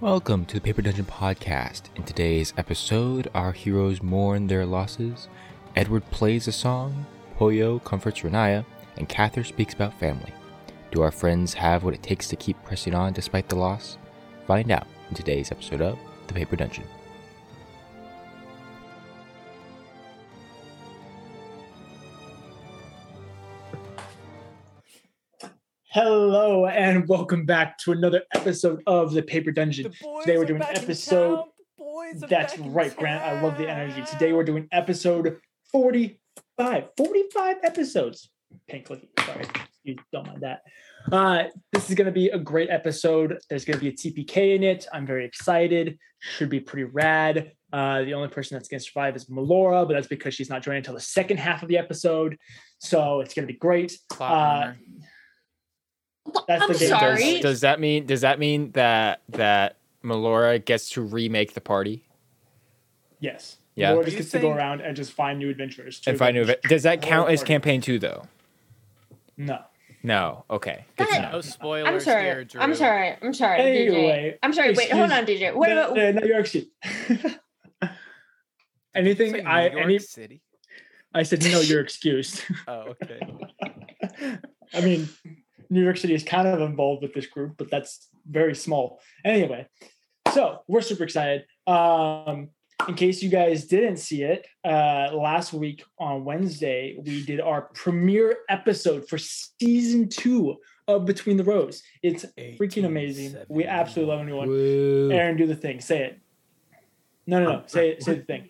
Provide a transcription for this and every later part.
Welcome to the Paper Dungeon Podcast. In today's episode, our heroes mourn their losses. Edward plays a song, Poyo comforts Riniya, and Kathyr speaks about family. Do our friends have what it takes to keep pressing on despite the loss? Find out in today's episode of The Paper Dungeon. Welcome back to another episode of the Paper Dungeon. Today we're doing episode. That's right, Grant. I love the energy. Today we're doing episode 45. 45 episodes. Pink clicky. Sorry. You don't mind that. Uh, this is going to be a great episode. There's going to be a TPK in it. I'm very excited. Should be pretty rad. Uh, the only person that's going to survive is Melora, but that's because she's not joining until the second half of the episode. So it's going to be great. Uh, that's I'm the sorry. Does, does that mean does that mean that that Melora gets to remake the party Yes. Yeah. Melora Are just you gets to go around and just find new adventures. to and find new? adventure. Does that count as campaign two though? No. No. Okay. Good That- No spoilers I'm sorry. here, Drew. I'm sorry. I'm sorry, Anyway, DJ. I'm sorry. Wait, hold on, DJ. What no, about no, no, you're actually. Anything Say I New York any City. I said no, you're excused. Oh, okay. I mean, New York City is kind of involved with this group, but that's very small. Anyway, so we're super excited. Um, in case you guys didn't see it, uh, last week on Wednesday, we did our premiere episode for season two of Between the Rows. It's freaking amazing. We absolutely love a new one. Woo. Aaron, do the thing. Say it. No, no, no. Say it. Say the thing.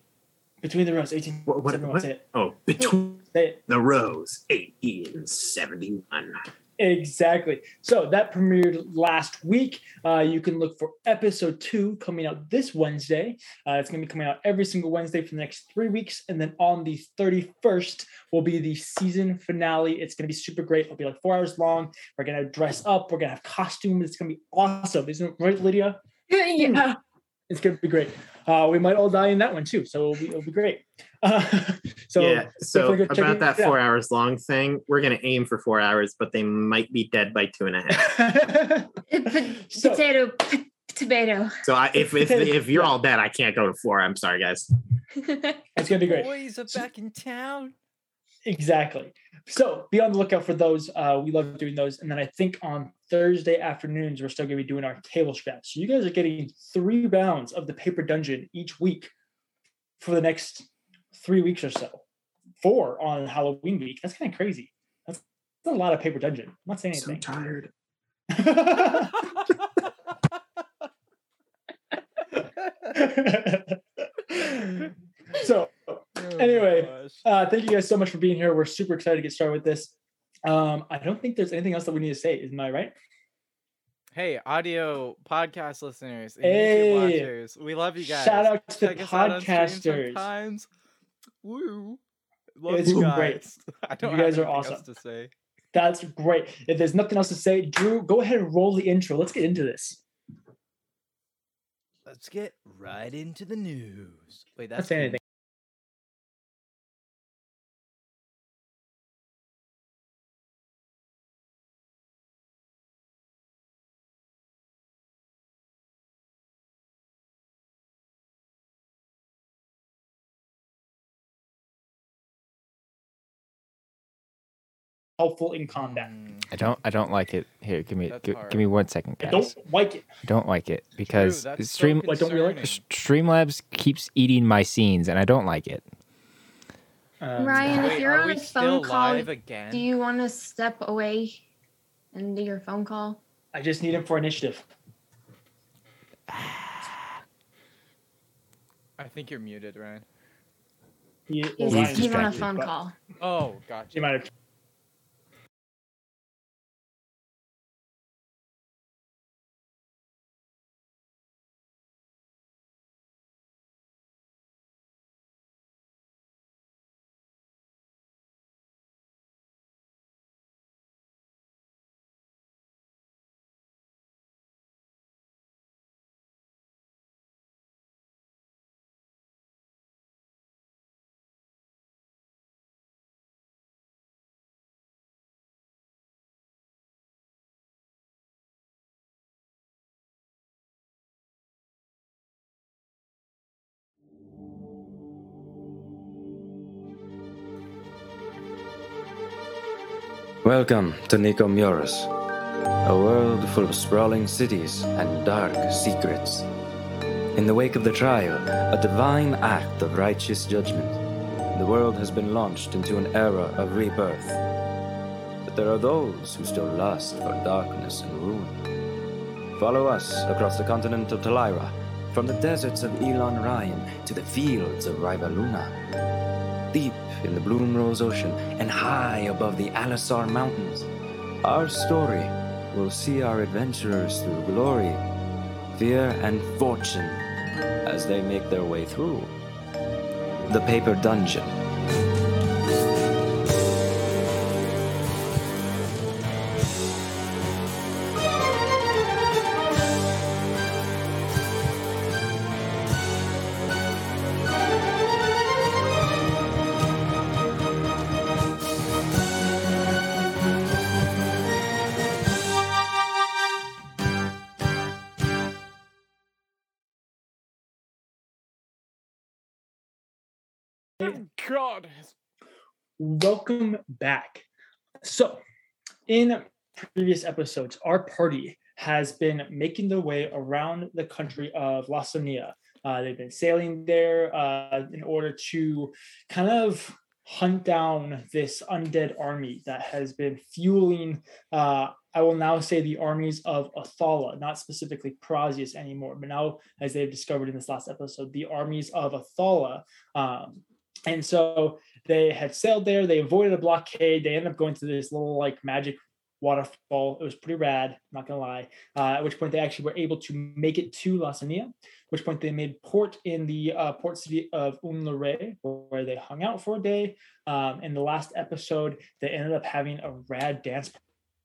Between the rows, 18. What- what- what? Say it. Oh, between Say it. the rows, 1871. Exactly. So that premiered last week. Uh, you can look for episode two coming out this Wednesday. Uh, it's going to be coming out every single Wednesday for the next three weeks. And then on the 31st will be the season finale. It's going to be super great. It'll be like four hours long. We're going to dress up. We're going to have costumes. It's going to be awesome. Isn't it right, Lydia? yeah. It's going to be great. Uh, we might all die in that one too. So it'll be, it'll be great. Uh, so yeah, so definitely go check about it that out. four hours long thing, we're going to aim for four hours, but they might be dead by two and a half. So- Potato. p- Tomato. So I, if, if, if you're all dead, I can't go to four. I'm sorry, guys. it's gonna be great. Boys are back in town. Exactly. So be on the lookout for those. Uh, we love doing those. And then I think on Thursday afternoons, we're still gonna be doing our table straps. So you guys are getting three rounds of the paper dungeon each week for the next three weeks or so. Four on Halloween week. That's kind of crazy. That's, that's a lot of paper dungeon. I'm not saying anything. So anything. tired. so Oh, Anyway, uh, thank you guys so much for being here. We're super excited to get started with this. Um, I don't think there's anything else that we need to say. Isn't I right? hey, audio podcast listeners, and Hey. YouTube watchers, we love you guys. Shout out to the Check us out on stream podcasters. sometimes. Woo. Love It's you great. I don't You have guys are anything else awesome. to say. That's great. If there's nothing else to say, Drew, go ahead and roll the intro. Let's get into this. Let's get right into the news. Wait, Not that's saying anything. Helpful in combat. I don't. I don't like it. Here, give me. Give, give me one second, I guys. don't like it. I don't like it because Drew, that's so stream Why don't we like it? concerning. Streamlabs keeps eating my scenes, and I don't like it. Um, Ryan, if you're are on a phone call, again? do you want to step away and do your phone call? I just need him for initiative. I think you're muted, Ryan. He, well, He's, Ryan's he's on a phone but call. Oh, gotcha. He might have Welcome to Nicomuras, a world full of sprawling cities and dark secrets. In the wake of the trial, a divine act of righteous judgment, the world has been launched into an era of rebirth. But there are those who still lust for darkness and ruin. Follow us across the continent of Talira, from the deserts of Elon Ryan to the fields of Rivaluna. Deep in the Bloomrose Ocean and high above the Alisar Mountains, our story will see our adventurers through glory, fear, and fortune as they make their way through the Paper Dungeon. Welcome back. So, in previous episodes, our party has been making their way around the country of Lasonia. Uh, they've been sailing there uh, in order to kind of hunt down this undead army that has been fueling, uh, I will now say, the armies of Athala, not specifically Parazius anymore, but now, as they've discovered in this last episode, the armies of Athala. Um, and so they had sailed there. They avoided a blockade. They ended up going to this little like magic waterfall. It was pretty rad, not gonna lie. Uh, at which point they actually were able to make it to Lasania. Which point they made port in the uh, port city of Unlare, where they hung out for a day. Um, in the last episode, they ended up having a rad dance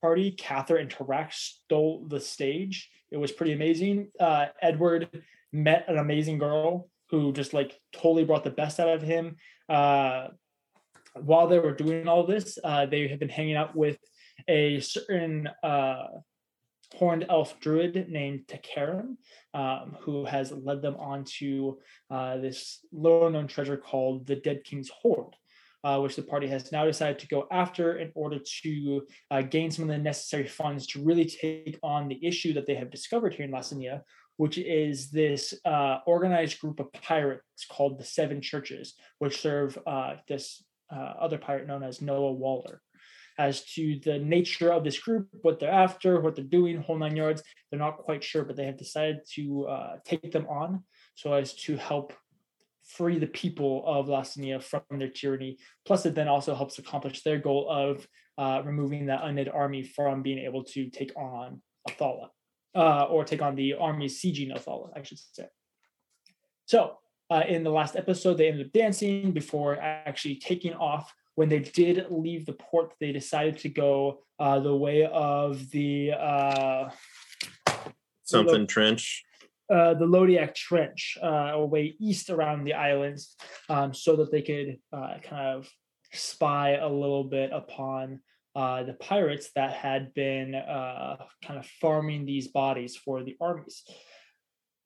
party. Kathyr and Tarak stole the stage. It was pretty amazing. Uh, Edward met an amazing girl who just like totally brought the best out of him. Uh, while they were doing all this, uh, they have been hanging out with a certain uh, horned elf druid named Takaram, um, who has led them on to uh, this little known treasure called the Dead King's Hoard. Uh, which the party has now decided to go after in order to uh, gain some of the necessary funds to really take on the issue that they have discovered here in Lasania, which is this uh, organized group of pirates called the Seven Churches, which serve uh, this uh, other pirate known as Noah Waller. As to the nature of this group, what they're after, what they're doing, whole nine yards, they're not quite sure, but they have decided to uh, take them on so as to help free the people of Lasania from their tyranny. Plus, it then also helps accomplish their goal of uh, removing that undead army from being able to take on Athala uh, or take on the army's sieging Othala, I should say. So uh, in the last episode, they ended up dancing before actually taking off. When they did leave the port, they decided to go uh, the way of the uh, Something Lo- trench. uh, the Lodiac Trench, uh, away east around the islands, um, so that they could uh, kind of spy a little bit upon uh, the pirates that had been uh, kind of farming these bodies for the armies.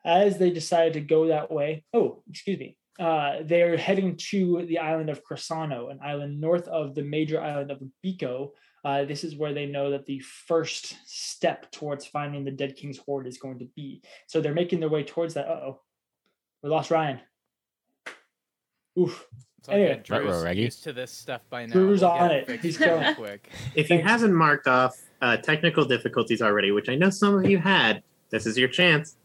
As they decided to go that way, oh, excuse me, uh, they're heading to the island of Cresano, an island north of the major island of Bico. Uh, this is where they know that the first step towards finding the Dead King's Hoard is going to be. So they're making their way towards that. Uh oh, we lost Ryan. Oof. It's all good. Anyway. Right, Drew's Reggie. used to this stuff by now. Drew's We'll on get it. He's going. quick. If he Thanks. hasn't marked off uh, technical difficulties already, which I know some of you had, this is your chance.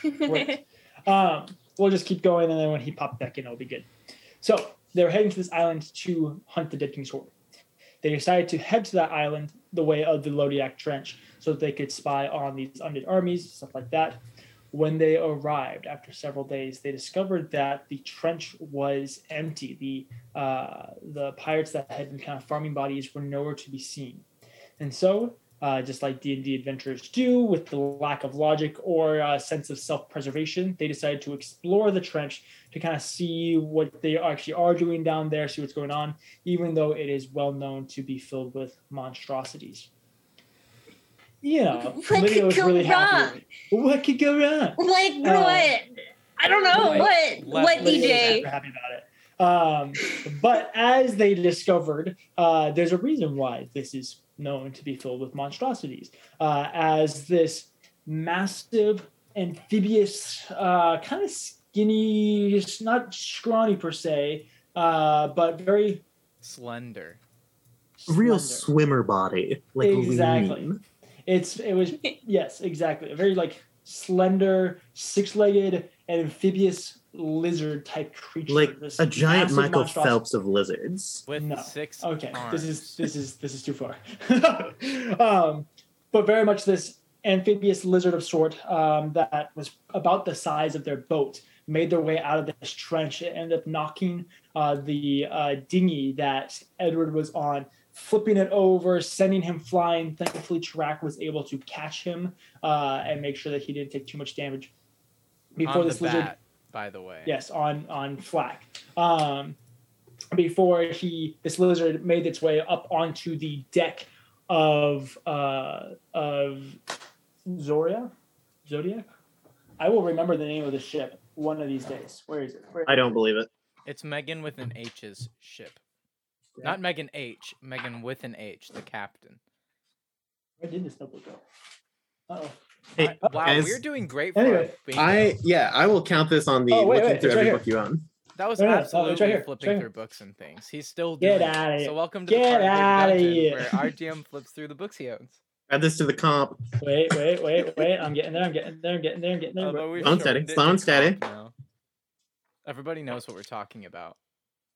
Great. um, we'll just keep going, and then when he popped back in, it'll be good. So they're heading to this island to hunt the Dead King's Hoard. They decided to head to that island the way of the Lodiac Trench so that they could spy on these undead armies, stuff like that. When they arrived after several days, they discovered that the trench was empty. The uh, the pirates that had been kind of farming bodies were nowhere to be seen, and so uh, just like D&D adventurers do with the lack of logic or uh, sense of self-preservation. They decided to explore the trench to kind of see what they actually are doing down there, see what's going on, even though it is well known to be filled with monstrosities. Yeah, What Lydia could was go really wrong? with. What could go wrong? Like Uh, what? I don't know Right. what. Left What Lydia was DJ? happy about it. Um, but as they discovered, uh, there's a reason why this is known to be filled with monstrosities. Uh, as this massive amphibious, uh, kind of skinny, not scrawny per se, uh, but very Slender. Real slender. swimmer body. Like Exactly. lean. It's it was yes, exactly. A very like slender, six-legged, amphibious lizard type creature. Like This a giant Michael monstrosity. Phelps of lizards. With No. six Okay, arms. this is this is this is too far. um, but very much this amphibious lizard of sort um, that was about the size of their boat made their way out of this trench. It ended up knocking uh, the uh, dinghy that Edward was on, flipping it over, sending him flying. Thankfully, Chirac was able to catch him uh, and make sure that he didn't take too much damage. Before on this the lizard, bat, by the way. yes on on flack um before he this lizard made its way up onto the deck of uh of zoria zodiac i will remember the name of the ship one of these days where is it Where- I don't believe it. It's Megan with an H's ship. Not Megan H, Megan with an H, the captain. where did this notebook go oh Hey, wow, guys, we're doing great for Anyway, a bingo. I yeah, I will count this on the Oh, wait, looking wait, through every right book you own. That was No, no, no, right absolutely here, flipping right through books and things. He's still Get doing it. outta So welcome to Get the part outta of here. where our GM flips through the books he owns. Add this to the comp. wait wait wait wait i'm getting there i'm getting there i'm getting there i'm getting there Although Slow and steady, shortened slow and steady. Everybody knows what we're talking about.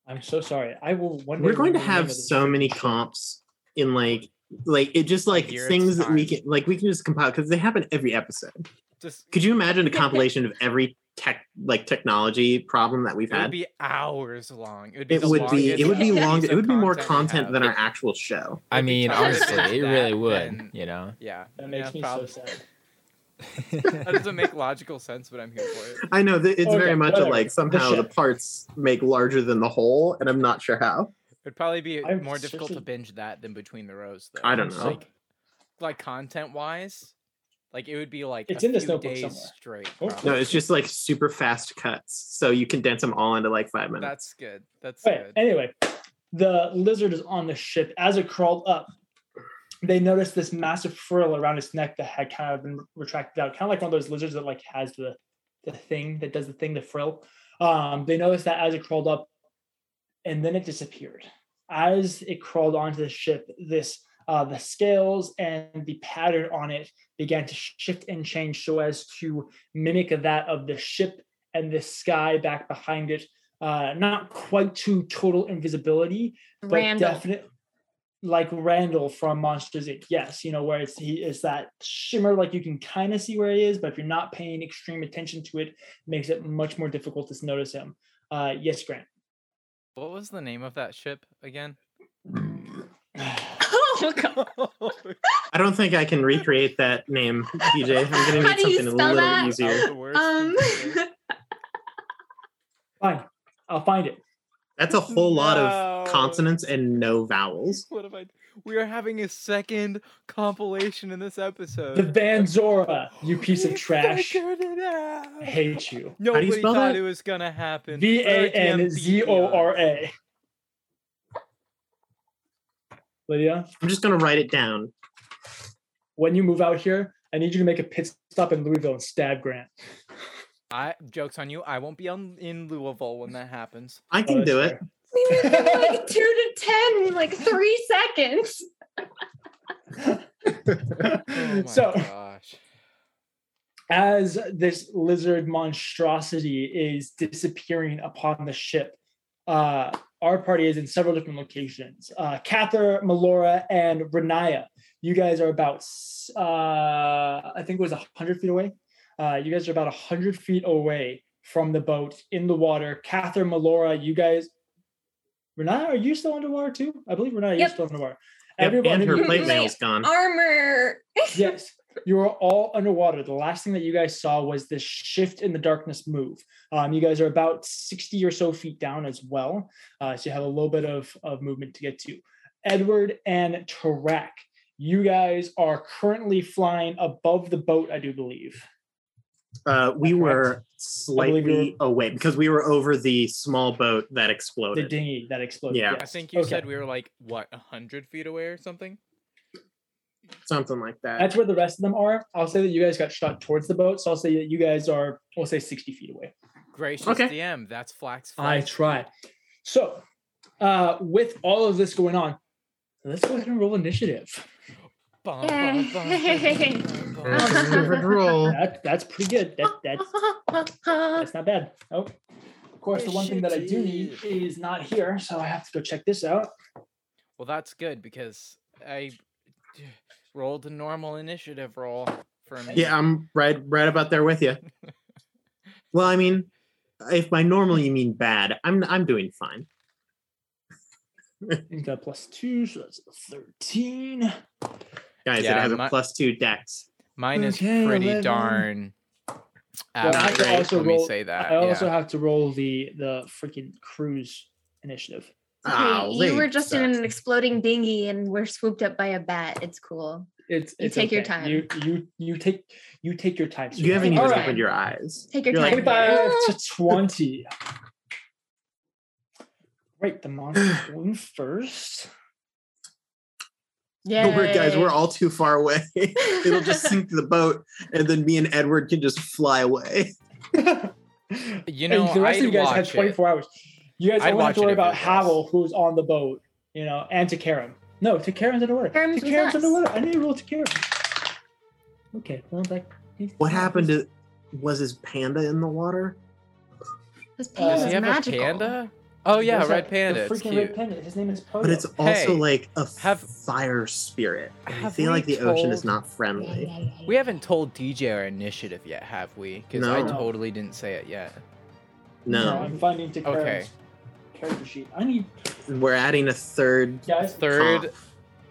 I'm so sorry i will one We're going to remember the name have so ship. many comps in like like it just like year things that we can like we can just compile because they happen every episode. Just Could you imagine a compilation of every tech like technology problem that we've had? it would be hours long. It would be, It would be it would be long it would be more content than our actual show. I mean, honestly, it really would. then- You know. Yeah. that makes yeah, me prob- so sad That doesn't make logical sense, but I'm here for it. I know that it's Okay, very much a, like somehow the ship. parts make larger than the whole, and I'm not sure how. It'd probably be I'm more difficult to binge that than between the rows, though. I don't know. Like, like content wise, like it would be like It's a in this notebook days somewhere. straight. Oh. probably. No, it's just like super fast cuts, so you condense them all into like five minutes. That's good. That's Right. good. Anyway, the lizard is on the ship. As it crawled up, they noticed this massive frill around its neck that had kind of been retracted out, kind of like one of those lizards that like has the the thing that does the thing, the frill. Um, they noticed that as it crawled up, and then it disappeared. As it crawled onto the ship, this uh, the scales and the pattern on it began to shift and change so as to mimic that of the ship and the sky back behind it uh, not quite to total invisibility, but Randall. definitely like Randall from Monsters Inc. Yes, you know where it's he is that shimmer, like you can kind of see where he is, but if you're not paying extreme attention to it, it makes it much more difficult to notice him. Uh, yes, Grant. What was the name of that ship again? Oh god. I don't think I can recreate that name, DJ. I'm gonna How need something a little that? easier. Um Fine, I'll find it. That's a whole lot of consonants and no vowels. What have I? We are having a second compilation in this episode. The Van Zora, you piece of trash. it out. I hate you. Nobody spell thought that? it was gonna happen. V A N Z O R RTMBPI. A. Lydia, I'm just gonna write it down. when you move out here, I need you to make a pit stop in Louisville and stab Grant. I jokes on you. I won't be on in Louisville when that happens. I Oh, can that's do it. fair. We were from like two to ten in like three seconds. Oh my so gosh. as this lizard monstrosity is disappearing upon the ship, uh, our party is in several different locations. Uh, Kathyr, Melora, and Riniya. You guys are about, uh, I think it was 100 feet away. Uh, you guys are about 100 feet away from the boat in the water. Kathyr, Melora, you guys, Riniya, are you still underwater too? I believe Riniya, you're still underwater. Yep, Everyone and her plate My mail's gone. Armor. yes you are all underwater the last thing that you guys saw was this shift in the darkness move um, you guys are about 60 or so feet down as well uh, so you have a little bit of, of movement to get to edward and tarak you guys are currently flying above the boat i do believe Uh, we were slightly away because we were over the small boat that exploded. The dinghy that exploded. Yeah. I think you Okay. said we were like what a hundred feet away or something. Something like that. That's where the rest of them are. I'll say that you guys got shot towards the boat, so I'll say that you guys are, we'll say, 60 feet away. Gracious Okay. DM, that's Flax. I Flax. tried. So, uh, with all of this going on, let's go ahead and roll initiative. Bum, Yay. bum, bum, bum, bum, That's a bum. favorite roll. That, that's pretty good. That, that's that's not bad. Oh, of course, the one thing that I do need is not here, so I have to go check this out. Well, that's good because I rolled a normal initiative roll for me. Yeah, I'm right right about there with you. Well, I mean, if by normal you mean bad, I'm I'm doing fine. He's got plus two, so that's 13. Guys, Yeah, it has my- a plus two dex. Mine is Okay, pretty 11. darn. Well, I have to also Let me roll- say that. I also yeah. have to roll the the freaking cruise initiative. Ah, Okay, you were late just in an exploding dinghy and we're swooped up by a bat. It's cool. It's, You it's take your time. You you you take you take your time. You haven't even opened your eyes. Take your You're time. like, 25 to 20. Right, the monster's going first. Yeah. Don't worry, guys, we're all too far away. It'll just sink the boat, and then me and Edward can just fly away. You know, and the rest I'd of you guys have watch it. 24 hours. You guys I'd only have to worry about was. Havel, who's on the boat, you know, and to Karen. No, to Takaram's underwater. Karen's with Takaram's us. underwater. I need to roll Takaram. Okay, well, that, he's- What happened to was his panda in the water? His Does panda's Does he have magical. a panda? Oh yeah, does red have panda. The freaking cute. red panda. His name is Poyo. But it's also Hey, like a have- fire spirit. I feel like the ocean is not friendly. We haven't told DJ our initiative yet, have we? Because I totally didn't say it yet. No, I'm finding to Okay. character sheet. I need we're adding a third. guys. Third Comp.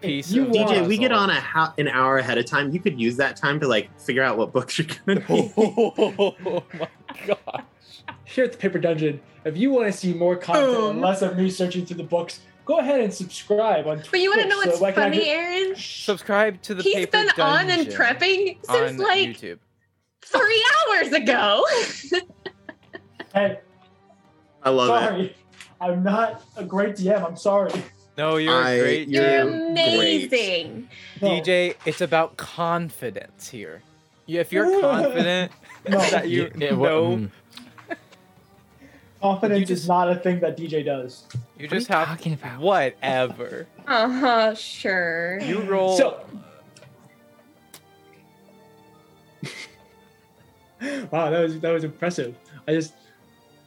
piece you of DJ, we get on a ho- an hour ahead of time. You could use that time to like figure out what books you're gonna read. Oh my god. Here at the Paper Dungeon. If you want to see more content and Boom. less of me searching through the books, go ahead and subscribe on Twitch. But you want to know what's so I can funny, actually- Aaron? Subscribe to the He's paper been on and Dungeon prepping since on like YouTube. three hours ago. Hey, I love it. sorry. I'm not a great DM. I'm sorry. No, you're I- a great. you're You're amazing. No. DJ, it's about confidence here. Yeah, if you're confident No. that you Yeah, what- know, mm. Confidence just- is not a thing that DJ does. you What are just you have talking about? whatever. Uh huh. Sure. You roll. So, wow, that was that was impressive. I just,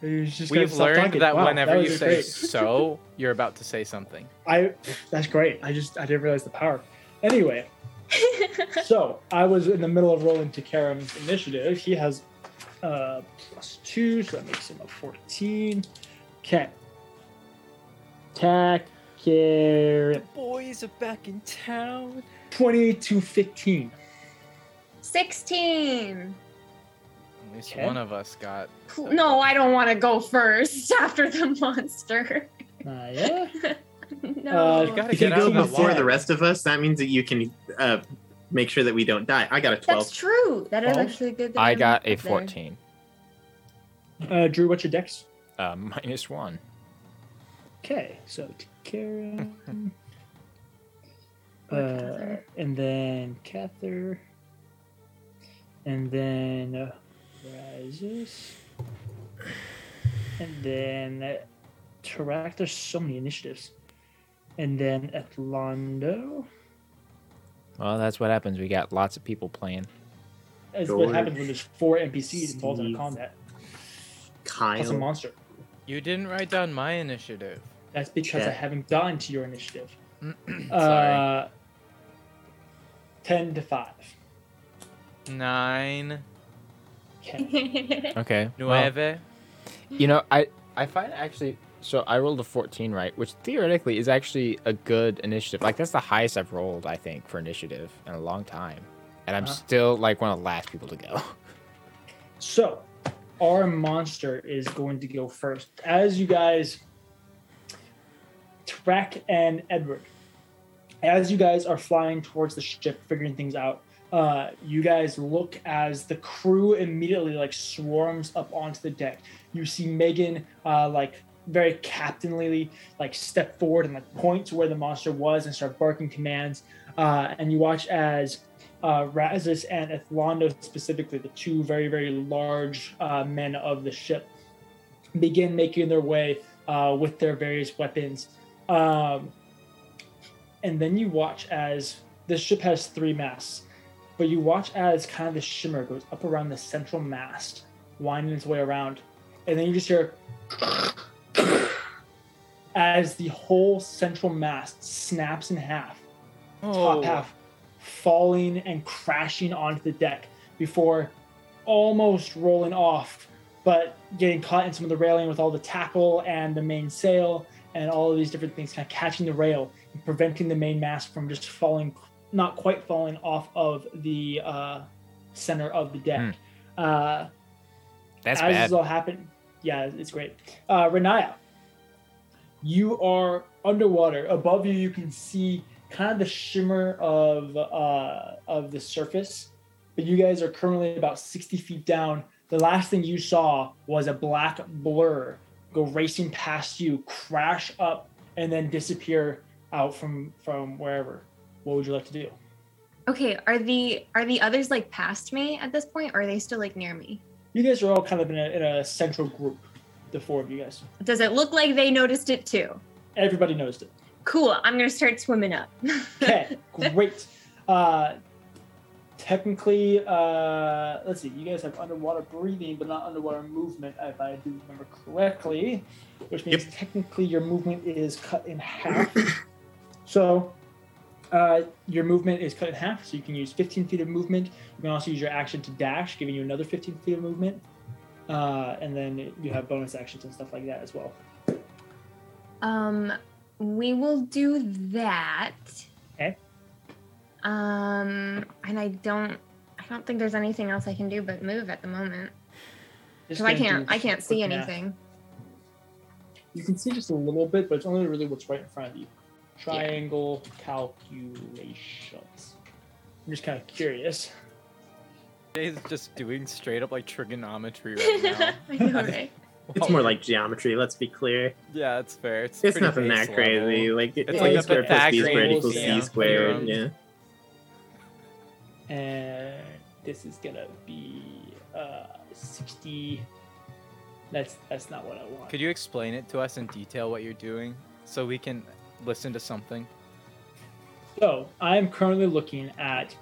you just gotta We've learned talking. that Wow, whenever was you say great- so, you're about to say something. I that's great. I just I didn't realize the power. Anyway, so I was in the middle of rolling Takaram's initiative. He has uh plus two, so that makes him a 14. Okay. Attack Karam. Boys are back in town. 20 to 15. Sixteen. At least Okay. one of us got. Pl- No, I don't want to go first after the monster. Uh, yeah. no. Uh, You gotta If you get out go before the rest of us, that means that you can uh, make sure that we don't die. I got a twelve. That's true. That is Twelve? actually good. that I I'm got a there. 14. Uh, Drew, what's your dex? Uh, minus one. Okay, so to Karam. Or Uh, and then Kathyr. And then uh, Rises. And then uh, Tarak. There's so many initiatives. And then Atlando. Well, that's what happens. We got lots of people playing. That's George, what happens when there's four NPCs involved in a Steve, combat. Plus a monster. You didn't write down my initiative. That's because I haven't gotten to your initiative. Sorry. Uh, 10 to 5. Nine. Okay. Okay. well, Nueve. you know, I I find actually. So I rolled a 14, right? Which theoretically is actually a good initiative. Like that's the highest I've rolled, I think, for initiative in a long time. And I'm Uh-huh. still like one of the last people to go. So, our monster is going to go first. As you guys, Trek and Edward, as you guys are flying towards the ship, figuring things out, uh, you guys look as the crew immediately like swarms up onto the deck. You see Megan uh, like very captainly like step forward and like point to where the monster was and start barking commands. Uh, and you watch as uh, Razis and Ethlondo specifically the two very very large uh, men of the ship, begin making their way uh, with their various weapons. Um, and then you watch as the ship has three masts, but you watch as kind of the shimmer goes up around the central mast, winding its way around, and then you just hear as the whole central mast snaps in half, top Oh, half falling and crashing onto the deck before almost rolling off, but getting caught in some of the railing with all the tackle and the main sail and all of these different things kind of catching the rail and preventing the main mast from just falling, not quite falling off of the uh, center of the deck. Uh, That's as bad. this all happened, yeah, it's great. Uh, Riniya, you are underwater. Above you, you can see kind of the shimmer of uh, of the surface, but you guys are currently about sixty feet down. The last thing you saw was a black blur go racing past you, crash up, and then disappear out from from wherever. What would you like to do? Okay, are the are the others like past me at this point, or are they still like near me? You guys are all kind of in a, in a central group. The four of you guys. Does it look like they noticed it too? Everybody knows it. Cool. I'm gonna start swimming up. Okay, great. Uh, technically, uh, let's see. You guys have underwater breathing, but not underwater movement, if I do remember correctly. Which means technically your movement is cut in half. so, uh, your movement is cut in half. So you can use 15 feet of movement. You can also use your action to dash, giving you another 15 feet of movement. Uh, and then you have bonus actions and stuff like that as well. Um, we will do that. Okay. Um, and I don't, I don't think there's anything else I can do but move at the moment because I can't, I can't see math. anything. You can see just a little bit, but it's only really what's right in front of you. Triangle calculations. I'm just kind of curious. Jay's just doing straight up like trigonometry right now. I know, right? It's more like geometry. Let's be clear. yeah, it's fair. It's, It's nothing base that crazy. level. Like it, It's like a the squared plus b squared Pythagorean equals c squared. Yeah. And this is gonna be uh, 60. That's that's not what I want. Could you explain it to us in detail what you're doing so we can listen to something? So I'm currently looking at.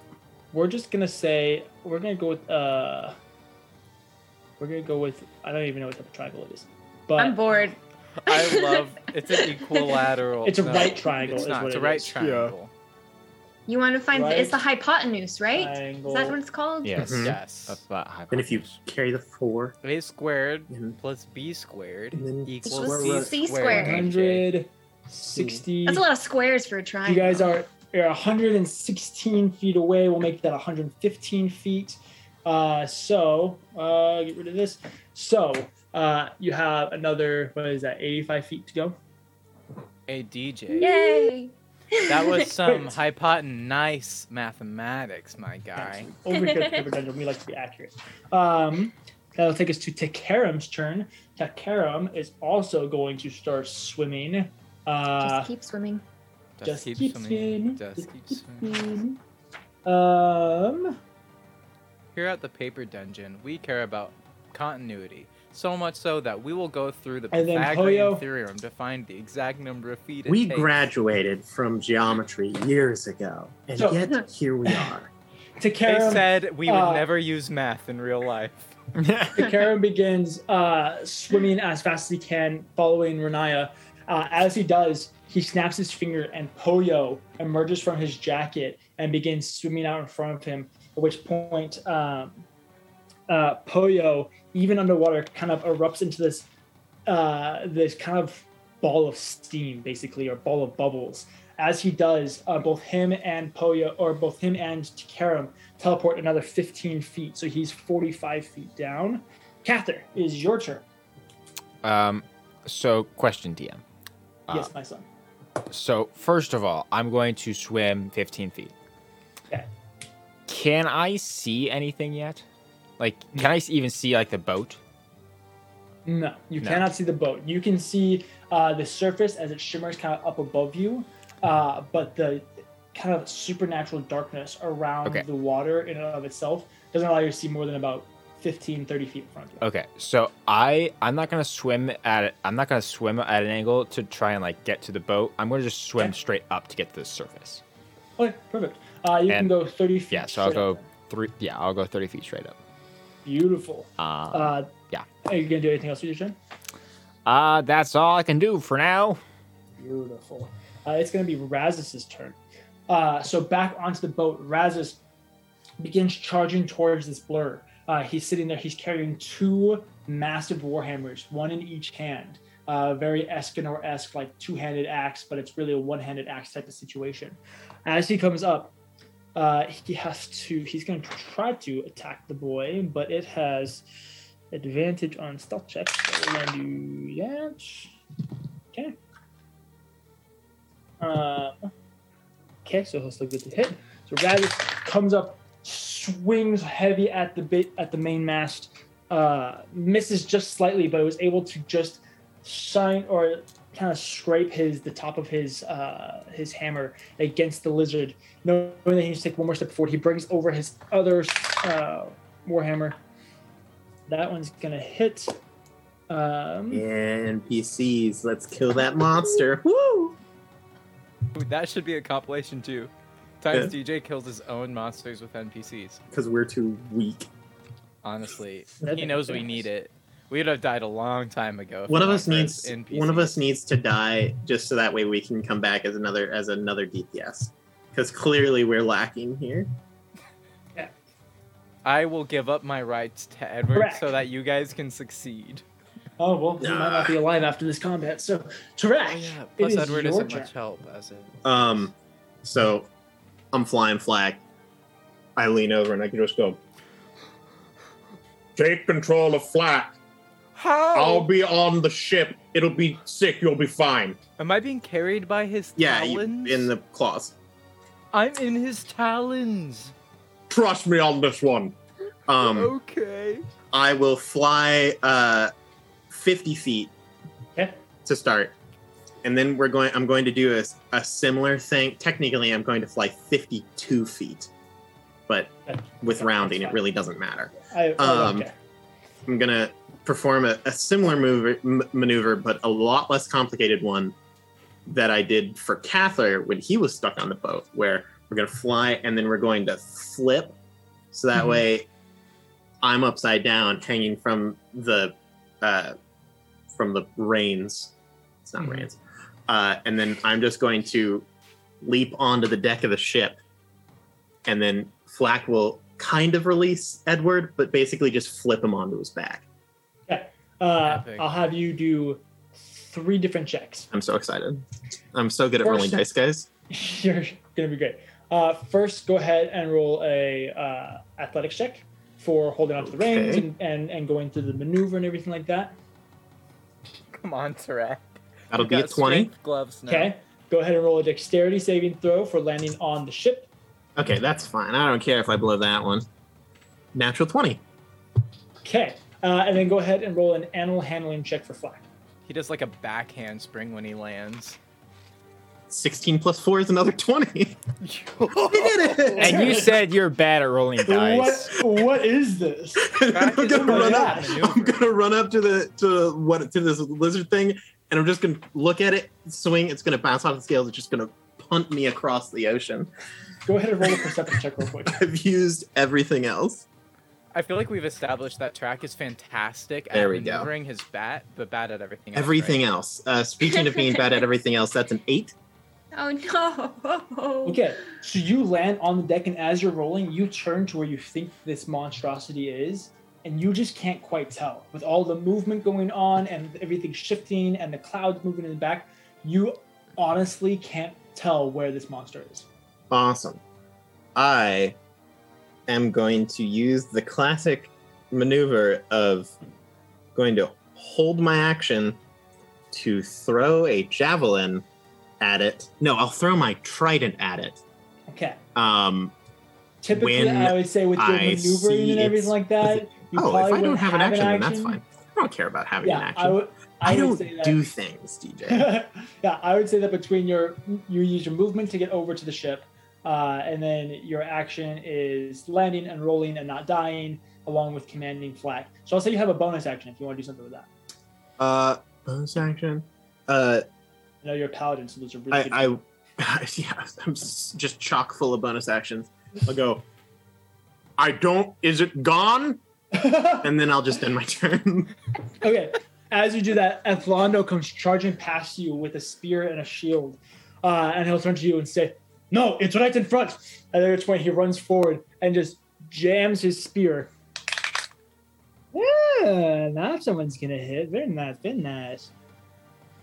We're just gonna say we're gonna go with. uh We're gonna go with. I don't even know what type of triangle it is, but I'm bored. I love it's an equilateral. It's a no, right triangle It's is not. what It's a it right is. triangle. You want to find Right it's the hypotenuse, right? triangle. Is that what it's called? Yes. Mhm. Yes. That's about And if you carry the four, A squared Mhm. plus b squared And then equals Equals c C squared. squared. 160. That's a lot of squares for a triangle. You guys you're 116 feet away. We'll make that 115 feet. Uh, so uh, get rid of this. So uh, you have another what is that? 85 feet to go. Hey DJ. Yay! That was some hypotenuse mathematics, my guy. Over here at Paper Dungeon, we like to be accurate. Um, that'll take us to Takaram's turn. Takaram is also going to start swimming. Uh, Just keep swimming. Just, Just keep, keep swimming. swimming. Just Just keep keep swimming. um, Here at the Paper Dungeon, we care about continuity. So much so that we will go through the And then Pythagorean Hoyo- theorem to find the exact number of feet it we takes. graduated from geometry years ago, and So- yet here we are. They said we would uh, never use math in real life. The Karen begins uh, swimming as fast as he can, following Riniya. Uh, as he does, he snaps his finger, and Poyo emerges from his jacket and begins swimming out in front of him. At which point, um, uh, Poyo, even underwater, kind of erupts into this uh, this kind of ball of steam, basically, or ball of bubbles. As he does, uh, both him and Poyo, or both him and Takaram, teleport another 15 feet. So he's 45 feet down. Kathyr, it is your turn. Um, so question, DM. Uh, yes, my son. So first of all, I'm going to swim 15 feet. Okay. can I see anything yet? Like, can I even see like the boat? No, you No. cannot see the boat. You can see uh, the surface as it shimmers kind of up above you, uh, but the kind of supernatural darkness around Okay. the water in and of itself doesn't allow you to see more than about 15, 30 feet in front of you. Okay, so I I'm not gonna swim at it. I'm not gonna swim at an angle to try and like get to the boat. I'm gonna just swim Okay. straight up to get to the surface. Okay, perfect. Uh, you can go 30 feet. Yeah, so I'll go three. Yeah, I'll go thirty feet straight up. Beautiful. Uh, Uh, yeah. Are you to do anything else with your turn? uh, that's all I can do for now. Beautiful. Uh, it's to be Razus's turn. Uh, so back onto the boat, Razus begins charging towards this blur. Uh, he's sitting there. He's carrying two massive warhammers, one in each hand. Uh, very Escanor-esque, like two-handed axe, but it's really a one-handed axe type of situation. As he comes up, uh, he has to. He's going to try to attack the boy, but it has advantage on stealth checks. So we're going to do that. Okay. Um, okay, so he'll still get the hit. So Raditz comes up, swings heavy at the bit at the main mast, uh, misses just slightly, but was able to just shine or kind of scrape his the top of his uh, his hammer against the lizard. Knowing that he needs to take one more step forward, he brings over his other uh, warhammer. That one's gonna hit. Um, And NPCs, let's kill that monster. Woo! That should be a compilation too. Times DJ kills his own monsters with NPCs. Because we're too weak. Honestly, he knows we need it. We'd have died a long time ago. One of us needs friends one of us needs to die just so that way we can come back as another as another DPS. Because clearly we're lacking here. Yeah. I will give up my rights to Edward Correct. so that you guys can succeed. Oh well, he might not be alive after this combat. So, Tarek, Oh, yeah. Plus, is Edward your isn't turn. much help as it. Um, so I'm flying flag. I lean over and I can just go. Take control of flat. How? I'll be on the ship. It'll be sick. You'll be fine. Am I being carried by his Yeah, you- talons? in the claws. I'm in his talons. Trust me on this one. Um, okay. I will fly uh 50 feet Okay. to start. And then we're going I'm going to do a, a similar thing. Technically I'm going to fly 52 feet. But with rounding it really doesn't matter. I, Um, okay. I'm going to perform a, a similar move, m- maneuver but a lot less complicated one that I did for Kathyr when he was stuck on the boat where we're going to fly and then we're going to flip so that Mhm. way I'm upside down hanging from the uh from the reins. It's not Mhm. reins. Uh and then I'm just going to leap onto the deck of the ship and then Flack will kind of release Edward, but basically just flip him onto his back. Uh, I'll have you do three different checks. I'm so excited. I'm so good at rolling First- dice, guys. You're gonna be great. Uh, first, go ahead and roll a uh, athletics check for holding onto the reins and, and, and going through the maneuver and everything like that. Come on, Tarek. That'll You've be a 20. Gloves now. Okay. Go ahead and roll a dexterity saving throw for landing on the ship. Okay, that's fine. I don't care if I blow that one. Natural 20. Okay. Uh, and then go ahead and roll an animal handling check for Flack. He does like a backhand spring when he lands. 16 plus 4 is another 20. I did it! And you said you're bad at rolling dice. What? What is this? I'm gonna run up. I'm gonna run up to the to what to this lizard thing, and I'm just gonna look at it, swing. It's gonna bounce off the scales. It's just gonna punt me across the ocean. Go ahead and roll a perception check real quick. I've used everything else. I feel like we've established that Track is fantastic at There we go. maneuvering his bat, but bad at everything else. Everything right? else. Uh, speaking of being bad at everything else, that's an eight. Oh no. Okay, so you land on the deck, and as you're rolling, you turn to where you think this monstrosity is, and you just can't quite tell. With all the movement going on and everything shifting and the clouds moving in the back, you honestly can't tell where this monster is. Awesome. I am going to use the classic maneuver of going to hold my action to throw a javelin at it. No, I'll throw my trident at it. Okay, Um, typically When I would say with your I maneuvering and everything like that. You oh, if I don't have an action, then that's fine. I don't care about having Yeah, an action. I would. I, I, don't that, do things, DJ. yeah, I would say that between your you use your movement to get over to the ship, uh, and then your action is landing and rolling and not dying, along with commanding Flack. So I'll say you have a bonus action if you want to do something with that. uh, bonus action. Uh, I know you're a paladin, so those are really I, good. I, yeah, I'm just chock full of bonus actions. I'll go. I don't. Is it gone? And then I'll just end my turn. okay, as you do that, Ethlondo comes charging past you with a spear and a shield, uh, and he'll turn to you and say, "No, it's right in front." At which point he runs forward and just jams his spear. Yeah, now someone's gonna hit. Very nice, very nice.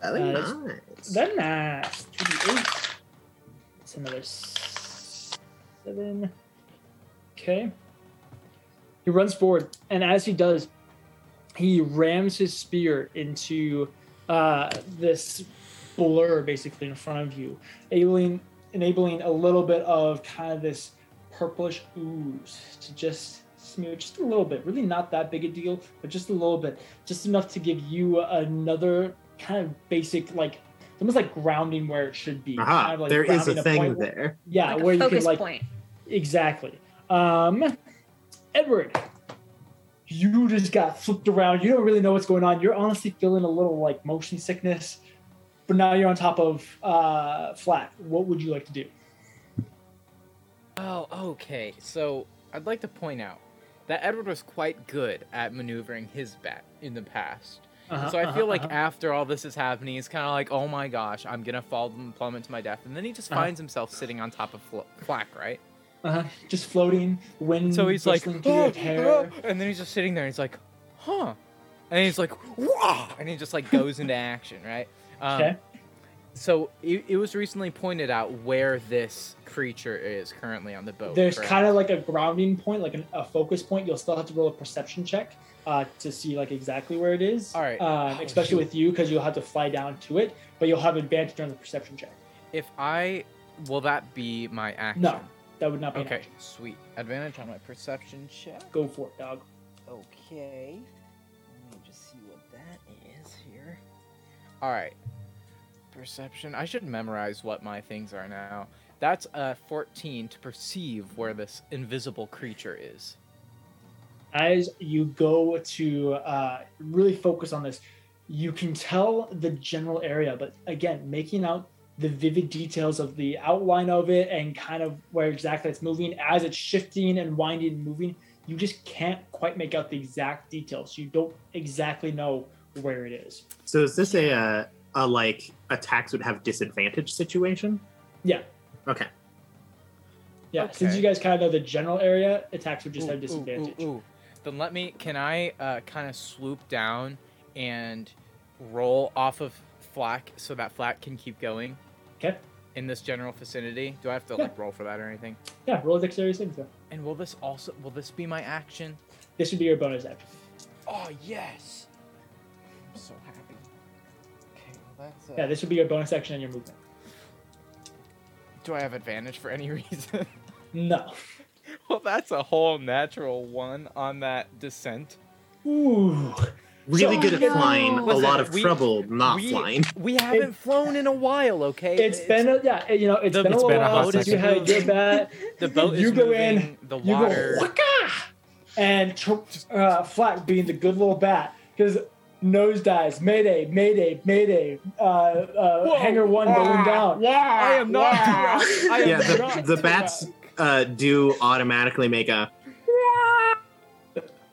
Very Uh, it's- nice. Very nice. 2d8. That's another seven. Okay. He runs forward, and as he does, he rams his spear into uh, this blur basically in front of you, enabling enabling a little bit of kind of this purplish ooze to just smear just a little bit. Really not that big a deal, but just a little bit, just enough to give you another kind of basic like almost like grounding where it should be. Aha, kind of like there is a grounding thing point where- there. Yeah, like where a you can like point. Exactly. Um, Edward, you just got flipped around. You don't really know what's going on. You're honestly feeling a little like motion sickness, but now you're on top of uh, flat. What would you like to do? Oh, okay. So I'd like to point out that Edward was quite good at maneuvering his bat in the past. Uh-huh, so I uh-huh, feel like uh-huh. after all this is happening, he's kind of like, oh my gosh, I'm gonna fall and plummet to my death, and then he just Uh-huh. finds himself sitting on top of fl- Flack, right? Uh-huh. just floating, wind. So he's like, whistling through your "Oh, hair. oh," and then he's just sitting there, and he's like, huh, and he's like, wah, and he just like goes into action, right? Um, Okay. So it, it was recently pointed out where this creature is currently on the boat. There's kind of like a grounding point, like an, a focus point. You'll still have to roll a perception check uh, to see like exactly where it is. All right. Um, Oh, especially shoot. with you, because you'll have to fly down to it, but you'll have advantage on the perception check. If I will that be my action? No, that would not be an Okay, action. sweet. Advantage on my perception check. Go for it, dog. Okay. Let me just see what that is here. All right. Perception. I should memorize what my things are now. That's a 14 to perceive where this invisible creature is. as you go to uh, really focus on this, you can tell the general area, but again, making out the vivid details of the outline of it and kind of where exactly it's moving as it's shifting and winding and moving, you just can't quite make out the exact details. You don't exactly know where it is. So is this a uh, a like attacks would have disadvantage situation? Yeah. Okay. Yeah, since you guys kind of know the general area, attacks would just Ooh, have ooh, ooh, disadvantage. ooh. Then let me. Can I uh, kind of swoop down and roll off of Flack so that Flack can keep going Okay. in this general vicinity? Do I have to Yeah. like roll for that or anything? Yeah, roll a dexterity saving throw. And will this also will this be my action? This would be your bonus action. Oh yes! I'm so happy. Okay, well that's. Uh, Yeah, this would be your bonus action and your movement. Do I have advantage for any reason? No. well, that's a whole natural one on that descent. Ooh. Really So- good at No. flying. A Listen, lot of we- trouble not we, flying. We haven't flown in a while, okay? It's been a, yeah, you know, it's The- been a it's little been a while hot since you second. had your bat. the boat is you go moving, in, the You go waka, and tr- uh, Flack being the good little bat because nose dives, mayday, mayday, mayday, uh, uh, Whoa. hanger one going down. I am not. Yeah. I am Yeah, not. the, the bats uh, do automatically make a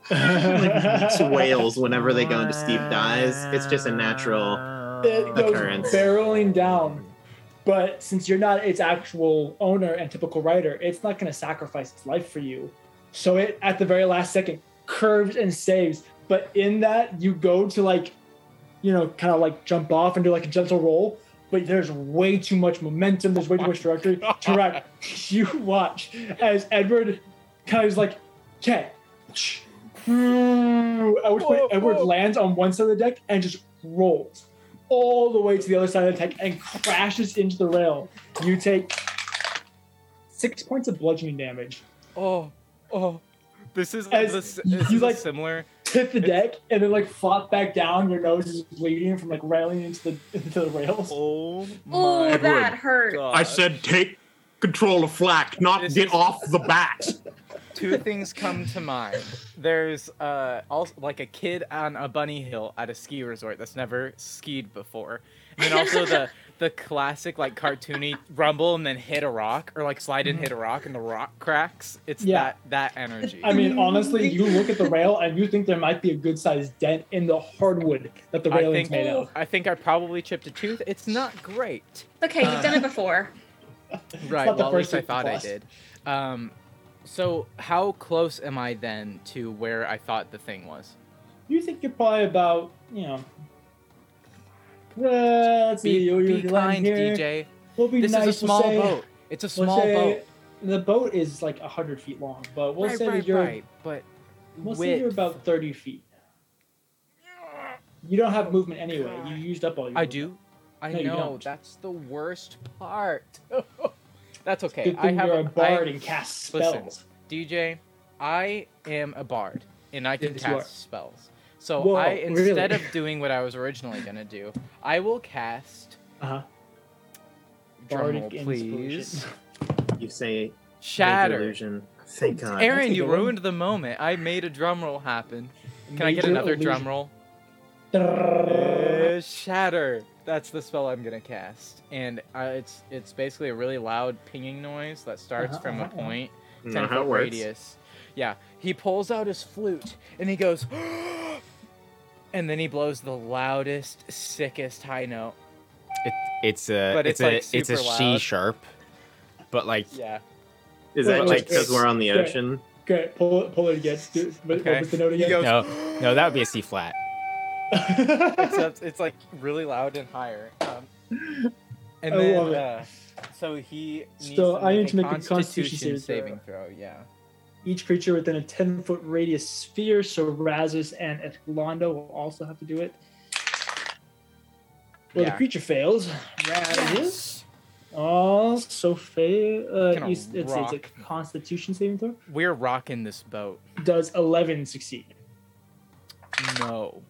like whales whenever they go into steep dives. It's just a natural. it goes Occurrence. barreling down. But since you're not its actual owner and typical rider, it's not going to sacrifice its life for you. So it, at the very last second, curves and saves. But in that, you go to like, you know, kind of like jump off and do like a gentle roll. But there's way too much momentum. There's way too much oh trajectory. to ride. You watch as Edward kind of is like, okay. At which point, Edward lands on one side of the deck and just rolls all the way to the other side of the deck and crashes into the rail. You take six points of bludgeoning damage. oh, oh. This is As this, you, is like- similar. hit the deck and then like flop back down. Your nose is bleeding from like railing into the into the rails. Oh Oh, my that hurt. God. I said take control of Flack, not This get is- off the bat. two things come to mind. There's uh also like a kid on a bunny hill at a ski resort that's never skied before. And then also the the classic like cartoony rumble and then hit a rock or like slide and hit a rock and the rock cracks. It's Yeah. that that energy. I mean, honestly, you look at the rail and you think there might be a good sized dent in the hardwood that the I railing's think made of. I think I probably chipped a tooth. It's not great. Okay, you've done it before. Right. Well, at least I thought I did. Um, so how close am I then to where I thought the thing was? You think you're probably about, you know. Uh, let's see. Be, you- be you land kind, here. DJ. We'll be This nice. is a small we'll say, boat. It's a we'll small say boat. The boat is like hundred feet long, but we'll right, say right, you're right. But we'll say you're about thirty feet. You don't have movement anyway. You used up all your. I movement. do. I No, know. That's the worst part. That's okay. Good I thing have you're a I- bard and cast spells. listen. spells. DJ, I am a bard and I can Yes, cast spells. So Whoa, I really? instead of doing what I was originally gonna do, I will cast. Uh huh. Drum roll, please. You say Shatter. illusion. Thank God. Aaron, you good one. ruined the moment. I made a drum roll happen. Can I get another illusion. drum roll? Uh, shatter. That's the spell I'm gonna cast, and uh, it's it's basically a really loud pinging noise that starts Uh-huh, from a uh-huh, uh-huh. point, ten know how it foot radius. Yeah, he pulls out his flute and he goes, and then he blows the loudest, sickest high note. It, it's a But it's, it's, like, a it's a super C loud. sharp, but like Yeah. Is that wait, like because we're on the ocean? Okay, pull it, pull it again. Do- What, Okay. was the note He again? goes, no no that would be a C flat. Except it's like really loud and higher. Um, and I then, love it. uh, so he So I need to make a Constitution saving saving throw. Yeah. Each creature within a 10 foot radius sphere, so Razzus and Etlando will also have to do it. Well, Yeah. the creature fails. oh so fail. Uh, you- let's it's a. Constitution saving throw. We're rocking this boat. Does 11 succeed? No.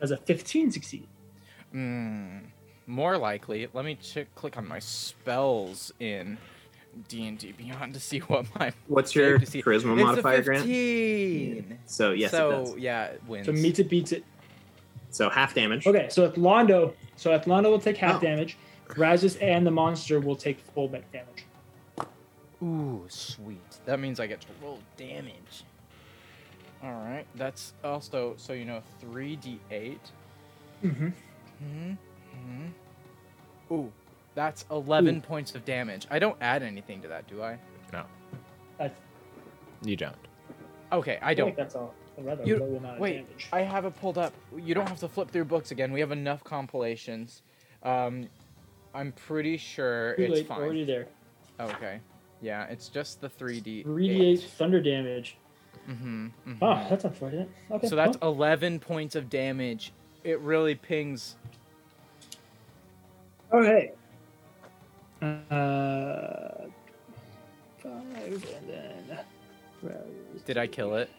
Does a 15 succeed? Mm, more likely. Let me check, click on my spells in D and D Beyond to see what my What's your save to see. charisma It's a modifier, Grant? 15. So yes, so it does. yeah, it wins. So meets it, beats it. So half damage. Okay, so Etlando, so Etlando will take half Oh. damage. Razzus and the monster will take full damage. Ooh, sweet. That means I get to roll damage. All right, that's also so you know three d eight. Mm-hmm. Hmm. Hmm. Ooh, that's eleven points of damage. I don't add anything to that, do I? I You don't. Okay, I I don't. think that's all. a rather You- low amount of Wait, damage. I have it pulled up. You don't have to flip through books again. We have enough compilations. Um, I'm pretty sure Too it's late, fine. already there. Okay. Yeah, it's just the 3D. 3d8 thunder damage. Mm-hmm. Oh, that's unfortunate. Okay. So that's well, 11 points of damage. It really pings. okay. Uh, five and then. Did I kill it?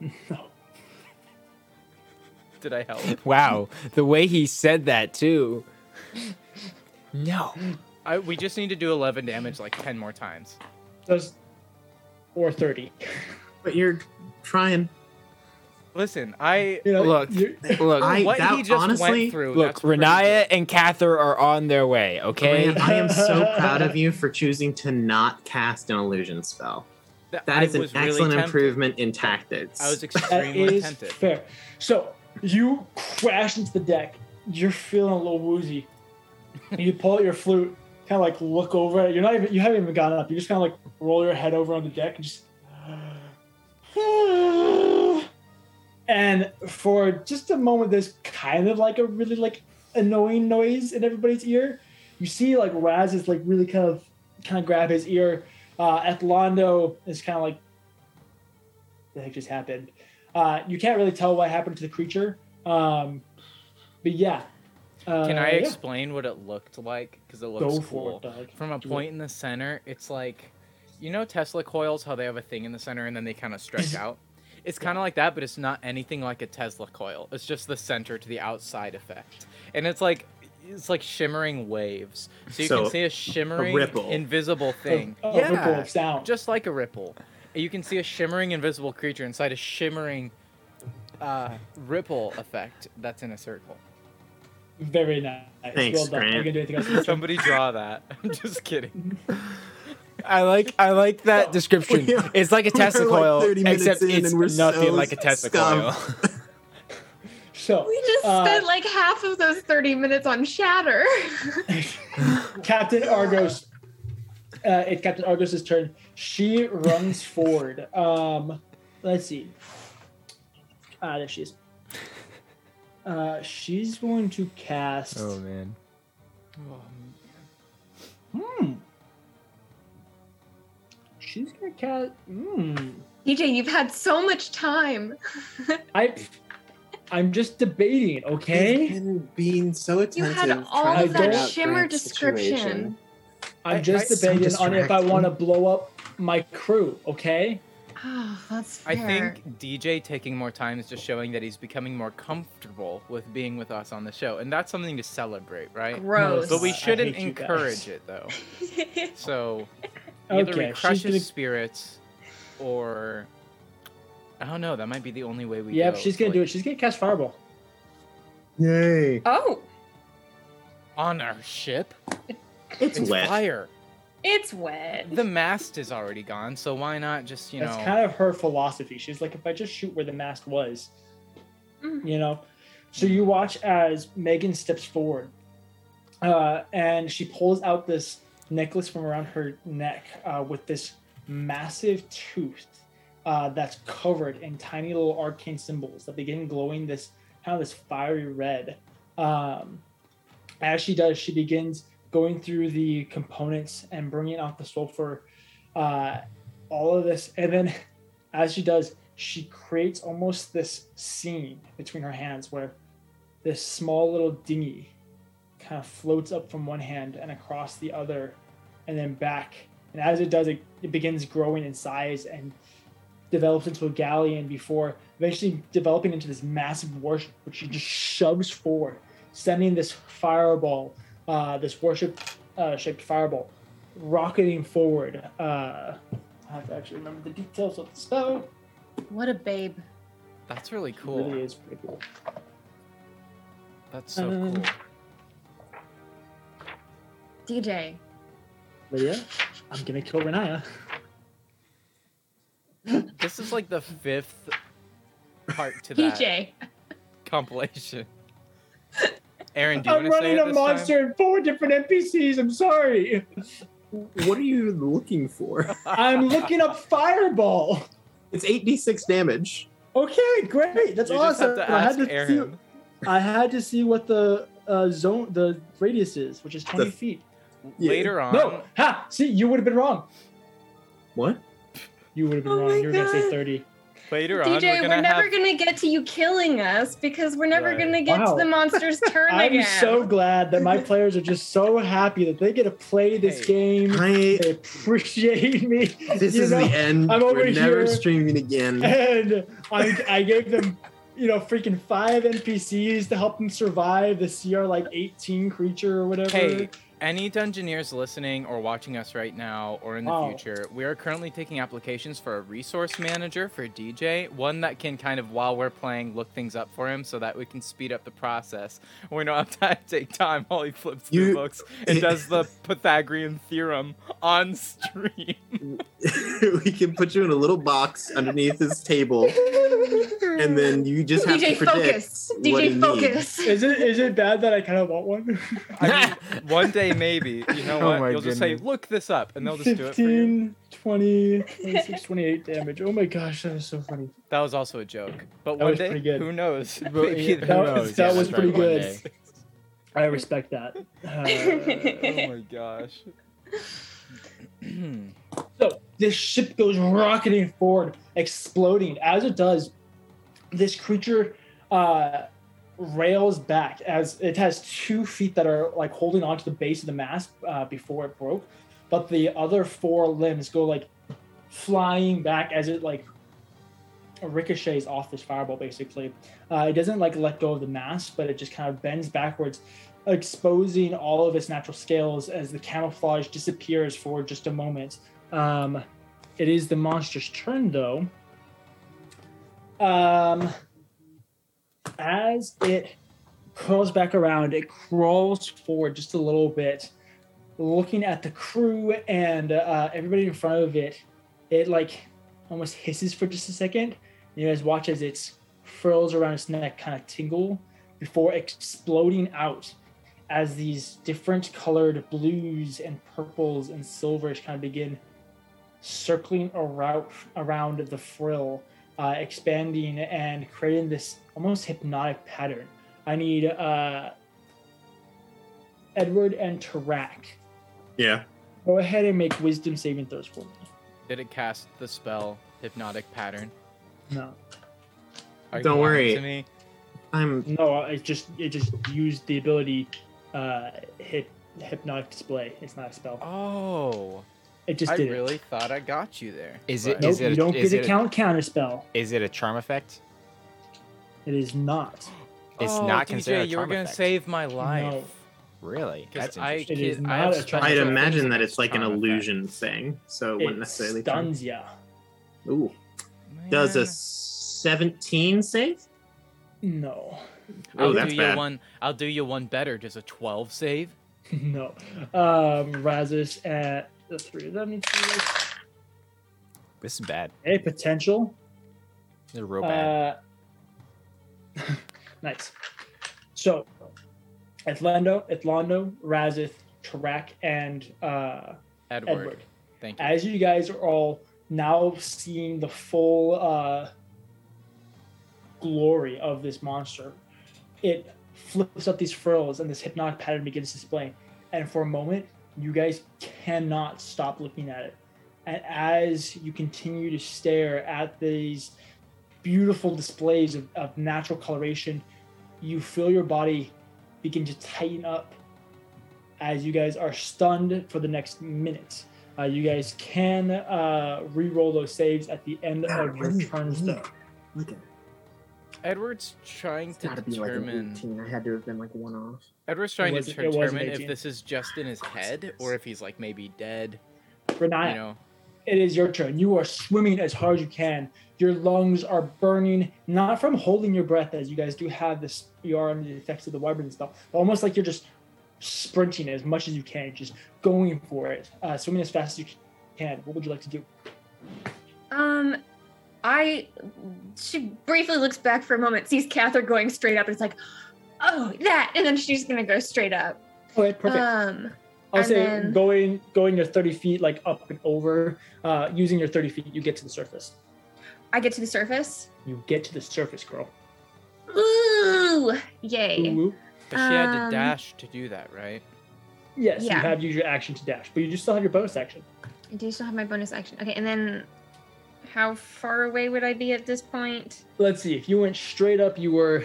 No. Did I help? Wow, the way he said that too. No. I, we just need to do 11 damage like 10 more times. Does or 30. But you're trying. Listen, I. You know, Look, Look, I- what that- he just honestly- went through. look, that's Riniya good. and Kathyr are on their way. Okay. Grant, I am so proud of you for choosing to not cast an illusion spell. That That I is an was really excellent tempted. improvement in tactics. I was That extremely is tempted. fair. So you crash into the deck. You're feeling a little woozy. you pull out your flute, kind of like look over it. You're not even. You haven't even gotten up. You just kind of like roll your head over on the deck and just. And for just a moment, there's kind of like a really like annoying noise in everybody's ear. You see like Raz is like really kind of kind of grab his ear. Uh, Etlando is kind of like, the heck just happened? Uh, you can't really tell what happened to the creature. Um, but yeah. Uh, Can I yeah. explain what it looked like? Because it looks Go cool. it, From a Do it. point in the center, it's like you know Tesla coils, how they have a thing in the center and then they kind of stretch out. It's kind of like that, but it's not anything like a Tesla coil. It's just the center to the outside effect, and it's like it's like shimmering waves. So you So, can see a shimmering, ripple. invisible thing. A, a yeah, ripple of sound. just like a ripple. You can see a shimmering, invisible creature inside a shimmering uh, ripple effect that's in a circle. Very nice. Thanks, well done. Are you gonna do anything else? with this one? Somebody draw that. I'm just kidding. I like I like that description. We- It's like a we're Tesla like coil, except in it's and we're nothing so like a Tesla coil. So We just Uh, spent like half of those 30 minutes on shatter. Captain Argos. Uh, it's Captain Argos's turn. She runs forward. Um, let's see. Ah, there she is. Uh, she's going to cast. Oh man. Hmm. She's gonna cast. Hmm. DJ, you've had so much time. I. I'm just debating. Okay. He's being so attentive. You had all of that shimmer description. situation. I'm just I- so debating on if I want to blow up my crew. Okay. Oh, that's fair. I think DJ taking more time is just showing that he's becoming more comfortable with being with us on the show, and that's something to celebrate, right? Gross. But we shouldn't hate you guys. encourage it though. So either Okay. we crush she's gonna- his spirits, or I don't know. That might be the only way we. Yep, go. she's gonna Like, do it. She's gonna cast Fireball. Yay! oh, on our ship. It's It's wet. fire. it's wet. The mast is already gone, so why not just you That's know? kind of her philosophy. She's like, if I just shoot where the mast was, Mm. you know. So you watch as Megan steps forward, uh, and she pulls out this necklace from around her neck uh, with this massive tooth uh, that's covered in tiny little arcane symbols that begin glowing this kind of this fiery red. Um, as she does, she begins going through the components and bringing out the sulfur, uh, all of this, and then as she does, she creates almost this scene between her hands where this small little dinghy kind of floats up from one hand and across the other and then back. And as it does, it, it begins growing in size and develops into a galleon before eventually developing into this massive warship, which she just shoves forward, sending this fireball, uh, this warship uh, shaped fireball, rocketing forward. Uh, I have to actually remember the details of the spell. What a babe. That's really It cool. really is pretty cool. That's so Um, cool. DJ. Lydia, I'm gonna kill Riniya. This is like the fifth part to that DJ. compilation. Aaron, do you I'm want to say running it a this monster and four different NPCs. I'm sorry. What are you looking for? I'm looking up Fireball. It's 8d6 damage. Okay, great. That's time? You just awesome. have to I had to Aaron. see. I had to see what the uh, zone, the radius is, which is 20 The- feet. Yeah. Later on, No, ha! See, you would have been wrong. What? You would have been Oh wrong. You were gonna say 30. later on, DJ, we're we're, never have. gonna get to you killing us because we're never Right. gonna get Wow. to the monster's turn I'm again. so glad that my players are just so happy that they get to play this Hey. game. I. They appreciate me. This you is know? the end. I'm over We're never here. streaming again. and I, I gave them you know freaking five npcs to help them survive the cr like 18 creature or whatever Hey, any Dungeoneers listening or watching us right now or in the Wow. future, we are currently taking applications for a resource manager for DJ, one that can kind of, while we're playing, look things up for him so that we can speed up the process. We don't have to take time while he flips through You- books and does the Pythagorean theorem on stream. we can put you in a little box underneath his table, and then you just have DJ to predict focus. what he DJ needs. focus. is it is it bad that i kind of want one I mean, one day maybe. You know Oh what? my You'll just say, look this up, and they'll just do it for 15 20 26 28 damage oh my gosh that was so funny That was also a joke. But That one day, pretty good. who knows? But, Maybe yeah, that- knows? that was pretty good. i respect that oh Uh, my gosh. So this ship goes rocketing forward, exploding. As it does, this creature uh, rails back as it has two feet that are like holding onto the base of the mast uh, before it broke. but the other four limbs go like flying back as it like ricochets off this fireball basically uh, it doesn't like let go of the mass but it just kind of bends backwards exposing all of its natural scales as the camouflage disappears for just a moment um, it is the monster's turn though um, as it curls back around it crawls forward just a little bit looking at the crew and uh, everybody in front of it it like almost hisses for just a second. You guys watch as its frills around its neck kind of tingle before exploding out as these different colored blues and purples and silvers kind of begin circling around around the frill, uh, expanding and creating this almost hypnotic pattern. I need uh, Edward and Tarak. Yeah. Go ahead and make wisdom saving throws for me. Did it cast the spell hypnotic pattern? No. Are Don't worry. To me? I'm No, it just it just used the ability uh hip hypnotic display. It's not a spell. Oh, It just I did really thought I got you there. Is it- but- it. is Nope, it you a- don't is get it a a- count counter spell. Is it a charm effect? It is not. It's oh, not DJ, considered a you were gonna effect. save my life. No. Really? 'Cause That's I, interesting. It is kid- I not have a special charm I'd imagine that it's like an charm illusion thing, so it wouldn't necessarily. turn- stuns ya. Ooh. effects. Does a 17 save? No. Oh, I'll that's do bad. you one. I'll do you one better. Does a twelve save? no. Um Razis at the three of them. need to this. This is bad. A potential. They're real bad. Uh, nice. So, Atlando, Atlando, Razith, Tarak, and uh, Edward. Edward. Thank you. As you guys are all now seeing the full uh, glory of this monster, it flips up these frills and this hypnotic pattern begins to displaying. And for a moment, you guys cannot stop looking at it. And as you continue to stare at these beautiful displays of, of natural coloration, you feel your body begin to tighten up as you guys are stunned for the next minute. Uh, you guys can uh, re-roll those saves at the end of your turns, though. Edward's trying It's to gotta like determine. I had to have been like one off. Edward's trying to wasn't- it wasn't determine if this is just in his head or if he's like maybe dead. Riniya, You know. it is your turn. You are swimming as hard as you can. Your lungs are burning, not from holding your breath, as you guys do have this. You are under the effects of the wyvern spell, but almost like you're just sprinting as much as you can, just going for it, uh, swimming as fast as you can. What would you like to do? Um, I she briefly looks back for a moment, sees Catherine going straight up, and it's like, oh, that, and then she's gonna go straight up. Okay, perfect. Um, I'll say then- going going your 30 feet like up and over, uh, using your 30 feet, you get to the surface. I get to the surface. You get to the surface, girl. Ooh, yay! Ooh. But she had to Um, dash to do that, right? Yes, you have used your action to dash, but you just still have your bonus action. I do still have my bonus action. Okay, and then how far away would I be at this point? Let's see. If you went straight up, you were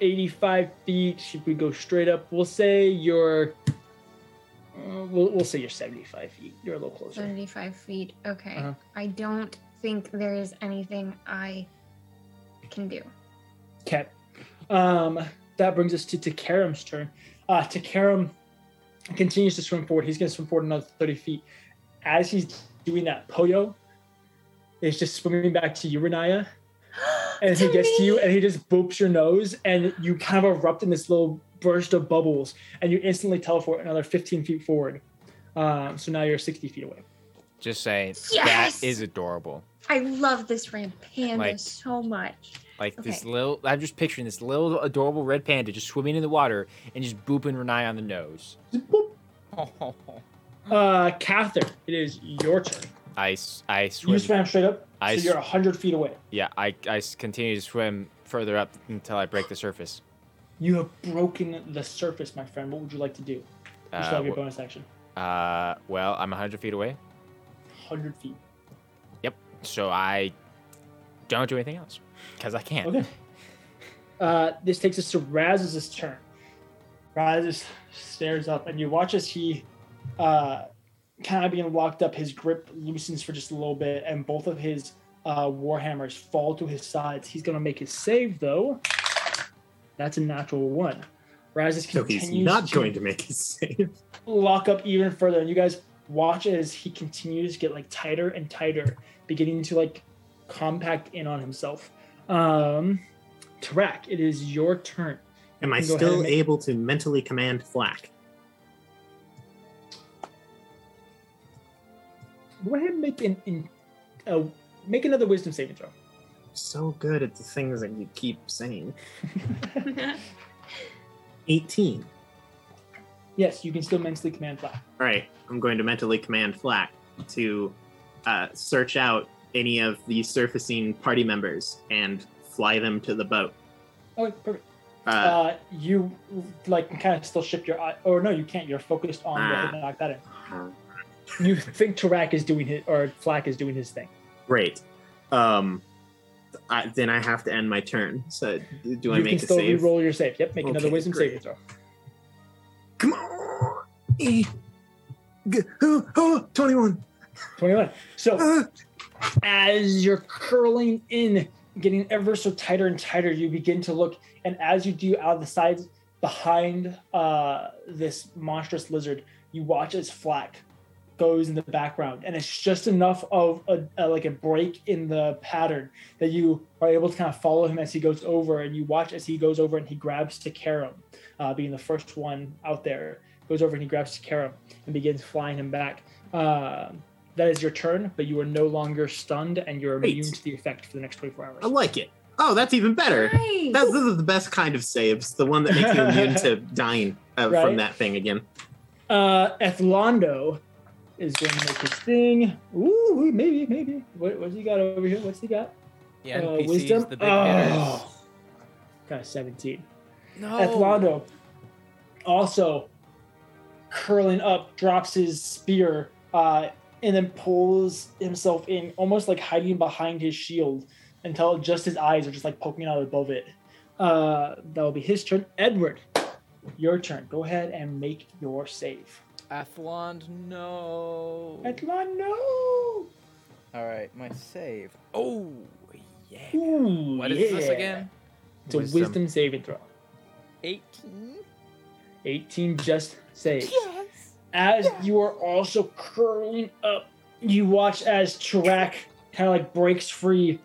85 feet. If we go straight up, we'll say you're. Uh, we'll, we'll say you're 75 feet. You're a little closer. 75 feet. Okay. Uh-huh. I don't think there is anything I can do. Okay. Um, that brings us to Takaram's turn. Uh, Takaram continues to swim forward. He's going to swim forward another 30 feet. As he's doing that, Poyo is just swimming back to you, Riniya. And he To gets to you and he just boops your nose, and you kind of erupt in this little burst of bubbles, and you instantly teleport another 15 feet forward. Um, so now you're 60 feet away. Just saying, Yes! that is adorable. I love this red panda Like- so much. Like this little, I'm just picturing this little adorable red panda just swimming in the water and just booping Renai on the nose. Just boop. Oh, Uh, Kathyr, it is your turn. I, s- I swim. You swam straight up, I so you're 100 feet away. yeah, I, I continue to swim further up until I break the surface. You have broken the surface, my friend. What would you like to do? You still Uh, have your wh- bonus action. uh, well, I'm 100 feet away, 100 feet. Yep. So I don't do anything else because I can't. Okay. Uh, this takes us to Raz's turn. Raz stares up, and you watch as he uh, kind of being locked up, his grip loosens for just a little bit, and both of his uh, warhammers fall to his sides. He's going to make his save though. That's a natural one. Razis So he's not to going to make his save. lock up even further, and you guys watch as he continues to get like tighter and tighter, beginning to like compact in on himself. Um, Tarak, it is your turn. Am I You ahead still able to mentally command Flack? Go ahead and make an, in, uh, make another Wisdom saving throw. So good at the things that you keep saying. 18. yes, you can still mentally command Flack. All right, I'm going to mentally command Flack to uh, search out any of the surfacing party members and fly them to the boat. Oh, perfect. Uh, Uh, you like can kind of still shift your eye, or no, you can't. You're focused on Ah. the knock that in. You think Tarak is doing his, or Flack is doing his thing. great. Um, I, then I have to end my turn. So do I make can a still save? re-roll your save. Yep, make another Okay, Wisdom great. saving throw. Come on. E- G- oh, oh, 21. 21. So Uh, as you're curling in, getting ever so tighter and tighter, you begin to look, and as you do out of the sides behind uh, this monstrous lizard, you watch as Flack goes in the background, and it's just enough of a, a like a break in the pattern that you are able to kind of follow him as he goes over, and you watch as he goes over and he grabs Takaram, uh, being the first one out there, goes over and he grabs Takaram and begins flying him back. Um that is your turn, but you are no longer stunned and you're Great. immune to the effect for the next 24 hours. I like it. Oh, that's even better. Nice. That's this is the best kind of saves. The one that makes you immune to dying uh, Right. from that thing again. Uh, Ethlondo is going to make his thing. Ooh, maybe, maybe. What, what's he got over here? What's he got? The Uh, wisdom? the big Oh. Got a 17. No. Ethlondo also curling up, drops his spear, uh, and then pulls himself in, almost like hiding behind his shield until just his eyes are just like poking out above it. Uh, that will be his turn. Edward, your turn. Go ahead and make your save. Athlon, no. Ethlondo! All right, my save. Oh, yeah. Ooh, What is this again? It's a Wisdom. wisdom saving throw. 18. 18 just saves. Yes. as you are also curling up, you watch as Tarak kind of like breaks free.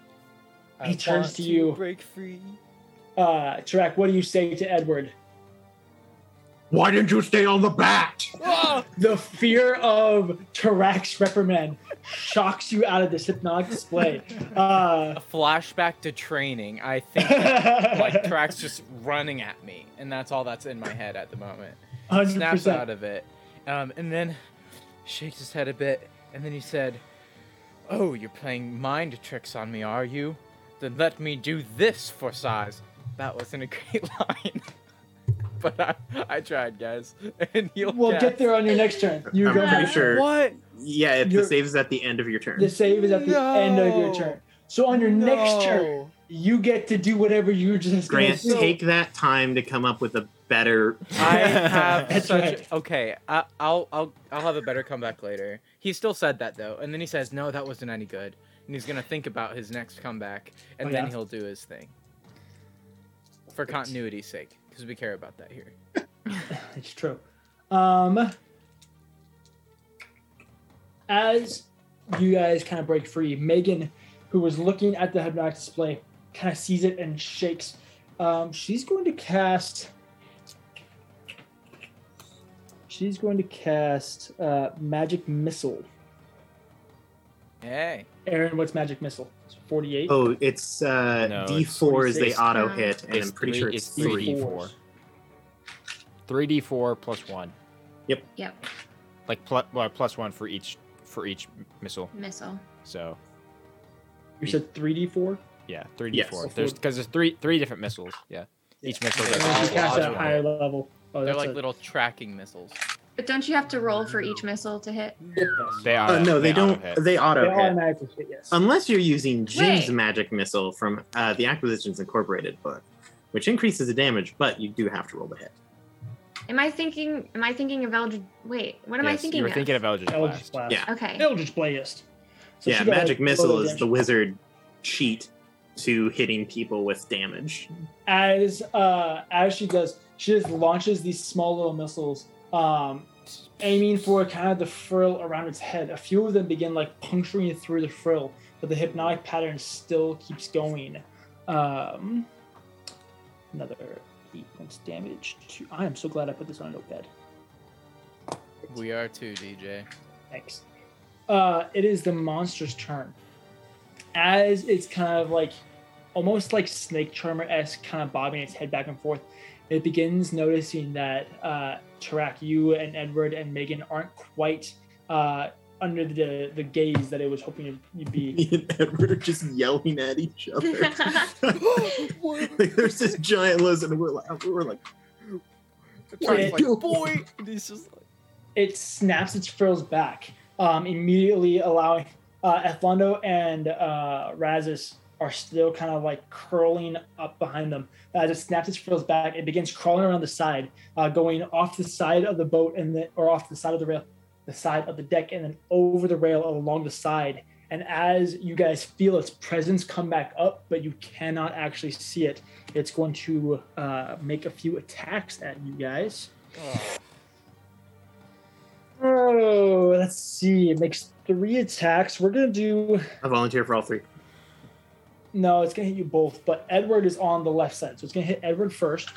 I He turns want to you. Break free. Uh, Tarak, what do you say to Edward? Why didn't you stay on the bat? The fear of Tarak's reprimand shocks you out of this hypnotic display. Uh, A flashback to training. I think that, like Track's just running at me, and that's all that's in my head at the moment. Snaps 100%. out of it, um, and then shakes his head a bit, and then he said, "Oh, you're playing mind tricks on me, are you? Then let me do this for size." That wasn't a great line, but I, I tried, guys. And you'll We'll get there on your next turn. You're I'm going pretty sure. What? Yeah, it, the save is at the end of your turn. The save is at the end of your turn. So on your next turn, you get to do whatever you just gonna Grant, do. take that time to come up with a better. I have such. right. Okay, I, I'll I'll I'll have a better comeback later. He still said that though, and then he says, "No, that wasn't any good," and he's gonna think about his next comeback, and Oh, then yeah? he'll do his thing. For continuity's sake, because we care about that here. It's true. Um, as you guys kind of break free, Megan, who was looking at the hypnotic display, kind of sees it and shakes. Um, she's going to cast. She's going to cast uh, magic missile. Hey, Aaron, what's magic missile? It's Forty-eight. Oh, it's uh, No, D4 it's is the 46. auto hit, and It's I'm pretty three- sure it's it's three three. D4. Three D four plus one, Yep. Yep. Like plus well, plus one for each for each missile. Missile. So You said three D four. yeah, three D Yes. four. There's because there's three three different missiles. Yeah, each missile Yeah. does And then plus she cast one. at a higher level. Oh, they're that's like a- little tracking missiles. But don't you have to roll for each missile to hit? They are. Uh, no, they, don't. auto-hit. They auto They hit. automatically hit. Yes. Unless you're using Jim's Wait. magic missile from uh, the Acquisitions Incorporated book, which increases the damage, but you do have to roll the hit. Am I thinking? Am I thinking of Eldritch? Wait, what am I thinking You were of? thinking of Eldritch Eldritch Blast. Blast. Yeah. Okay. Eldritch Blast. So yeah, magic missile is damage. the wizard cheat to hitting people with damage. as uh as she does she just launches these small little missiles um aiming for kind of the frill around its head a few of them begin like puncturing through the frill but the hypnotic pattern still keeps going um another eight points damage to i am so glad i put this on a notepad We are too, DJ. Thanks. Uh, it is the monster's turn. As it's kind of like almost like snake charmer esque, kind of bobbing its head back and forth, it begins noticing that uh, Tarak, you and Edward and Megan aren't quite uh, under the the gaze that it was hoping you'd be. Me and Edward are just yelling at each other. like, there's this giant lizard, and we're like, we're like, Yeah. like, boy, and he's just like, It snaps its frills back, um, immediately allowing uh, Ethlondo and uh, Razis are still kind of like curling up behind them. As it snaps its frills back, it begins crawling around the side, uh, going off the side of the boat and then, or off the side of the rail, the side of the deck, and then over the rail along the side. And as you guys feel its presence come back up, but you cannot actually see it, it's going to uh, make a few attacks at you guys. Oh, let's see. It makes three attacks. We're gonna do I volunteer for all three. No. It's gonna hit you both, but Edward is on the left side, so it's gonna hit Edward first.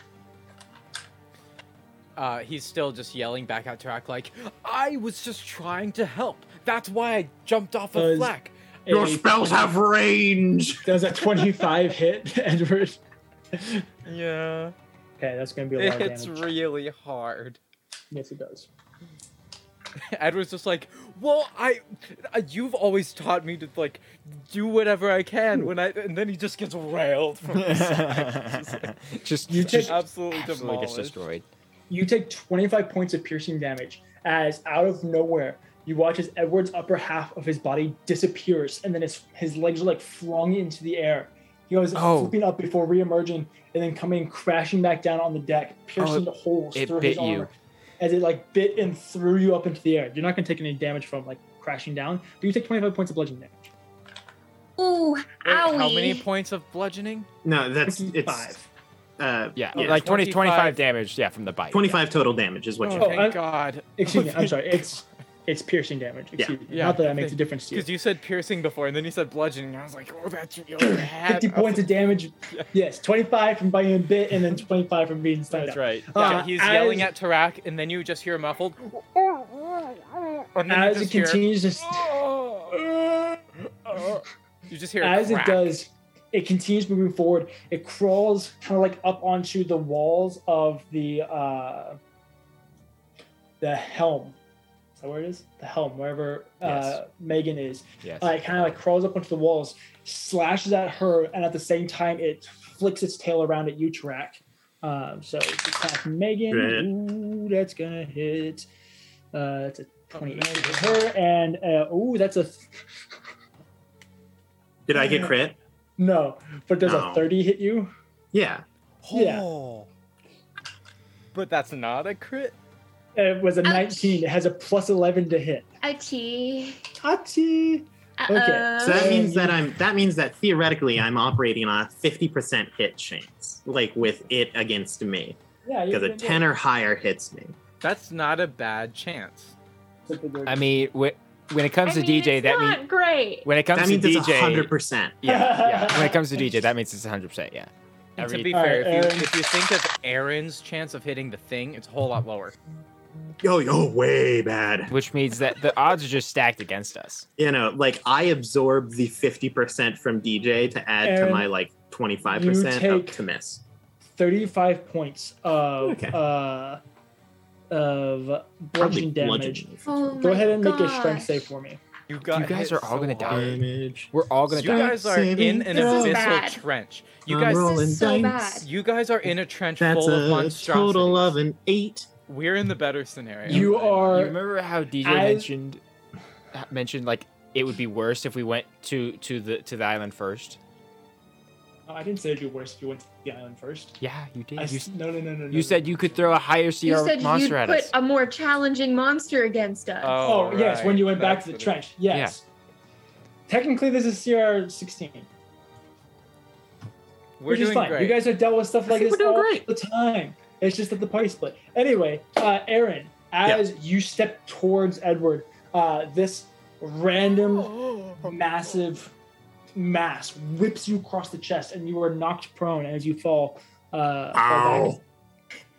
uh, he's still just yelling back at Tarak like, I was just trying to help. That's why I jumped off a Does- Flack. Your spells have range. Does a twenty-five hit Edward? Yeah. Okay, that's gonna be a lot of damage. It's damage. really hard. yes, it does. Edward's just like, well, I, uh, you've always taught me to like do whatever I can when I, and then he just gets railed from the side. just You you take- just absolutely, absolutely gets demolished. destroyed. You take twenty-five points of piercing damage as out of nowhere you watch as Edward's upper half of his body disappears, and then his his legs are like flung into the air. He goes Oh. flipping up before reemerging and then coming crashing back down on the deck, piercing the holes it through his armor. you. Armor as it like bit and threw you up into the air. You're not gonna take any damage from like crashing down, but you take 25 points of bludgeoning damage. Ooh, Wait, owie. how many points of bludgeoning? No, that's it's 25. uh, Yeah, Yeah, like 20, 25 25 damage. Yeah, from the bite. 25 total damage is what Oh, you Oh, thank God. Excuse me, I'm sorry. It's it's piercing damage. Excuse me. Yeah. Not that that makes a difference to you. Because you said piercing before, and then you said bludgeoning. I was like, oh, that's really bad. 50 points of damage. Yeah. Yes, 25 from being bit and then 25 from being stunned. That's right. Uh, Yeah, he's yelling at Tarak, and then you just hear a muffled. And As it just hear, continues to you just hear a as it does, it continues moving forward. It crawls kind of like up onto the walls of the uh, the helm. Is that where it is? The helm, wherever uh, Megan is. Yes. Uh, it kind of like crawls up onto the walls, slashes at her, and at the same time, it flicks its tail around at you, Tarak. Um, so it's attack Megan. Ooh, that's gonna hit. Uh, that's a 28 to hit her, and uh, ooh, that's a Did I get crit? no. But does No. a 30 hit you? Yeah. yeah. Oh. But that's not a crit. It was a Ouch. 19. It has a plus 11 to hit. Ouchie. Tachi. Uh-oh. Okay. So that means that I'm that means that theoretically I'm operating on a 50% hit chance, like with it against me, Yeah, because a 10 or higher hits me. That's not a bad chance. I mean, when, when it comes I to mean, DJ, it's that not means great. when it comes to DJ. That to means it's DJ, 100%. yeah, yeah. When it comes to DJ, that means it's 100. percent Yeah. And to be Alright, fair, if, you, if you think of Aaron's chance of hitting the thing, it's a whole lot lower. Yo, yo, way bad. which means that the odds are just stacked against us. You know, like I absorb the 50% from DJ to add to my like 25% you take- to miss. 35 points of Okay. uh of bludgeoning damage. bludgeoning. Oh Go ahead and make a strength save for me. You, got You guys are all so gonna die. Damage. We're all gonna You die. You guys are in an throw. Abyssal bad. trench. You guys, rolling This is so bad. you guys are in a trench That's full of a monstrosities. total of an eight. We're in the better scenario. You You are You remember how DJ I- mentioned mentioned like it would be worse if we went to to the to the island first. Oh, I didn't say it'd be worse if you went to the island first. Yeah, you did. I You, s- no, no, no, no. no, you said you could throw a higher You CR said monster you'd at put us. a more challenging monster against us. Oh, oh yes, when you went back that's to the trench. Yes. Technically, this is CR 16. We're which is doing fine. great. You guys have dealt with stuff like this all great. the time. It's just that the party split. Anyway, uh, Aaron, as you step towards Edward, uh, this random massive mass whips you across the chest, and you are knocked prone as you fall. Uh, Ow.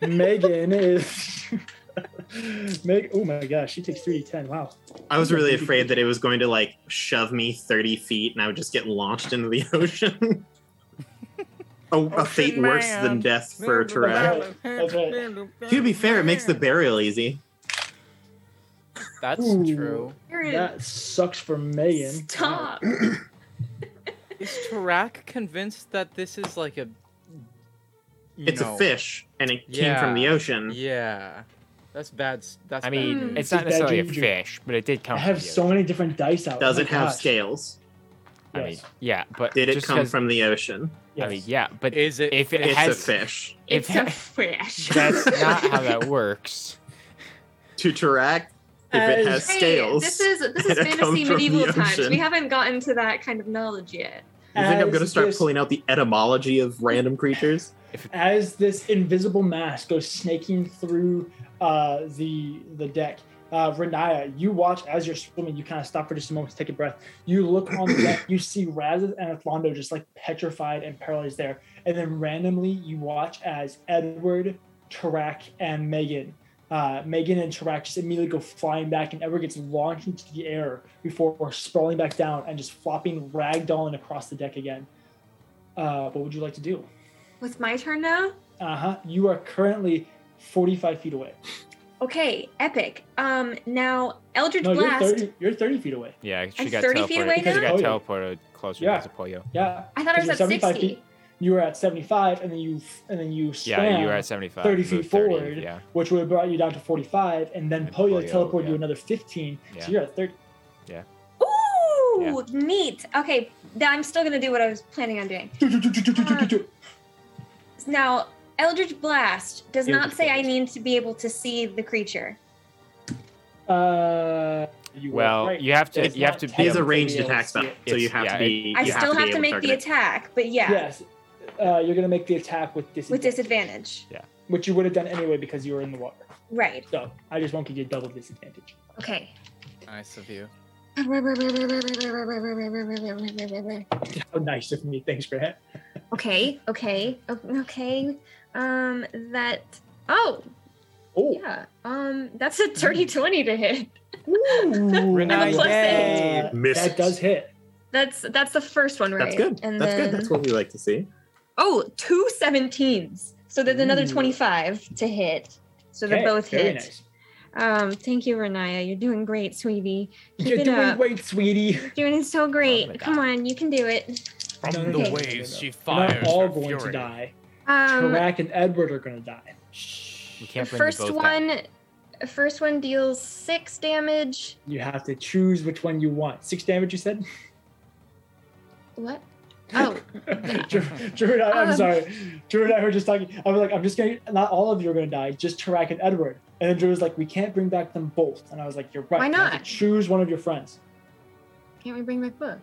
Megan is. Meg. Oh my gosh, she takes three d ten. Wow. I was really afraid that it was going to like shove me 30 feet and I would just get launched into the ocean. A, a fate Ocean worse than death for That's Tarak. right. That's. To be fair, it makes the burial easy. That's Ooh. true. That sucks for Megan. Stop. Is Tarak convinced that this is like a? It's know- a fish and it came from the ocean. Yeah, that's bad. That's. I bad mean, Mm. news. it's not Bad necessarily a juju. fish, but it did come. I from have the so ocean. many different dice out. Does Oh it my have gosh. scales? I mean, Yes. yeah, but Did it come from the ocean? I mean, yeah, but is it? if it? It's has- a fish. If it's if a fish. that's not how that works. To Tarak, if it As- has Hey, scales, this is this is and it comes fantasy medieval times. We haven't gotten to that kind of knowledge yet. you think I'm going to start this- pulling out the etymology of random creatures? as this invisible mass goes snaking through uh, the the deck. Uh, Riniya, you watch as you're swimming. You kind of stop for just a moment to take a breath. You look on the deck. You see Razeth and Athlondo just like petrified and paralyzed there. And then randomly, you watch as Edward, Tarak, and Megan. Uh, Megan and Tarak just immediately go flying back, and Edward gets launched into the air before sprawling back down and just flopping ragdolling across the deck again. Uh, what would you like to do? It's my turn now. Uh huh. You are currently 45 feet away. Okay, epic. Um, now Eldritch No, you're Blast. 30. You're 30 feet away. Yeah, she I'm got 30 feet teleported. away She now? got teleported closer Yeah. to Zapoyo. Yeah. I thought I was at 75 sixty. feet. You were at 75, and then you and then you swam, Yeah, you were at 75. 30 moved feet forward. Yeah. which would have brought you down to 45, and then And Poyo Poyo, teleported you another 15, Yeah. so you're at 30. Yeah. Ooh, neat. Okay, th- I'm still gonna do what I was planning on doing. Now, Eldritch Blast does not Eldritch say I need to be able to see the creature. Uh, you Well, right. you have to. It's You have to be. He a technically ranged to attack spell, so you have yeah, to be. I you still to, have be to make the it. attack, but yeah, Yes. Uh, you're gonna make the attack with disadvantage. with disadvantage. Yeah. Which you would have done anyway because you were in the water. Right. So I just won't give you a double disadvantage. Okay. Nice of you. How nice of me. Thanks for that. Okay, okay, okay. Um, that. Oh, Oh. yeah. Um, that's a dirty 20 to hit. Ooh. Renee, plus yay. eight. Missed. That does hit. That's that's the first one, right? That's good. And That's then, good. That's what we like to see. Oh, two 17s. So there's another 25 to hit. So they Okay, both very hit. nice. Um, thank you, Riniya. You're doing great, sweetie. Keep You're it doing up. great, sweetie. You're doing so my great. Come on, you can do it. From No, no, the no, no, waves, she We're not all her going fury. to die. Um, Tarak and Edward are going to die. We can't bring first both one, back. first one deals six damage. You have to choose which one you want. Six damage, you said? What? Oh, Drew, Drew and I, I'm Um. sorry. Drew and I were just talking. I was like, I'm just going to, not all of you are going to die, just Tarak and Edward. And then Drew was like, we can't bring back them both. And I was like, you're right. Why You have to not? choose one of your friends. can't we bring back both?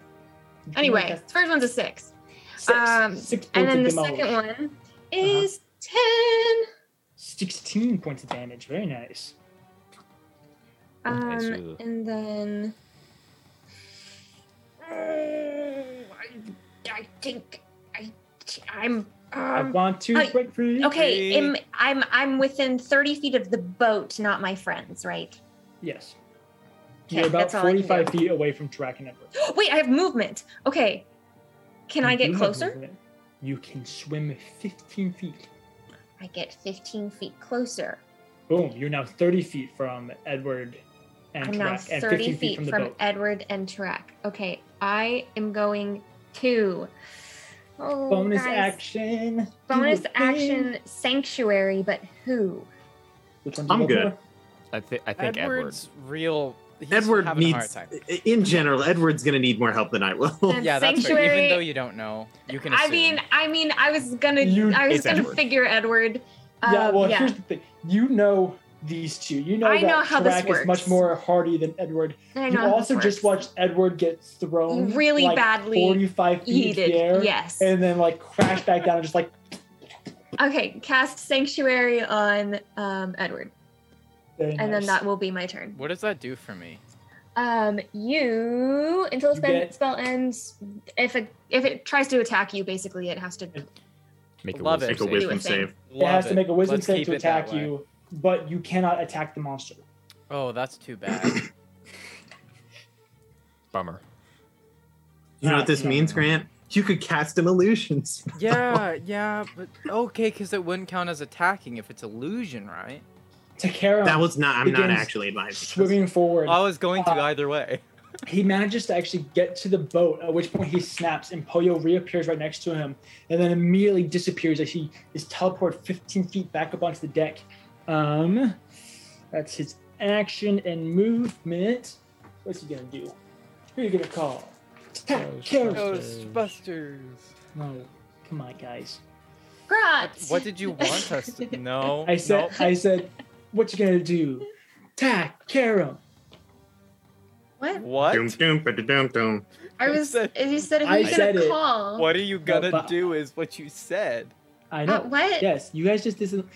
Anyway, first one's a six. Six. Um, Six And then the damage. second one is 10. 16 points of damage. Very nice. Um, Nice. and then. I, I think I, I'm. I Um, want to I- break free. okay, am, I'm I'm within 30 feet of the boat, not my friends, right? Yes. Okay, You're about that's all I can 45 feet away from Tarak and Edward. Wait, I have movement. Okay, can I get closer? movement. You can swim 15 feet. I get 15 feet closer. Boom. You're now 30 feet from Edward and I'm now Tarak, and 30 15 feet from the from boat. Edward and Tarak. Okay, I am going to. Oh, Bonus guys. action. Bonus a thing. action sanctuary, but who? Which one do you I'm go good. for? I, thi- I think Edward. Edward's real he's Edward having a hard needs, time. in general, Edward's gonna need more help than I will. And Yeah, that's fair. Sanctuary- Even though you don't know, you can. I mean, I mean, I was gonna, You- I was gonna Edward. figure Edward. yeah, Um, well, yeah. here's the thing. You know these two. You know I that know how this Tarak is much more hardy than Edward. I know how also just works. watched Edward get thrown Really like, badly 45 feet into Heated, the air, yes. and then like crash back down and just like Okay, cast Sanctuary on um, Edward, very and then that will be my turn. what does that do for me? Um, you until the You spell, get- spell ends. If it if it tries to attack you, basically it has to. Make a Love wisdom it. Make a save. wisdom Do a thing. save. it has to make a wisdom Let's save to attack you, but you cannot attack the monster. Oh, that's too bad. Bummer. You know what this No, no, means. Grant? You could cast him illusions. yeah, yeah, but okay, because it wouldn't count as attacking if it's illusion, right? Takaram That was not. I'm not actually advising. this. swimming forward. I was going to Uh, either way. he manages to actually get to the boat, at which point he snaps and Poyo reappears right next to him and then immediately disappears as he is teleported 15 feet back up onto the deck. Um, that's his action and movement. What's he gonna do? Who are you gonna call? Attack, Karen. Ghostbusters. No, come on, guys. Grot. What did you want us to? No. I said, no. I said, what you gonna do? Tack, Karen. What? What? Dum, dum, ba-da-dum. I was. said- you said who I you gonna said it. call? What are you gonna but- do? Is what you said. I know. Uh, what? Yes, you guys just didn't.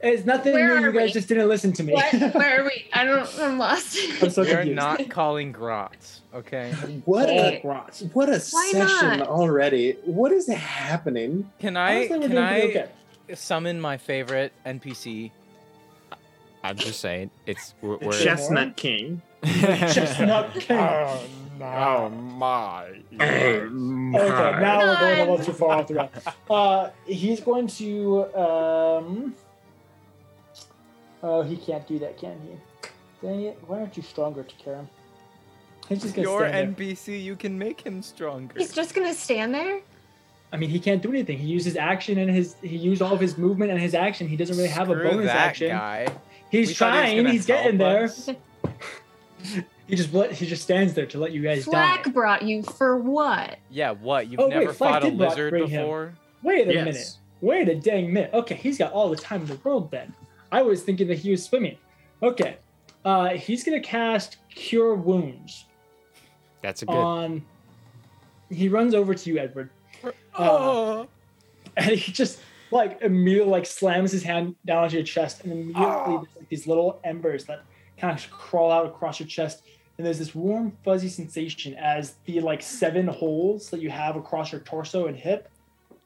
It's nothing Where new. You guys we? just didn't listen to me. What? Where are we? I don't. I'm lost. I'm so We're confused. not calling grots, okay? What Hey. a Grots. what a Why session not? already. What is happening? Can I Honestly, can I okay. summon my favorite NPC? I'm just saying, it's we're, we're Chestnut King. Chestnut King. Oh my! Oh Okay, now we're going a little too far off the rail. Uh, he's going to. Um, oh, he can't do that, can he? Dang it! Why aren't you stronger, Takaram? He's just gonna Your stand there. NPC, you can make him stronger. He's just gonna stand there. I mean, he can't do anything. He used his action and his. He used all of his movement and his action. He doesn't really have a Screw bonus that action. guy. He's We thought he trying. gonna he's getting help there. He just let- he just stands there to let you guys Flack die. brought you for what? Yeah, what? You've Oh, wait, never Flack fought a lizard bring him. before? Wait a Yes. minute. Wait a dang minute. Okay, he's got all the time in the world then. I was thinking that he was swimming. Okay. Uh, he's gonna cast Cure Wounds That's a good. on. He runs over to you, Edward, Oh, and he just like immediately like slams his hand down onto your chest, and immediately Oh. there's like these little embers that kind of crawl out across your chest, and there's this warm, fuzzy sensation as the like seven holes that you have across your torso and hip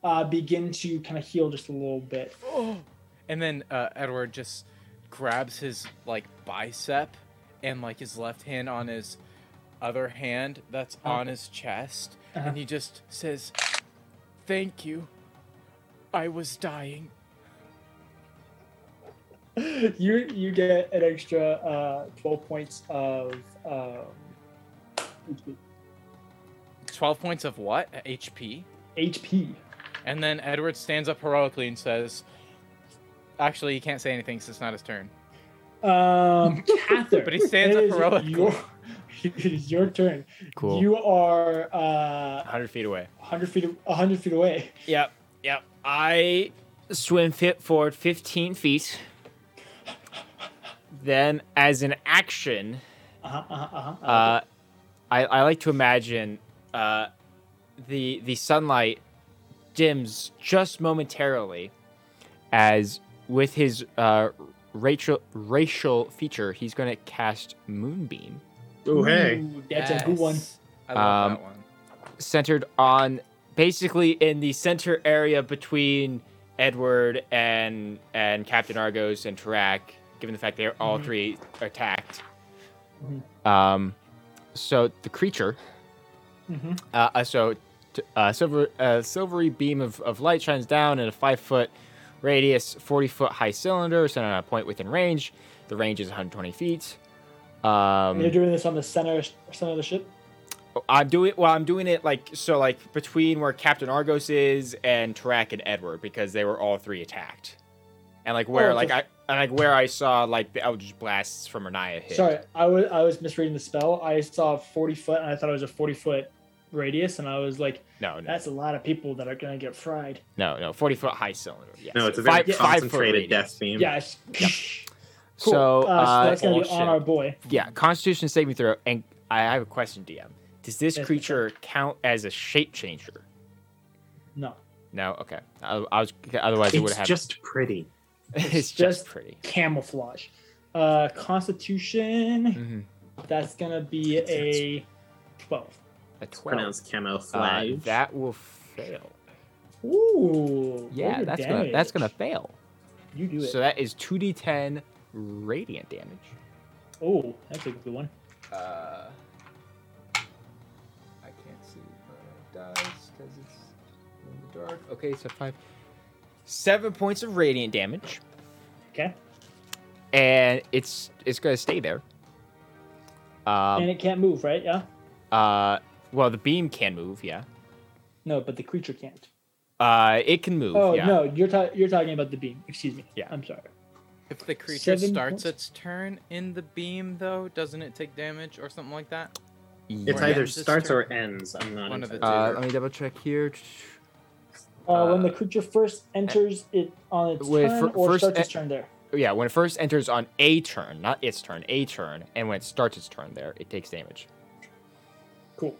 uh, begin to kind of heal just a little bit. oh. And then uh, Edward just grabs his like bicep and like his left hand on his other hand that's Oh. on his chest, Uh-huh. and he just says, "Thank you. I was dying." you you get an extra uh, 12 points of um, HP. Twelve points of what? HP. HP. And then Edward stands up heroically and says, "Actually, he can't say anything since it's not his turn." Um, Kathyr, But he stands up heroically. Your, it is your turn. Cool. You are uh, 100 feet away. 100 feet 100 feet away. Yep, yep. I swim fit forward 15 feet. Then, as an action, Uh-huh, uh-huh, uh-huh. uh, I, I like to imagine uh, the the sunlight dims just momentarily, as with his uh, racial racial feature, he's going to cast Moonbeam, Oh hey. Ooh, that's a good one. I love Um, that one. centered on basically in the center area between Edward and and Captain Argos and Tarak, given the fact they're all Mhm. three attacked. Mhm. Um, so the creature, Mhm. uh, so t- uh, silver uh, silvery beam of, of light shines down in a five foot radius, forty foot high cylinder, centered on a point within range. The range is 120 feet. And you're Um, doing this on the center center of the ship. I'm doing well. I'm doing it like so, like between where Captain Argos is and Tarak and Edward, because they were all three attacked. and like where Oh, like the- I and like where I saw like the Eldritch blasts from Riniya hit. Sorry, I was I was misreading the spell. I saw 40 foot, and I thought it was a 40 foot radius, and I was like, No, no, that's a lot of people that are gonna get fried. no, no. Forty foot high cylinder. Yes. No, it's a very Five- five concentrated radius. death beam. Yeah. it's- Cool. So, uh, uh, so that's gonna be on our boy. Yeah, Constitution saving throw. And I have a question, DM. Does this Yes, creature count as a shape changer? No, No. Okay. I, I was otherwise it would have. It's just pretty. it's just, just- pretty. camouflage. Uh, Constitution. Mhm. That's gonna be a 12. A twelve. Pronounced Uh, camouflage. that will fail. Ooh. Yeah, roll your that's gonna that's gonna fail. You do it. So that is two d10 radiant damage. oh, that's a good one. Uh, dark. Okay, so five, seven points of radiant damage, Okay. and it's it's gonna stay there. and Um, it can't move, right? Yeah. uh, well, the beam can move, yeah. No, but the creature can't. Uh, it can move, Oh yeah. no, you're ta- you're talking about the beam. Excuse me. Yeah. I'm sorry. If the creature Seven starts points. its turn in the beam, though, doesn't it take damage or something like that? it's Or either ends its starts turn. or ends. I'm not One of the entirely Uh, let me double check here. Uh, when Uh, the creature first enters it on its Wait, turn fir- or first starts e- its turn there. Yeah, when it first enters on a turn, not its turn, a turn, and when it starts its turn there, it takes damage. Cool.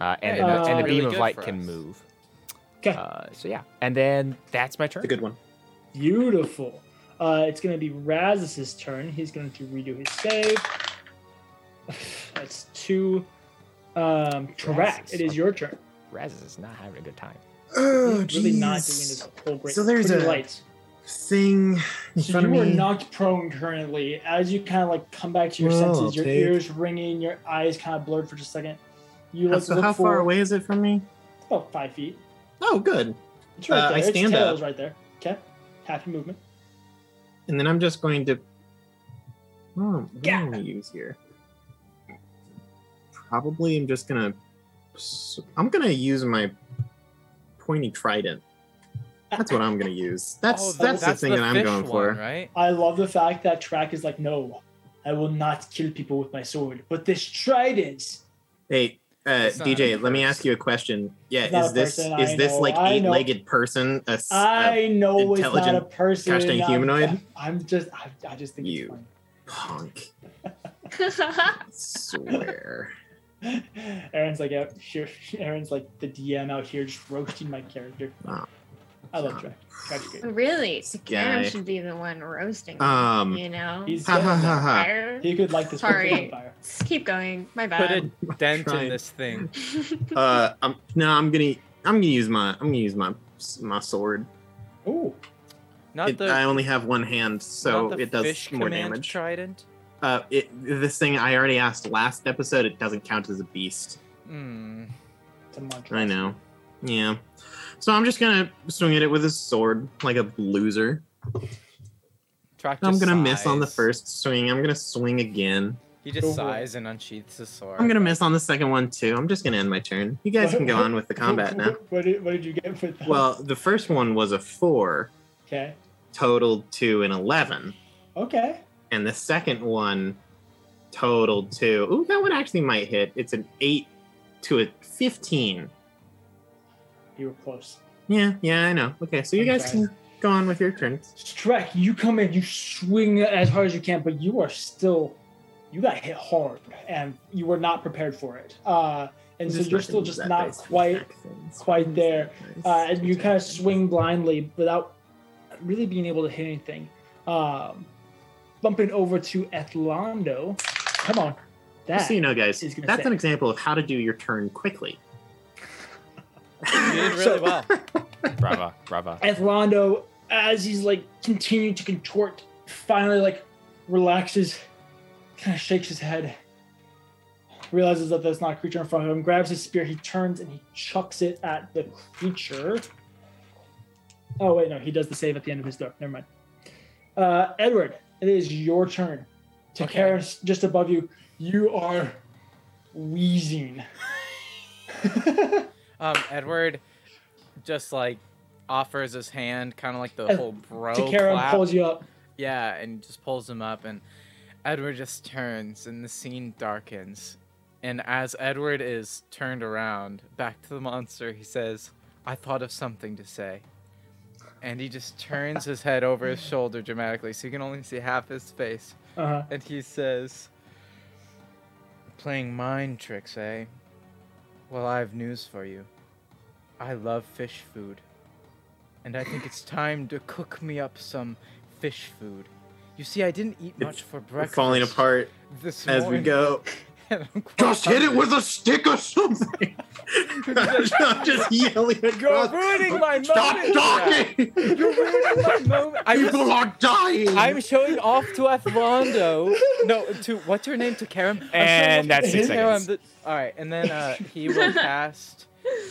Uh, and, Hey, the, and the really beam of light can us. move. Okay. Uh, so yeah, and then that's my turn. It's a good one. Beautiful. Uh, it's going to be Raz's turn. He's going to redo his save. That's two. Um, correct. Razz. It is your turn. Raz is not having a good time. Oh, really not doing this whole great. So there's a- lights. thing in So front you of are knocked prone currently. As you kind of like come back to your Whoa, senses, your ears ringing, your eyes kind of blurred for just a second. You like so look how far away is it from me? About five feet. Oh, good. It's right Uh, there. I its stand tail up. right there. Okay. Half your movement. And then I'm just going to. Oh, what Yeah. am I use here? Probably, I'm just gonna. I'm gonna use my pointy trident. That's what I'm gonna use. That's Oh, that's, the thing that I'm going one, for. right? I love the fact that Tarak is like, no, I will not kill people with my sword, but this trident. Hey, uh, DJ, let me ask you a question. Yeah, It's is this person, is this know, like I eight-legged person? A, s- a- I know it's not a intelligent person. gosh dang I'm- humanoid? I'm, just, I, I just think You. it's punk. Swear. Fun. Aaron's like out here. Aaron's like the DM out here, just roasting my character. Wow. I love Tarak. Tarak's great. really? So Karen Guy. should be the one roasting. Um, you know? He's Ha ha getting ha there. ha. Fire. He could like this whole Sorry. thing on fire. Just keep going. My bad. Put bad. a dent trying. in this thing. Uh, I'm, no, I'm gonna I'm gonna use my I'm gonna use my my sword. Ooh, Not It- the, I only have one hand, so not the it does fish more command damage. Trident. Uh, it, this thing I already asked last episode. It doesn't count as a beast. Hmm. it's. I know. Yeah. So I'm just gonna swing at it with a sword like a loser. Tarak I'm gonna miss on the first swing. I'm gonna swing again. He just for sighs and unsheaths his sword. I'm gonna miss on the second one too. I'm just gonna end my turn. You guys can go on with the combat now. What did, what did you get with that? Well, the first one was a four, okay, totaled to an eleven. okay. And the second one totaled to ooh that one actually might hit it's an 8 to a 15 You were close. yeah yeah i know okay so you guys can go on with your turns Strek, you come in, you swing as hard as you can, but you are still, you got hit hard, and you were not prepared for it. Uh, and so you're still just not quite, quite there. Uh, and you kind of swing blindly without really being able to hit anything. Um, bumping over to Ethlando. Come on, that Just so you know guys that's say- an example of how to do your turn quickly You did really So- well. Brava, brava. Ethlando, as he's like continuing to contort, finally like relaxes, kind of shakes his head, realizes that there's not a creature in front of him, grabs his spear, he turns and he chucks it at the creature. Oh wait, no, he does the save at the end of his door. Never mind. Uh, Edward, it is your turn. To Okay. Karis, just above you, you are wheezing. Um, Edward, just like offers his hand, kind of like the whole bro Takara clap. pulls you up. Yeah, and just pulls him up, and Edward just turns, and the scene darkens. And as Edward is turned around back to the monster, he says, "I thought of something to say." And he just turns his head over his shoulder dramatically, so you can only see half his face. Uh-huh. And he says, "Playing mind tricks, eh? Well, I have news for you. I love fish food, and I think it's time to cook me up some fish food. You see, I didn't eat much for breakfast. falling apart this as we go. and I'm quite Just hit it with a stick or something. I'm just yelling You're across. ruining my Stop moment. talking! You're ruining my moment. I People was, are dying. I'm showing off to Athlondo. No, to what's her name? To Karen. I'm showing And off that's to six Karen seconds. that- all right, and then uh, he will cast.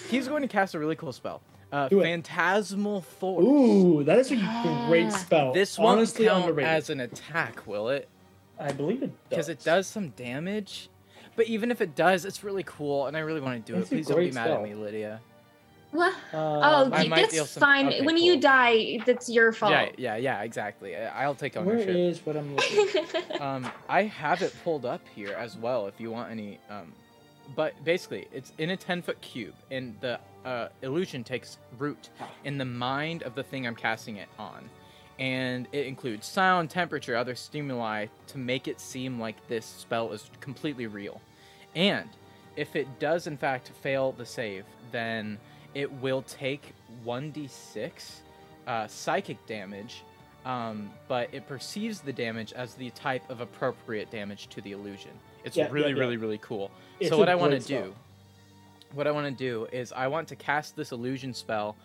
He's going to cast a really cool spell. Uh, Do it. Phantasmal Force. Ooh, that is a great spell. This won't honestly count underrated. as an attack, will it? I believe it does. Because it does some damage. But even if it does, it's really cool, and I really want to do It's it. Please don't be mad spell. at me, Lydia. What? Uh, Oh, I y- that's some- fine. okay, when cool. you die, that's your fault. Yeah, yeah, yeah, exactly. I- I'll take where ownership. is what I'm looking? um, I have it pulled up here as well if you want any. Um, but basically, it's in a 10 foot cube, and the uh, illusion takes root in the mind of the thing I'm casting it on. And it includes sound, temperature, other stimuli to make it seem like this spell is completely real. And if it does, in fact, fail the save, then it will take 1d6 uh, psychic damage um, but it perceives the damage as the type of appropriate damage to the illusion. It's Yeah, really, yeah, yeah. really, really cool. It's so what I want to do, what I want to do is I want to cast this illusion spell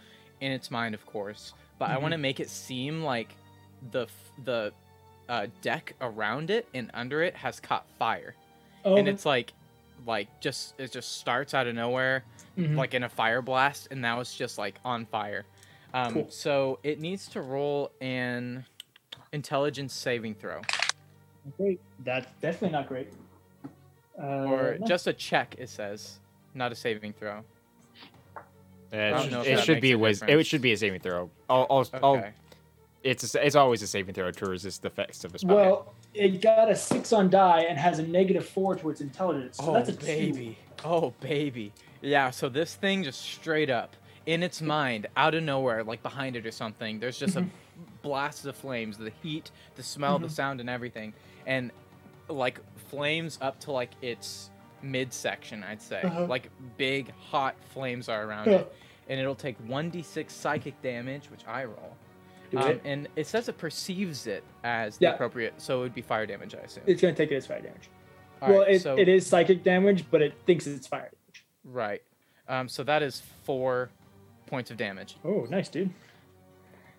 in its mind, of course, but I Mhm. want to make it seem like the the uh, deck around it and under it has caught fire, Oh, and it's like like just it just starts out of nowhere mhm. like in a fire blast, and now it's just like on fire. Um, Cool. So it needs to roll an intelligence saving throw, great. That's definitely not great. Uh, or no. just a check. It says, not a saving throw. It, should- it should be a a It should be a saving throw. I'll, I'll, Okay. I'll, it's a, it's always a saving throw to resist the effects of a spell. Well, it got a six on die and has a negative four to its intelligence. So oh that's a two. baby, oh baby. Yeah. So this thing just straight up in its mind, out of nowhere, like behind it or something. There's just a blast of flames, the heat, the smell, the Mhm. sound, and everything, and like flames up to like its midsection, I'd say. Uh-huh. Like big hot flames are around Yeah. it, and it'll take one d6 psychic damage, which I roll. Do Um, it. and it says it perceives it as the Yeah. appropriate, so it would be fire damage, I assume. It's gonna take it as fire damage. All well, right, it, so- it is psychic damage, but it thinks it's fire damage. Right. Um, so that is four points of damage. Oh, nice, dude.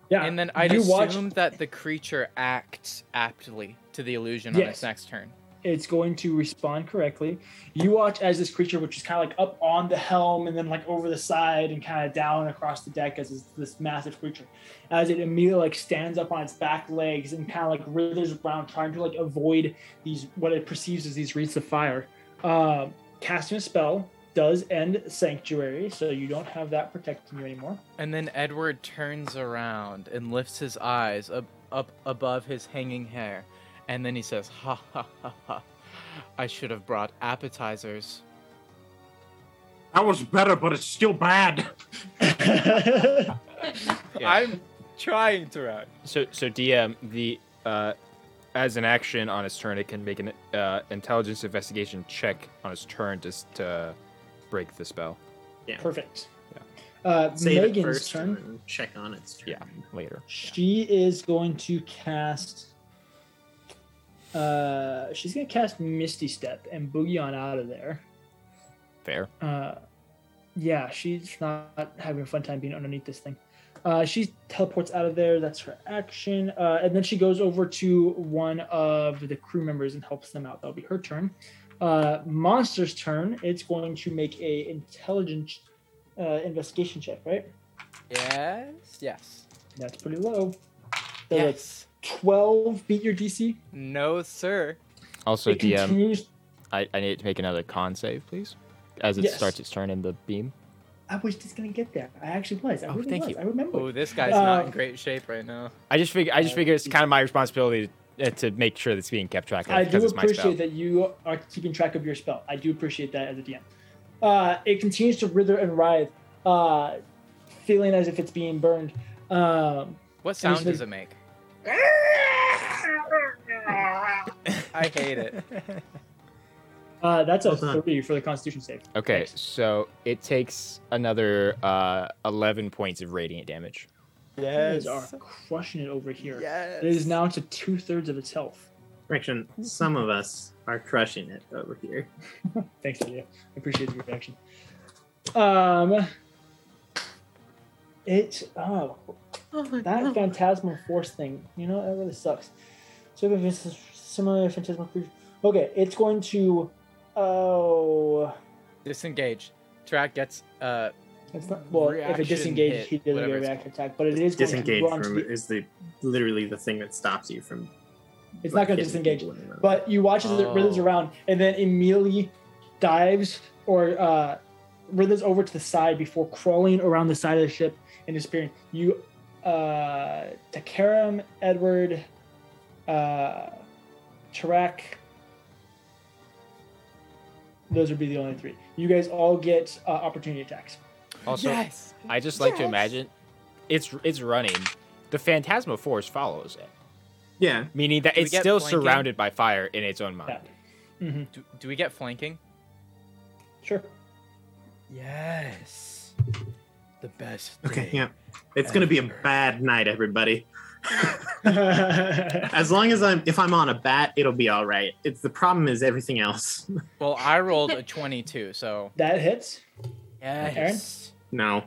Yeah. and then I'd you assume watch. that the creature acts aptly to the illusion on Yes. its next turn. It's going to respond correctly. You watch as this creature, which is kind of like up on the helm and then like over the side and kind of down across the deck as this, massive creature, as it immediately like stands up on its back legs and kind of like writhers around, trying to like avoid these what it perceives as these wreaths of fire. Uh, casting a spell does end sanctuary, so you don't have that protecting you anymore. And then Edward turns around and lifts his eyes up, up above his hanging hair. And then he says, Ha ha ha ha. I should have brought appetizers. That was better, but it's still bad. Yeah. I'm trying to run. So, so DM the uh, as an action on its turn, it can make an uh, intelligence investigation check on its turn to s- to break the spell. Yeah. Perfect. Uh, Save it Megan's first turn. check on its turn. Yeah, later. She is going to cast. Uh, she's gonna cast Misty Step and boogie on out of there. Fair. Uh, yeah, she's not having a fun time being underneath this thing. Uh, she teleports out of there. That's her action, uh, and then she goes over to one of the crew members and helps them out. That'll be her turn. Uh, Monster's turn. It's going to make a intelligence uh, investigation check, right? Yes. Yes. That's pretty low. Does a Yes. 12 beat your DC? No, sir. Also, it DM, continues. I, I need to make another con save, please, as it Yes. starts its turn in the beam. I was just gonna get there. I actually was. I Oh, really thank was. you. I remember. Oh, this guy's Uh, not in great shape right now. I just figure I just Uh, figure it's kind of my responsibility to, uh, to make sure that's being kept track of I do it's my spell. appreciate that you are keeping track of your spell. I do appreciate that as a DM. Uh, it continues to wither and writhe, uh, feeling as if it's being burned. Um, What sound does like- it make? I hate it. uh, that's a Well three for the Constitution save. Okay, Thanks. so it takes another uh, 11 points of radiant damage. You guys are crushing it over here. Yes. It is now to two thirds of its health. Correction. Some of us are crushing it over here. Thanks, Lydia. I appreciate the reaction. Um, it oh that phantasmal force thing. You know that really sucks. So if it's similar to phantasmal creature, okay, it's going to. Oh, Disengage. Tarak gets uh it's not. Well, if it disengages, hit, he doesn't get whatever a it's reaction attack, but it is going Disengage to run to from the, is the literally the thing that stops you from. It's like, not going to disengage. people in. But you watch as it writhers Oh. around and then immediately dives or uh, writhers over to the side before crawling around the side of the ship and disappearing. You, uh, Takaram, Edward, uh, Tarak, those would be the only three. You guys all get uh, opportunity attacks. Also, I just like to imagine it's it's running. The phantasmal force follows it, Yeah. meaning that Do it's still flanking? surrounded by fire in its own mind. Yeah. hmm do, do we get flanking? Sure. Yes. The best. Okay. Yeah. It's gonna be a bad night, everybody. As long as I'm if I'm on a bat, it'll be all right. It's the problem is everything else. Well, I rolled a 22, so that hits. yes. No.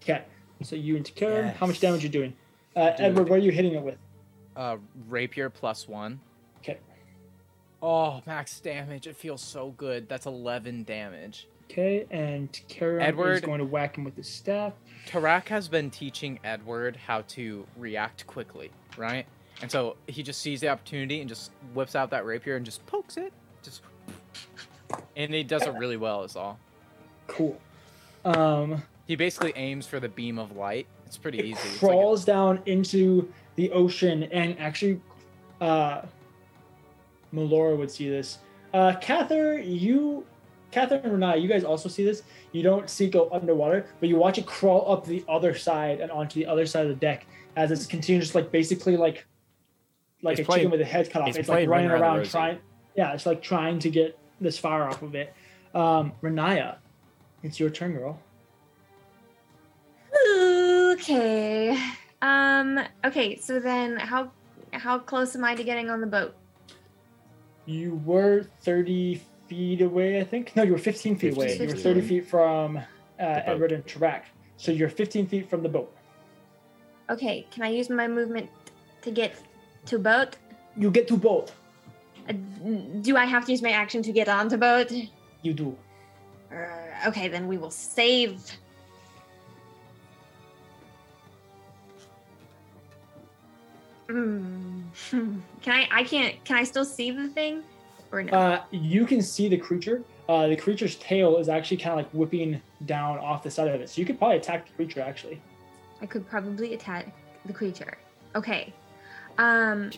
Okay. So you and Takaram, how much damage are you doing? Uh, Edward, what are you hitting it with? Uh, rapier plus one. Okay. Oh, max damage. It feels so good. That's 11 damage. Okay, and Karen is going to whack him with his staff. Tarak has been teaching Edward how to react quickly, right? And so he just sees the opportunity and just whips out that rapier and just pokes it. Just and he does it really well is all. Cool. Um, He basically aims for the beam of light. It's pretty it easy. It's like a- crawls down into the ocean, and actually, uh, Melora would see this. Uh, Kathyr, you, Kathyr and Riniya, you guys also see this. You don't see it go underwater, but you watch it crawl up the other side and onto the other side of the deck as it's continuing, just like basically like, like It's a playing- chicken with a head cut off. it's It's, like running Around around trying. Yeah, it's like trying to get this fire off of it. Um, Riniya, it's your turn, girl. Okay. Um. Okay. So then, how how close am I to getting on the boat? You were 30 feet away, I think. No, you were 15 feet away. 15 You were 30 feet from uh. Edward and Tarak. So you're 15 feet from the boat. Okay. Can I use my movement to get to boat? You get to boat. Uh, do I have to use my action to get onto boat? You do. Uh, okay, then we will save. Hmm. Can I? I can't. Can I still see the thing, or no? Uh, you can see the creature. Uh, the creature's tail is actually kind of like whipping down off the side of it. So you could probably attack the creature, actually. I could probably attack the creature. Okay. Um.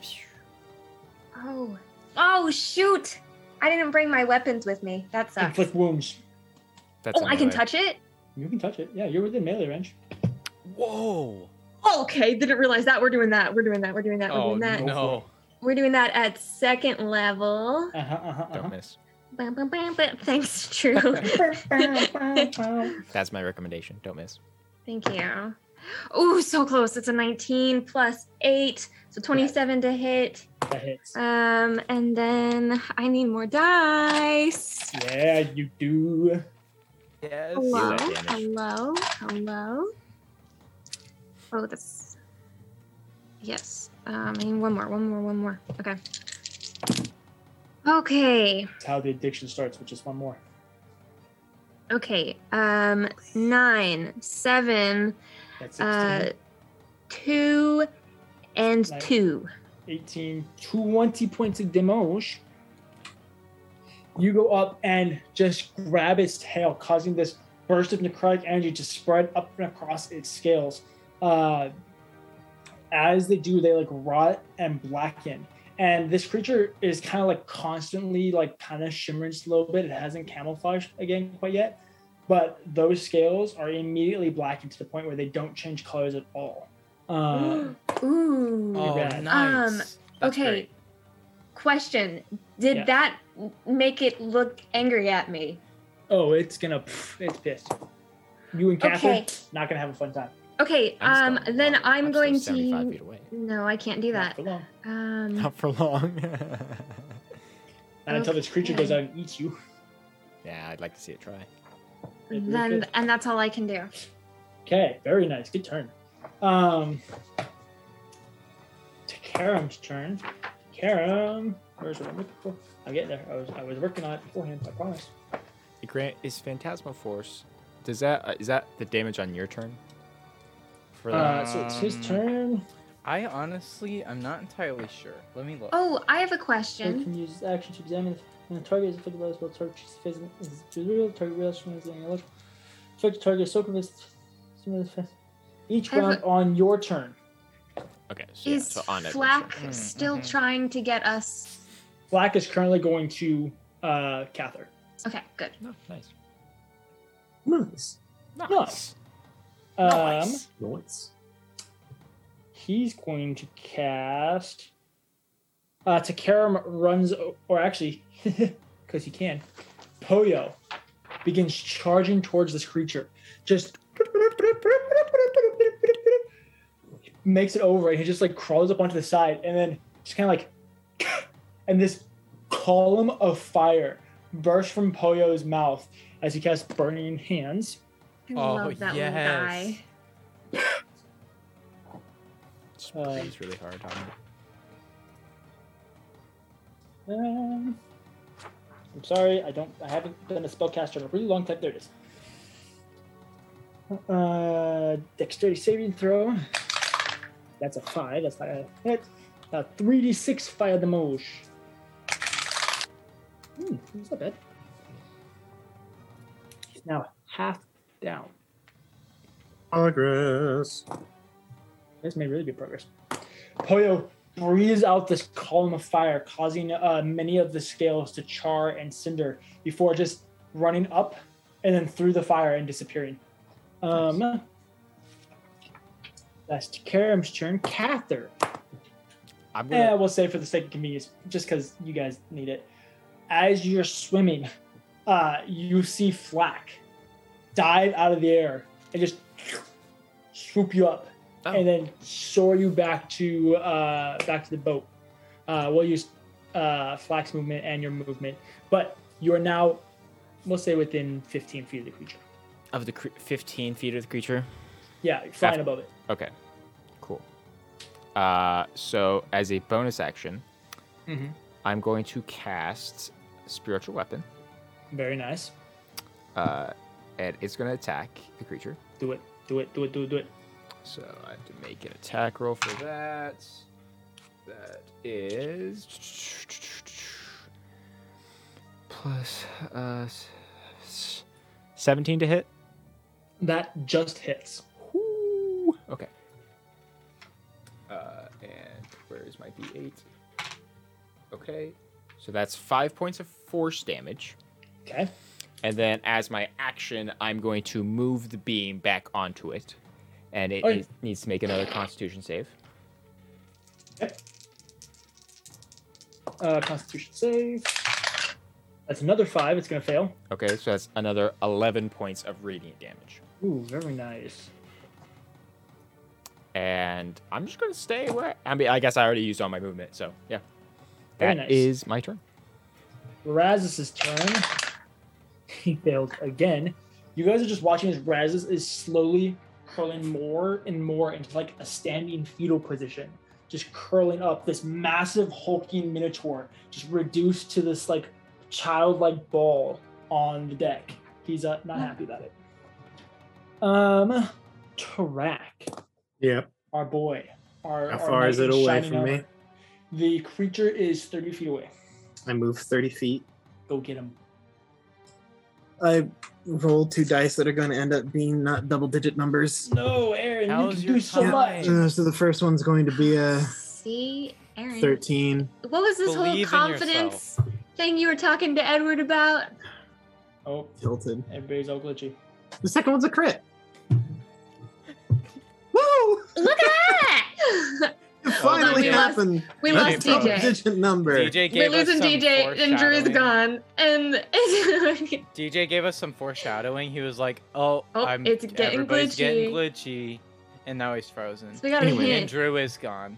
Oh. Oh shoot! I didn't bring my weapons with me. That sucks. Inflict wounds. That's Oh, I can melee. touch it. You can touch it. Yeah, you're within melee range. Whoa. Okay, didn't realize that. We're doing that. We're doing that. We're doing that. We're Oh doing that. no. We're doing that at second level. Uh huh. Uh-huh, Don't uh-huh. miss. Bam, bam, bam, bam. Thanks, True. That's my recommendation. Don't miss. Thank you. Oh, so close. It's a 19 plus 8, so 27 to hit. that hits. Um, and then I need more dice. Yeah, you do. Yes. Hello, hello, hello. Oh, that's yes. Um, I need one more, one more, one more. Okay. Okay. That's how the addiction starts, which is one more. Okay. Um, nine, seven, That's 16. uh, two, and Nice. two. 18, 20 points of damage. You go up and just grab its tail, causing this burst of necrotic energy to spread up and across its scales. Uh, as they do, they like rot and blacken. And this creature is kind of like constantly like kind of shimmering just a little bit. It hasn't camouflaged again quite yet, but those scales are immediately blackened to the point where they don't change colors at all. Uh, Ooh. Oh, nice. Um, okay. great. Question: Did Yeah. that make it look angry at me? oh, it's gonna, it's pissed. You and Catherine Okay. not gonna have a fun time. Okay. I'm Um. Then well, I'm, still going to. feet away. No, I can't do Not that. for long. Um. Not for long. And until this creature goes out and eats you. yeah, I'd like to see it try. Then could. and that's all I can do. Okay, very nice. Good turn. Um, to Karam's turn. Karam, where's what I'm looking for? I'm getting there. I was I was working on it beforehand. I promise. Grant is Phantasmal Force. Does that uh, is that the damage on your turn? For Uh, that? so it's his turn. I honestly, I'm not entirely sure. Let me look. Oh, I have a You question. can use action to examine when the target is affected by the spell. Target is facing real. Target real from is electrical. Affected target is so convinced. Each I have a- round on your turn. okay, so, yeah, so on Edward's Flack turn. Mm, still mhm. trying to get us? Flack is currently going to uh Kathyr. Okay, good. No, nice. Nice. Nice. Um, Nice. Nice. he's going to cast. Uh, Takaram runs, or actually, because he can, Poyo begins charging towards this creature. Just makes it over, and he just like crawls up onto the side, and then just kind of like, and this column of fire bursts from Poyo's mouth as he casts Burning Hands. I Oh, love that little yes. guy. Just Uh, breathe really hard on it. Um, I'm sorry, I don't. I haven't done a spellcaster in a really long time. There it is. Uh, dexterity saving throw. That's a five. That's not a hit. Uh, three d six fire damage. Hmm, that's not bad. He's now half down. Progress. This made really good progress. Poyo breathes out this column of fire, causing uh, many of the scales to char and cinder before just running up and then through the fire and disappearing. Um, that's Karam's turn. Kathyr. I'm gonna. Yeah, we'll say for the sake of convenience, just because you guys need it. As you're swimming, uh, you see Flack dive out of the air and just swoop you up, Oh. and then soar you back to uh, back to the boat. Uh, we'll use uh, Flack's movement and your movement, but you are now, we'll say, within 15 feet of the creature. of the cre- 15 feet of the creature. Yeah, you're flying After- above it. Okay, cool. Uh, so as a bonus action, Mm-hmm. I'm going to cast spiritual weapon, Very nice. uh, and it's going to attack the creature. Do it. Do it. Do it. Do it. Do it. So I have to make an attack roll for that. That is plus uh, s- s- 17 to hit. That just hits. Okay. Uh, and where is my d8? Okay. So that's five points of force damage. Okay. And then as my action, I'm going to move the beam back onto it. And it needs, needs to make another constitution save. Uh, Constitution save. That's another five. It's gonna fail. Okay, so that's another 11 points of radiant damage. Ooh, very nice. And I'm just going to stay where I mean, I guess I already used all my movement, so yeah. Very That is nice. my turn. Razus's turn. He failed again. You guys are just watching as Razus is slowly curling more and more into like a standing fetal position, just curling up. This massive hulking minotaur, just reduced to this like childlike ball on the deck. He's uh, not happy about it. Um, Tarak, Yep. our boy. Our, How far is it away from me? armor. The creature is 30 feet away. I move 30 feet. Go get him. I roll two dice that are going to end up being not double digit numbers. No, Aaron, How's you can do so time? much. Uh, so the first one's going to be a See, Aaron. 13. What was this Believe whole confidence thing you were talking to Edward about? Oh, Tilted. everybody's all glitchy. The second one's a crit. Woo! Look at that! It finally we lost- happened. we That's lost a double DJ. digit number. DJ We're gave us losing some DJ and Drew is gone. And DJ gave us some foreshadowing. He was like, "Oh, Oh, I'm it's getting everybody's getting glitchy." glitchy," and now he's frozen. So we got a Anyway, And. Drew is gone.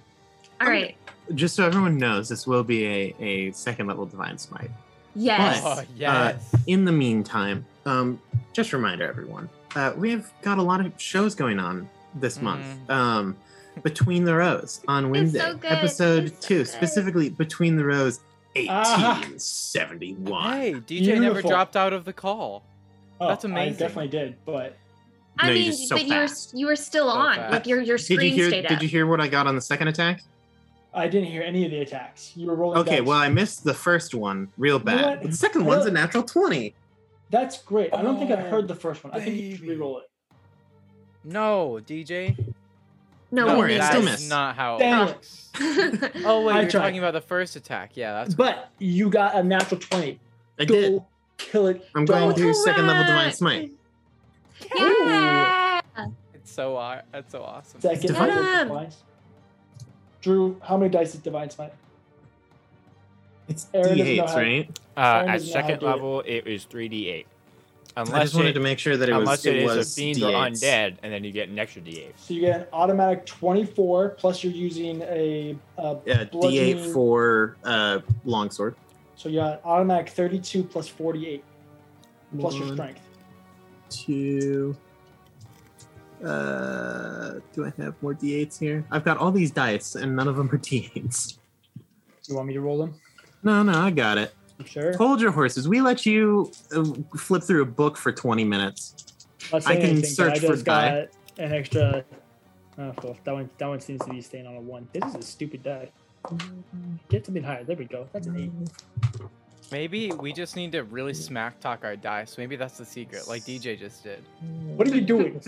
All right. Just so everyone knows, this will be a, a second level Divine Smite. Yes. Oh yes. In the meantime, um, just a reminder, everyone, uh, we have got a lot of shows going on this month. Um, Between the Rows on Wednesday, so good. episode It's so two, good. specifically Between the Rows Ah. 1871. Hey, DJ never dropped out of the call. Oh, That's I amazing. definitely did, but I No, you're mean, so but you're you were still So on. fast. Like your your Did screen you hear? stayed Did up. you hear what I got on the second attack? I didn't hear any of the attacks. You were rolling. Okay, dice. well I missed the first one real bad. what? But the second I one's a natural twenty. that's great. I don't think I Oh, heard the first one. I think you should re-roll it. No, DJ. No, Don't we worry, still this. missed. not how it Damn it. works. Oh wait, I you're tried. talking about the first attack. Yeah, that's But you got a natural twenty. I Go did. kill it. I'm going dog. with your second level divine smite. yeah. it's so aw- that's so awesome. Second Divine- level Drew, how many dice is divine smite? It's Aaron doesn't know d8s, how- right? Uh, at doesn't know how to second do it. level, it is 3d8. I Unless just wanted it, to make sure that it was unless it it is was a fiend or d8s. undead, and then you get an extra d8. So you get an automatic twenty-four plus you're using a. Uh, Yeah, bludgeoning- d8 for uh, longsword. So you got automatic thirty-two plus forty-eight plus your strength. Two. Uh, do I have more d8s here? I've got all these dice, and none of them are d8s. You want me to roll them? No, no, I got it. You sure? Hold your horses. We let you uh, flip through a book for 20 minutes. Not I can anything, search I for just die. got an extra. Oh, well, that one, that one seems to be staying on a one. This is a stupid die. Get something higher. There we go. That's an eight. Maybe we just need to really smack talk our dice. Maybe that's the secret, like DJ just did. What are you doing?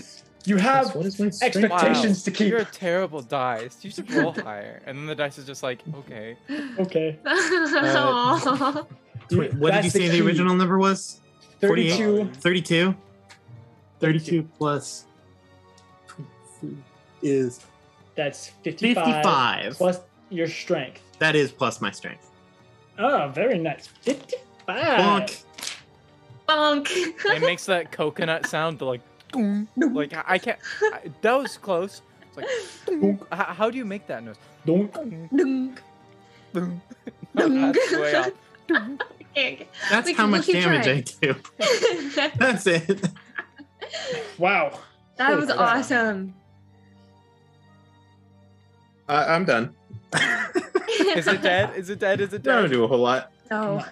You have What is my strength? expectations to keep. You're a terrible dice. You should roll higher. And then the dice is just like, okay. Okay. Aw. Wait, what did you That's the say the original number was? 48? 32. 32? 32 plus is That's 55, 55. plus your strength. That is plus my strength. Oh, very nice. 55. Bonk. Bonk. It makes that coconut sound like, like I I can't. I, that was close. It's like, how, how do you make that noise? Don't. Dunk. No, that's way off. That's We how much damage trying. I do. That's it. Wow. that Holy was crap. awesome. Uh, I'm done. Is it dead? Is it dead? Is it dead? I Don't dead? do a whole lot. No.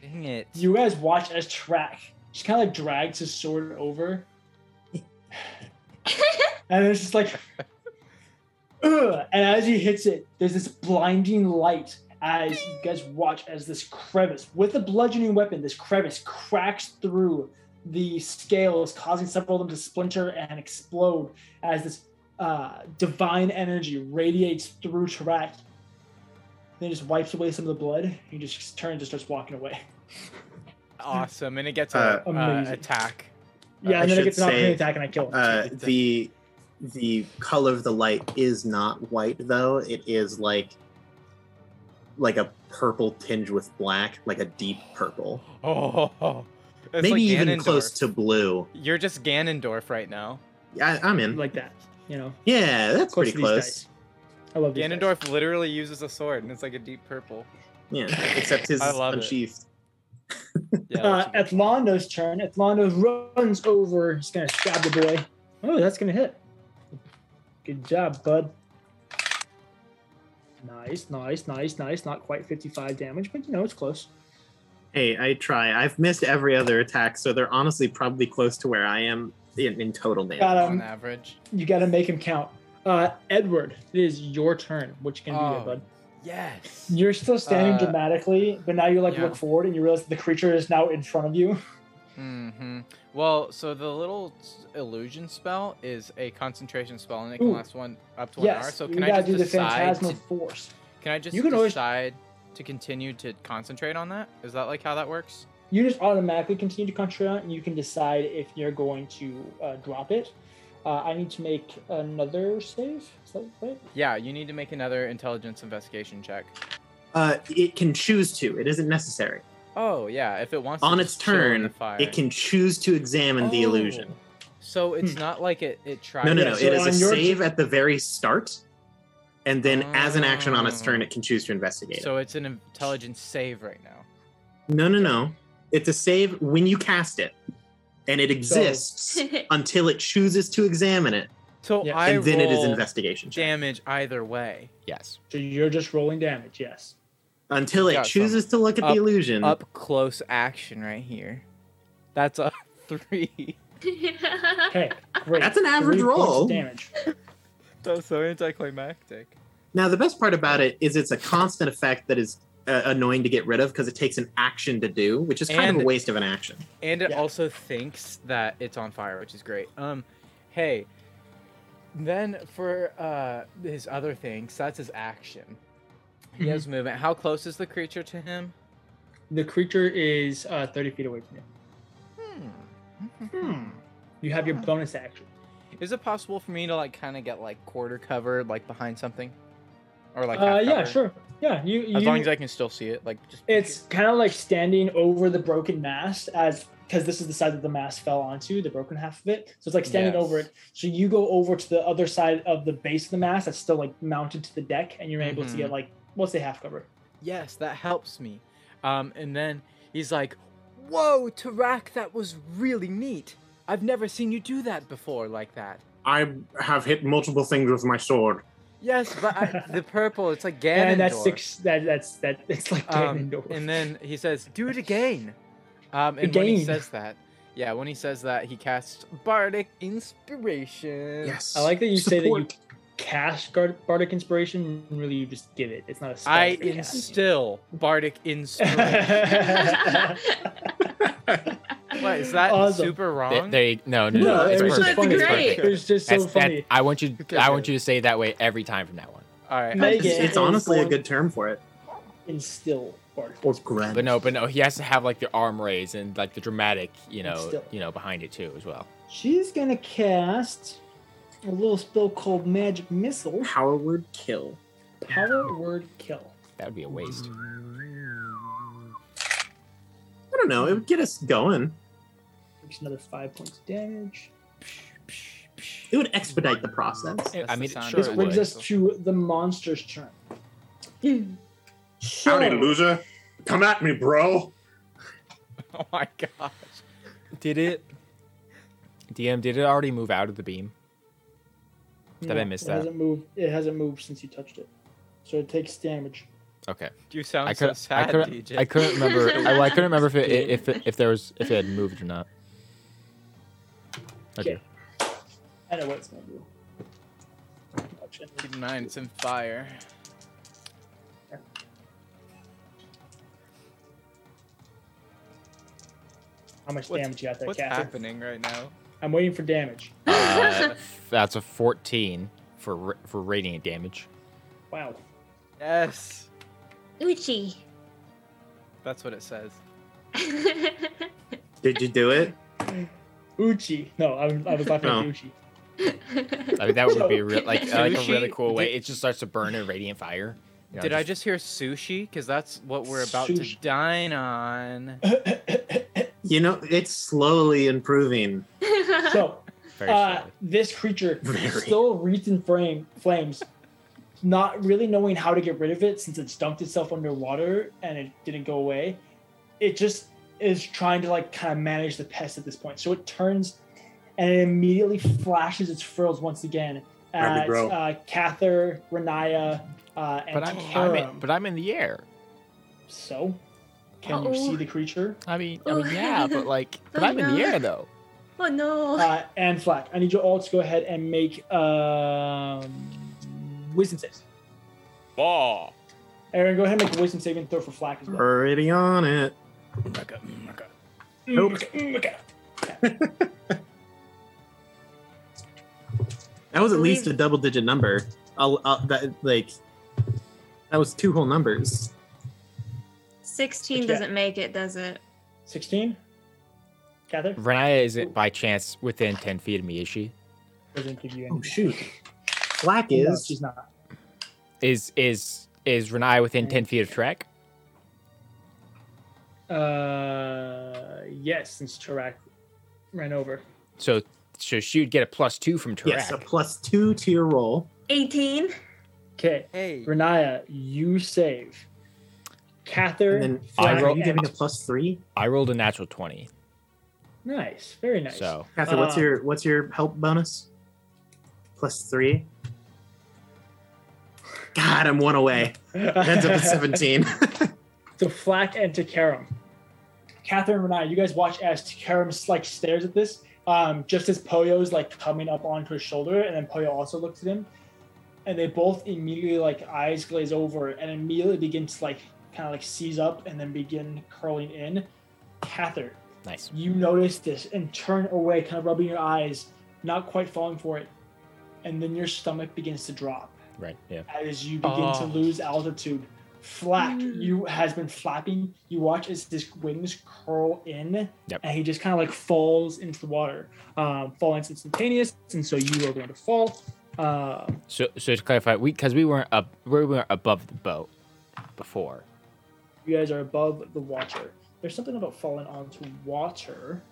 Dang it. You guys watch as Tarak just kind of like drags his sword over. and it's just like, Ugh. and as he hits it, there's this blinding light as you guys watch as this crevice with a bludgeoning weapon, this crevice cracks through the scales, causing several of them to splinter and explode as this uh, divine energy radiates through Tarak. Then just wipes away some of the blood. He just turns and starts walking away. Awesome. And it gets Uh, a uh, attack. Yeah, I and then it gets an opportunity say, attack and I kill him. Uh, the the color of the light is not white though. It is like like a purple tinge with black, like a deep purple. Oh. It's Maybe like even close to blue. You're just Ganondorf right now. I, I'm in. like that, you know. yeah, that's Close pretty close. I love these guys. Ganondorf literally uses a sword, and it's like a deep purple. Yeah, except his I is love it. unsheathed. Yeah. Uh, that's a good- Atlando's turn. Atlando runs over. He's gonna stab the boy. Oh, that's gonna hit. Good job, bud. Nice, nice, nice, nice. Not quite 55 damage, but you know it's close. Hey, I try. I've missed every other attack, so they're honestly probably close to where I am in, in total damage. Got on average. You got to make him count. Uh, Edward, it is your turn. What you can do Oh. there, bud? Yes. You're still standing Uh, dramatically, but now you like yeah. look forward and you realize the creature is now in front of you. Mm-hmm. Well, so the little illusion spell is a concentration spell, and it can Ooh. last one up to one hour. Yes, So you can I just do the decide? phantasmal To, force. can I just You can always- decide to continue to concentrate on that? Is that like how that works? You just automatically continue to concentrate on it, and you can decide if you're going to uh, drop it. Uh, I need to make another save. Is that right? Yeah, you need to make another intelligence investigation check. Uh, it can choose to. It isn't necessary. Oh yeah, if it wants to On just its turn, fire. it can choose to examine the illusion. Oh. So it's Hmm. not like it it tries. No, no, no. so it is a on your- save at the very start, and then as an action on its Oh. turn, it can choose to investigate. it. So it's an intelligence save right now. No, no, no. It's a save when you cast it, and it exists until it chooses to examine it, So Yes. I and then it is roll investigation check. damage either way. Yes. So you're just rolling damage. Yes. Until it Got some chooses to look at up- the illusion. Up close action right here. That's a three. Okay. Great. That's an average Three roll. Damage. That's so anticlimactic. Now, the best part about it is it's a constant effect that is uh, annoying to get rid of because it takes an action to do, which is kind of a waste of an action. And it Yeah. also thinks that it's on fire, which is great. Um, hey, then for uh his other things, that's his action. He Mm-hmm. has movement. How close is the creature to him? The creature is uh, 30 feet away from you. Hmm. hmm. You have your bonus action. Is it possible for me to like kind of get like quarter covered, like behind something, or like? Uh, yeah, sure. Yeah, you. As long as I can still see it, like just. It's kind of like standing over the broken mast as because this is the side that the mast fell onto, the broken half of it. So it's like standing Yes. over it. So you go over to the other side of the base of the mast that's still like mounted to the deck, and you're able to get like we'll say half cover. Yes, that helps me. Um, and then he's like, "Whoa, Tarak, that was really neat. I've never seen you do that before like that." I have hit multiple things with my sword. Yes, but I, the purple, it's like Ganondorf. And that's six. That that's that. It's like Um, Ganondorf. and then he says, "Do it again." Um, and when he says that, yeah, when he says that, he casts bardic inspiration. Yes. I like that you say that you Support. Cast bardic inspiration. Really, you just give it. It's not a spell. I that you're casting. instill bardic inspiration. what is that Awesome. super wrong? they no no No, no. it it's was just funny. It's great. perfect. It was just so That's- that- funny. I want you. Okay, I want you to say it that way every time from now on. All right. Make It's, it's honestly a good term for it. Instill bardic. Or grunt. But no, but no, he has to have like the arm raised and like the dramatic, you know, Still. you know, behind it too as well. She's gonna cast a little spell called Magic Missile. Power word kill. Power word kill. That would be a waste. I don't know. It would get us going. Takes another five points of damage. It would expedite the process. I mean, the sure This it brings would. us to the monster's turn. So, Howdy, loser. Come at me, bro. Oh my gosh. Did it? DM, did it already move out of the beam? Did I no, miss it that? Hasn't moved. It hasn't moved since you touched it, so it takes damage. Okay. Do you sound I so could. sad, I couldn't. DJ. I couldn't remember. I, well, I couldn't remember if it, if it, if there was if it had moved or not. Okay. I know what it's gonna do. Touch. Keep in mind, it's in fire. How much What's- damage you got there, What's Catherine? happening right now? I'm waiting for damage. Uh, that's a 14 for for radiant damage. Wow. Yes, Uchi. that's what it says. Did you do it? Uchi. No, I, was- I was laughing No. at Uchi. I mean, that would be re- like like a really cool way. Did- It just starts to burn in radiant fire. You know, Did I just hear sushi? Because that's what we're about Sushi. to dine on. You know, it's slowly improving. so, uh, this creature Very. still wreathed in frame, flames, not really knowing how to get rid of it since it dunked itself underwater and it didn't go away. It just is trying to like kind of manage the pest at this point. So it turns and it immediately flashes its frills once again at uh, Kathyr, Riniya, uh, and But I'm, I'm in, but I'm in the air. So, can you Uh-oh. see the creature? I mean, I mean, yeah, but like, but I'm in the air though. Oh no. Uh, and Flack, I need you all to go ahead and make um, wisdom saves. Oh. Aaron, go ahead and make a wisdom saving throw for Flack as well. Already on it. Nope. Mm, okay. That was at least a double digit number. I'll, I'll, that, like, that was two whole numbers. 16 Okay. doesn't make it, does it? 16. Kathyr Riniya isn't by chance within 10 feet of me, is she? doesn't give you any. Oh, shoot. Black No, is. she's not. Is is is Riniya within 10 feet of Tarak? Uh, yes, since Tarak ran over. So so she would get a plus two from Tarak. Yes, a plus two to your roll. 18. Okay, Hey. Riniya, you save. Kathyr, And then I Flack, Flack, are roll- you giving a plus three? I rolled a natural 20. Nice, very nice. So Kathyr, what's Uh, your what's your help bonus? Plus three. God, I'm one away. Ends up at 17. So Flack and Takaram. Catherine and Riniya, you guys watch as Takaram like stares at this, um, just as Poyo's like coming up onto his shoulder, and then Poyo also looks at him, and they both immediately like eyes glaze over and immediately begin to like kind of like seize up and then begin curling in. Kathyr, nice. you notice this and turn away, kind of rubbing your eyes, not quite falling for it, and then your stomach begins to drop Right. Yeah. as you begin to Oh. lose altitude. Flack, Mm. you has been flapping. You watch as his wings curl in, Yep. and he just kind of like falls into the water. Um, falling instantaneous, and so you are going to fall. Um, So so to clarify, we because we weren't up we weren't above the boat before. you guys are above the water. There's something about falling onto water.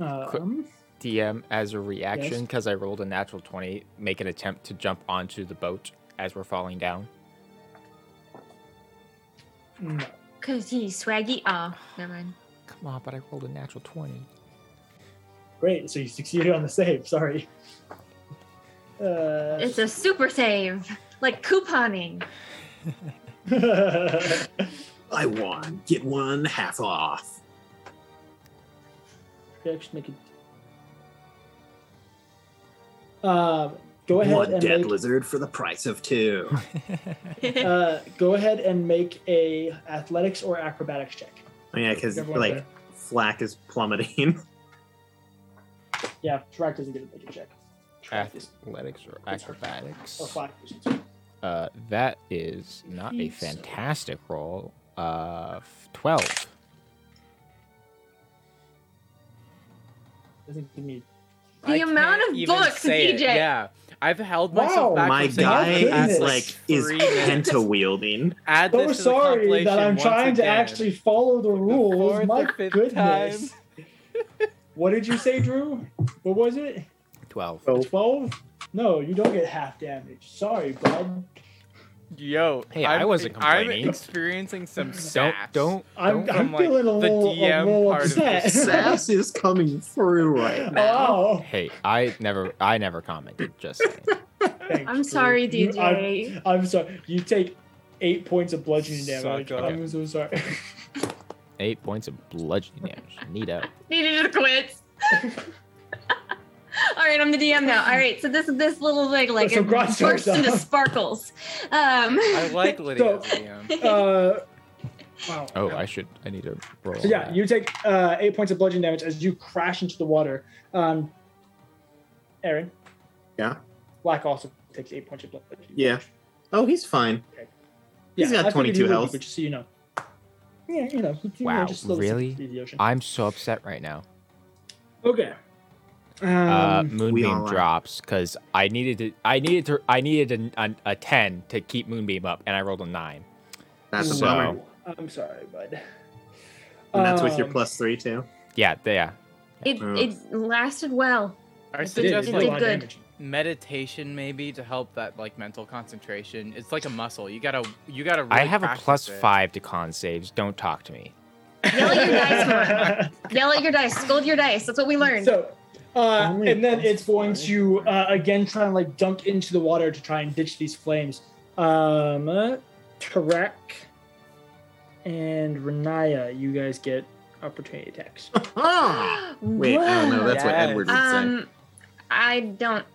Um, DM as a reaction Yes. because I rolled a natural 20, make an attempt to jump onto the boat as we're falling down. no. Because he's swaggy. Oh, never mind. Come on, but I rolled a natural 20. Great, so you succeeded on the save. Sorry. Uh, It's a super save. Like couponing. I won. Get one half off. Yeah, just make it. Um, go ahead One and dead make, lizard for the price of two. uh, go ahead and make a athletics or acrobatics check. Oh, yeah, because like there. Flack is plummeting. Yeah, Tarak doesn't get to make a check. Tarak Athletics or acrobatics? or Flack. I should say. Uh, that is not a fantastic roll. Uh, 12. Doesn't give me. The I amount of even books, say it. Yeah. I've held Wow. myself back My from guy it is like is three minutes. penta wielding. Add So this to the sorry that I'm once trying to actually follow the rules. fourth My or fifth goodness. what did you say, Drew? What was it? 12. Oh. 12? No, you don't get half damage. Sorry, bud. Yo, Hey, I I'm, wasn't complaining. I'm experiencing some Don't, sass. don't, I'm, don't. I'm from, like, feeling a the little, a DM little part upset. this. Sass is coming through right now. Oh, Hey, I never, I never commented. Just saying. I'm Drew. sorry, You- I'm, DJ. I'm sorry. You take eight points of bludgeoning damage. Suck I'm so sorry. Eight points of bludgeoning damage. Neato. Needed to quit. All right, I'm the DM now. All right, so this this little like like So it bursts into sparkles. Um, I like Lydia as DM. uh, wow. Oh, I should, I need to roll. So yeah, that. you take uh, eight points of bludgeoning damage as you crash into the water. Um, Aaron. Yeah? Flack also takes eight points of bludgeoning. Yeah. Oh, he's fine. He's got I 22 he would health. but just so you know. Yeah, you know. you know, Wow, just a really? the ocean. I'm so upset right now. Okay. Uh, Um, we Moonbeam drops because I needed to. I needed to. I needed a, a, a ten to keep Moonbeam up, and I rolled a nine. That's a bummer. I'm sorry, bud. And that's with your Um, plus three too. Yeah, yeah. it Oh. it lasted well. I it did, it suggest did a did lot like good. damage. meditation maybe to help that like mental concentration. It's like a muscle. You gotta you gotta. I have a plus it. five to con saves. Don't talk to me. Yell at your dice Yell at your dice. Scold your dice. That's what we learned. So, uh, and then it's going to uh, again try and like dunk into the water to try and ditch these flames. Um, uh, Tarak and Riniya, you guys get opportunity attacks. Wait, oh no, that's what Yes. Edward would say. um, I don't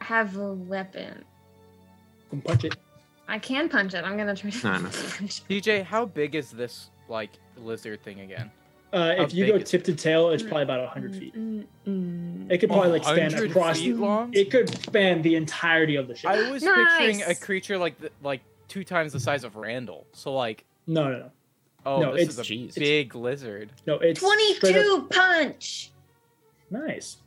have a weapon. Can punch it. I can punch it. I'm gonna try to No, no. punch it. DJ, how big is this like lizard thing again? Uh, if you go tip to tail, it's probably about 100 Mm, feet. It could probably like span 100 across. feet long? It could span the entirety of the ship. I was picturing a creature like the, like two times the size of Randall. So like, No, no, no, oh, No, this is it's- a Jeez. big lizard. no. It's straight up- 22 punch. Nice.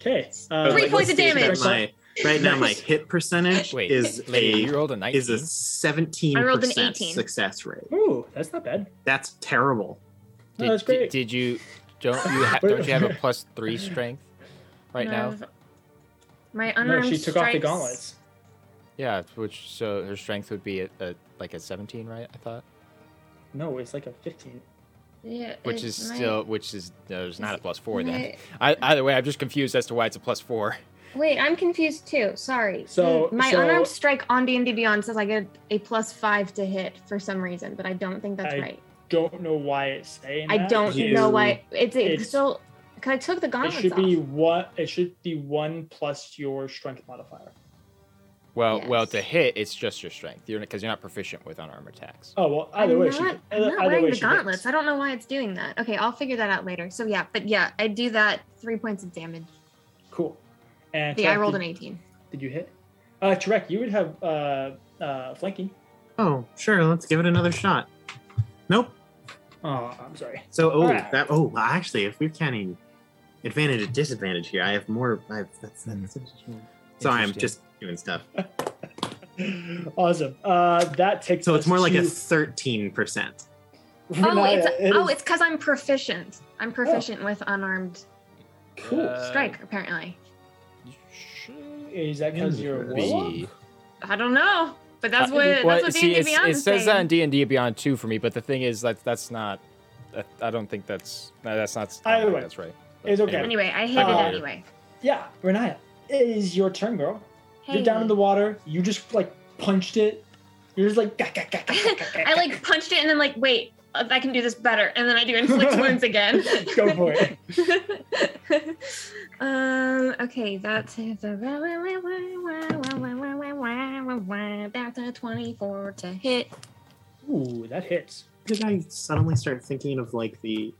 Okay. Uh, Three points of damage. My, right now, my Nice. hit percentage Wait, is lady, a rolled a 19. is a seventeen I rolled an percent 18. success rate. Ooh, that's not bad. That's terrible. No, did, that's did- great. Did, you don't you ha- don't you have a plus three strength right now? No, My No, she took off the gauntlets. Yeah, which so her strength would be a, a like a 17, right? I thought. No, it's like a 15. Yeah, Which is might- still which is no, there's not a plus four then. I, either way, I'm just confused as to why it's a plus four. Wait, I'm confused too. Sorry. So- hmm, my so- unarmed strike on D and D Beyond says I get a plus five to hit for some reason, but I don't think that's I right. Don't know why it's saying. I that. don't You- know why it's, it's it's- still. Cause I took the It should off. be one. It should be one plus your strength modifier. Well, well, to hit, it's just your strength. You're because you're not proficient with unarmed attacks. Oh well, either I'm way, not, she, I'm not either wearing way the gauntlets. hits. I don't know why it's doing that. Okay, I'll figure that out later. So yeah, but yeah, I do that three points of damage. Cool. And Yeah, I rolled did, an 18. Did you hit? Uh, Tarak, you would have uh, uh, flanking. Oh, sure. Let's give it another shot. Nope. Oh, I'm sorry. So, oh, Alright. that. Oh, actually, if we're counting advantage and disadvantage here, I have more. I have, that's, Hmm. that's Sorry, I'm just doing stuff. awesome. Uh, that takes. So it's us more like a thirteen percent. Oh, Riniya, it's it oh, is- it's because I'm proficient. I'm proficient with unarmed cool. Uh, strike. Apparently, is that because you're a warlock? I don't know, but that's Uh, what that's well, what see, D&D it's- Beyond it is says that in. D and D Beyond too for me, but the thing is that that's not. That, I don't think that's no, that's not. I don't Either think way, that's right. it's okay. Anyway, I hit Uh, it anyway. Yeah, Riniya, it is your turn, girl. You're down in the water. You just like punched it. You're just like. "Gah, gah, gah, gah, gah, gah, gah, I like punched it and then like wait, uh, I can do this better, and then I do inflict wounds again. Go for it. um. Okay, that's that's a twenty-four to hit. Ooh, that hits. Did I suddenly start thinking of like the,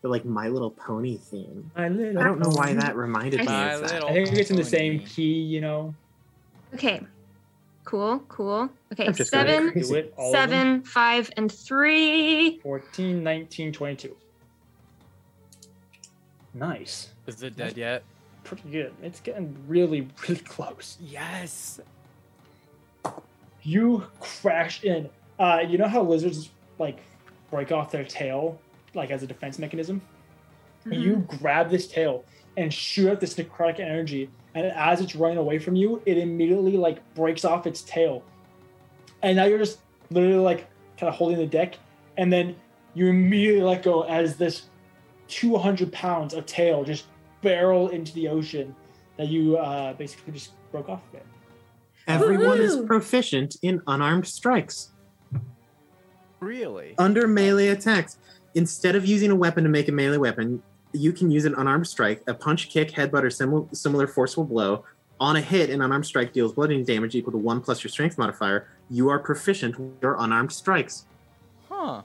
the like My Little Pony theme? My little I don't know why that reminded me My of that. little- I think it's in the same key, you know. Okay. Cool. Cool. Okay. I'm just Seven. Do it. All seven, five, and three. 14, 19, 22. Nice. Is it dead yet? Pretty good. It's getting really, really close. Yes. You crash in. Uh, you know how lizards like break off their tail like as a defense mechanism? You grab this tail and shoot out this necrotic energy, and as it's running away from you, it immediately like breaks off its tail. And now you're just literally like kind of holding the deck, and then you immediately let go as this 200 pounds of tail just barrel into the ocean that you uh, basically just broke off of it. Everyone is proficient in unarmed strikes. Really? Under melee attacks, instead of using a weapon to make a melee weapon, you can use an unarmed strike, a punch, kick, headbutt, or similar, similar forceful blow. On a hit, an unarmed strike deals bludgeoning damage equal to one plus your strength modifier. You are proficient with your unarmed strikes. Huh.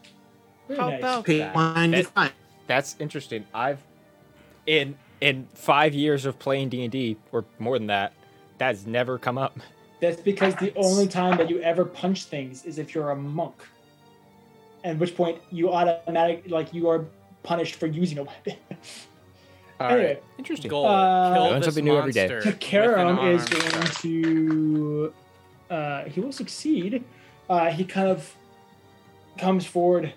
Very How nice. about Pay that? one That- That's interesting. I've in in five years of playing D and D or more than that, that's never come up. That's because the only time that you ever punch things is if you're a monk. At which point you automatic like you are punished for using a weapon. All anyway, right. Interesting. Goal. Uh, Kill Learn something new every day. monster with an Karam is going to uh, he will succeed. Uh, he kind of comes forward,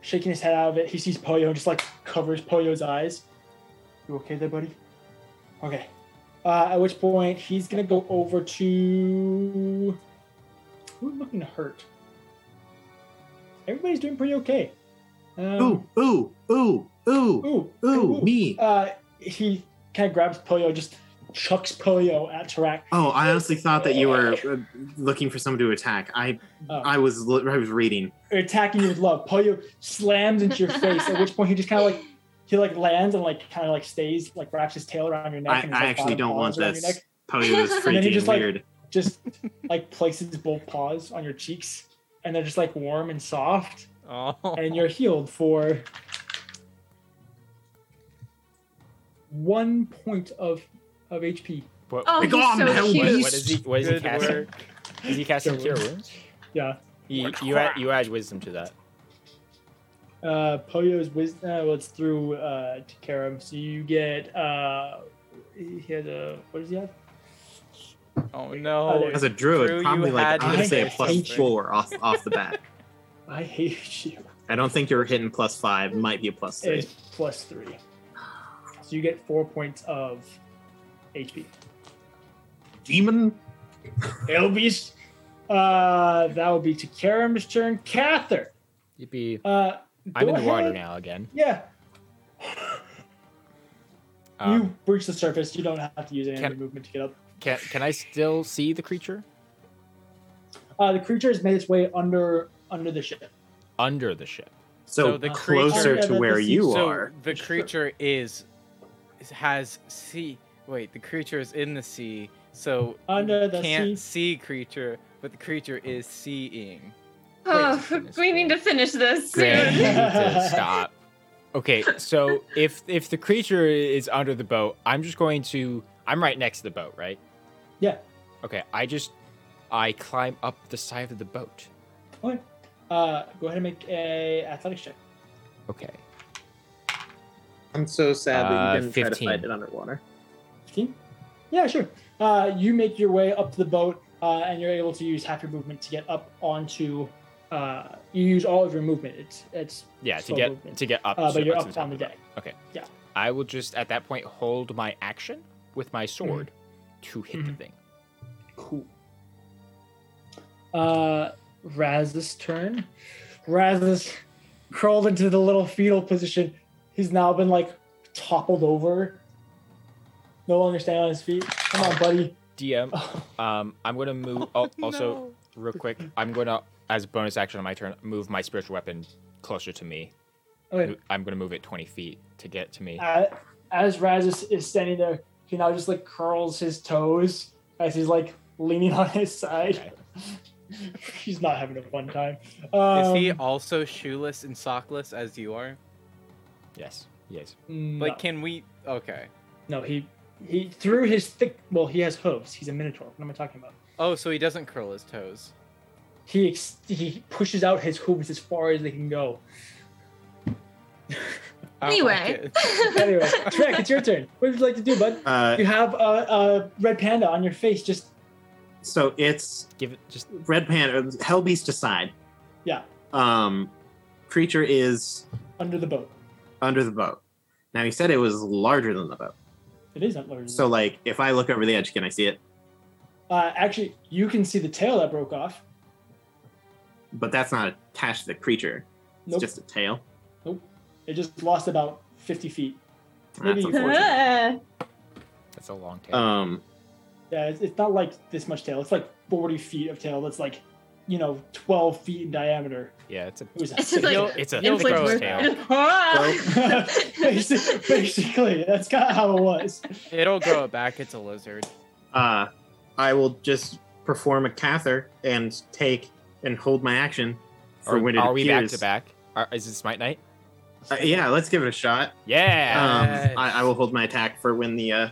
shaking his head out of it. He sees Poyo and just like covers Poyo's eyes. You okay there, buddy? Okay. Uh, at which point he's gonna go over to who's looking to hurt. Everybody's doing pretty okay. Um, Ooh, ooh, ooh, ooh, ooh, ooh, me. Uh, he kind of grabs Poyo, just chucks Poyo at Tarak. Oh, I honestly thought that you were uh, looking for someone to attack. I, Oh. I was, I was reading. attacking you with love. Poyo slams into your face, at which point he just kind of like he like lands and like kind of like stays, like wraps his tail around your neck. I, and his, I like, actually don't want paws this. neck. Poyo is then he freaking just, like- weird. Just like places both paws on your cheeks, and they're just like warm and soft, Oh. and you're healed for one point of of HP. What, Oh, Be he's gone, so hell what, cute. what is he? What is he casting? work. Is he casting Cure cure wounds. wounds? Yeah. You, you add you add wisdom to that. Uh, Poyo's wisdom. Uh, well, it's through uh, to Karam. So you get. Uh, he has a. What does he have? Oh Oh, no. there As a druid, Drew, probably like I'm gonna say a say plus something. four off off the bat. I hate you. I don't think you're hitting plus five. Might be a plus three. It's plus three. So you get four points of HP. Demon. It'll be. Uh, that will be to Karam's turn. Kathyr. You'd be. Uh, I'm in the water now again. Yeah. Um, you reach the surface. You don't have to use any Can- of your movement to get up. can can I still see the creature Uh, the creature has made its way under under the ship. under the ship? So, So the closer creature- to where you so are. the creature is has sea. Wait, the creature is in the sea, so Under the can't sea. see creature, but the creature is seeing. Oh, goodness we need to finish this Grant, soon. need to stop. Okay, so if if the creature is under the boat, I'm just going to. I'm right next to the boat, right? Yeah. Okay, I just I climb up the side of the boat. Okay. Uh, go ahead and make a athletics check. Okay. I'm so sad that Uh, you didn't try to fight it underwater. 15? Yeah, sure. Uh, you make your way up to the boat, uh, and you're able to use half your movement to get up onto. Uh, you use all of your movement. It's it's Yeah, to get movement. to get up. uh, to, but you're to up the top on the of boat. deck. Okay. Yeah. I will just at that point hold my action with my sword to hit the Mhm. thing. Cool. Uh, Raz's turn. Raz is crawled into the little fetal position. He's now been like toppled over. No longer standing on his feet. Come on, buddy. DM, Oh, um, I'm gonna move. Oh, also, real quick, I'm gonna, as a bonus action on my turn, move my spiritual weapon closer to me. okay. I'm gonna move it 20 feet to get to me. Uh, as Raz is, is standing there, he now just like curls his toes as he's like leaning on his side. he's not having a fun time. Um, Is he also shoeless and sockless as you are? Yes. Yes. no, Like, can we? Okay. no, he he through his thick. Well, he has hooves. He's a minotaur. What am I talking about? Oh, so he doesn't curl his toes. He ex- he pushes out his hooves as far as they can go. I like Anyway. it. Anyway, Tarak, it's your turn. What would you like to do, bud? Uh, You have a, a red panda on your face. Just so it's Give it just. red panda, hellbeast aside. yeah, Um, creature is under the boat. under the boat. Now he said it was larger than the boat. It is not larger. So like, if I look over the edge, can I see it? uh, actually, you can see the tail that broke off. But that's not attached to the creature. It's Nope. just a tail. Nope. It just lost about 50 feet. That's Maybe- unfortunate. That's a long tail. Um, Yeah, it's, it's not like this much tail. It's like 40 feet of tail that's like, you know, 12 feet in diameter. yeah, it's a. It was a It's just thick like- tail. It's a He'll thick throw tail. Basi- Basically, that's kind of how it was. It'll grow it back. It's a lizard. uh, I will just perform a cather and take and hold my action for Are, when it are we back to back? Are, is it Smite Knight? Uh, yeah, let's give it a shot. Yeah. Um, I, I will hold my attack for when the uh,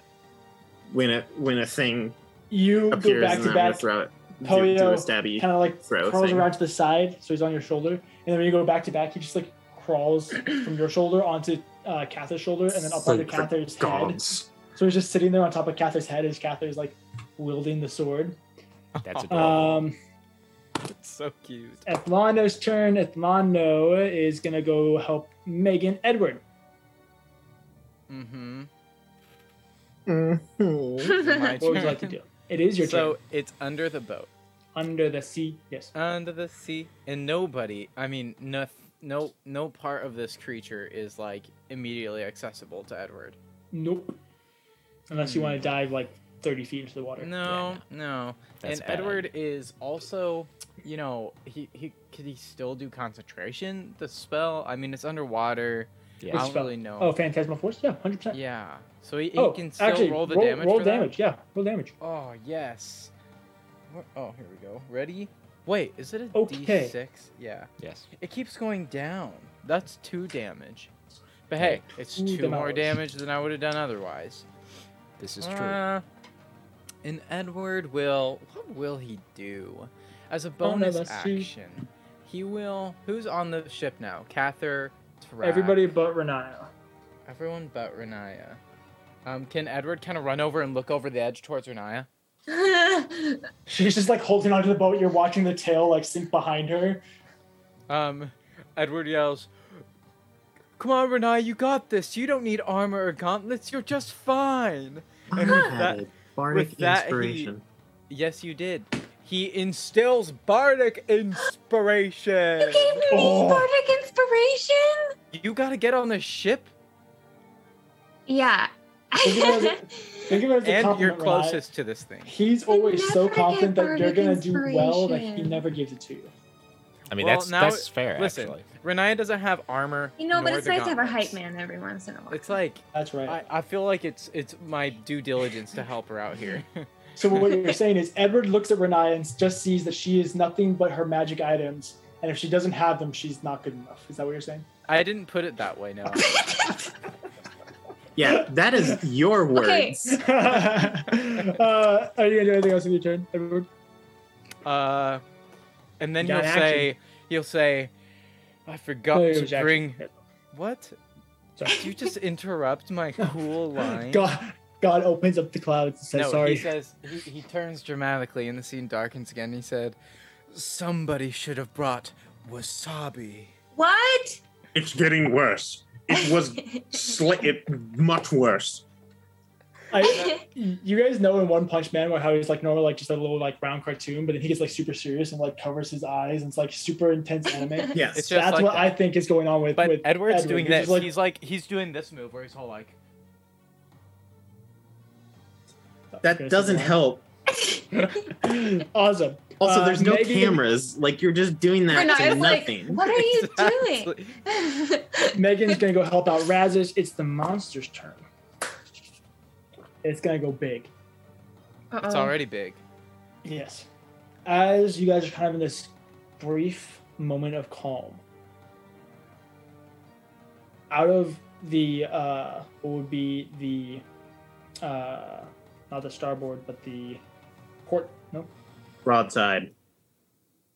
when a when a thing You go appears back and to back, throw it. Do, Poyo do a stabby. kind of like throw crawls thing. around to the side, so he's on your shoulder. And then when you go back to back, he just like crawls from your shoulder onto uh, Kathyr's shoulder and then up onto Thank the head. gods. So he's just sitting there on top of Kathyr's head as Kathyr's like wielding the sword. That's adorable. Um, It's so cute. Ethlano's turn. Ethlano is gonna go help Megan Edward. Mm-hmm. Mhm. What would you like to do? It is your so turn. it's under the boat, Under the sea. Yes. under the sea, and nobody. I mean, no, no, no part of this creature is like immediately accessible to Edward. Nope. Unless you want to dive like 30 feet into the water. No, no. That's and bad. Edward is also, you know, he he could he still do concentration? The spell. I mean, it's underwater. Yeah. I don't spell? really know. Oh, Phantasmal Force? Yeah, 100%. Yeah. So he, he oh, can still actually, roll the roll, damage. Roll for that? damage, yeah. Roll damage. Oh yes. Oh, here we go. Ready? Wait, is it a Okay. 6 Yeah. Yes. It keeps going down. That's two damage. But hey, it's Ooh, two more damage than I would have done otherwise. This is true. Uh, and Edward will. What will he do? As a Oh, no, bonus that's true. action, he will. Who's on the ship now? Kathyr, Tarak, Everybody but Riniya. Everyone but Riniya. Um, can Edward kind of run over and look over the edge towards Riniya? She's just like holding onto the boat. You're watching the tail like sink behind her. Um, Edward yells, "Come on, Riniya, you got this. You don't need armor or gauntlets. You're just fine." And with I that, had a bardic with that, he- inspiration. yes, you did. He instills bardic inspiration. You gave me Oh. bardic inspiration. You gotta get on the ship, Yeah. Think of it as a- think of it as a and you're compliment, Riniya. closest to this thing. He's always so confident that you're gonna do well that he never gives it to you. I mean, Well, that's now- that's fair. Listen, actually. Riniya doesn't have armor. you know, but it's the nice to have a gauntlets. hype man every once in a while. It's like That's right. I, I feel like it's it's my due diligence to help her out here. So what you're saying is Edward looks at Riniya and just sees that she is nothing but her magic items, and if she doesn't have them, she's not good enough. Is that what you're saying? I didn't put it that way, no. Yeah, that is your Okay. words. uh, are you gonna do anything else in your turn, everyone? Uh, and then You he'll got say, he'll say, I forgot No, to was action. bring. What? Sorry. Did you just interrupt my cool line? God, God opens up the clouds and says, no, "Sorry." he says he, he turns dramatically, and the scene darkens again. He said, "Somebody should have brought wasabi." what? It's getting worse. It was sli- it much worse. I, you guys know in One Punch Man where how he's like normal, like just a little like round cartoon, but then he gets like super serious and like covers his eyes and it's like super intense anime. Yes. It's just That's like what that. I think is going on with. But with Edward's Edward. doing He's this. just like, he's like he's doing this move where he's all like, that doesn't help. awesome. Also, Uh, there's no Megan- cameras. Like you're just doing that to Riniya's like, nothing. what are you Exactly. doing? Megan's gonna go help out Razis. It's the monster's turn. It's gonna go big. it's Uh-oh. already big. Yes. As you guys are kind of in this brief moment of calm, out of the uh, what would be the uh, not the starboard, but the port. No, Broadside.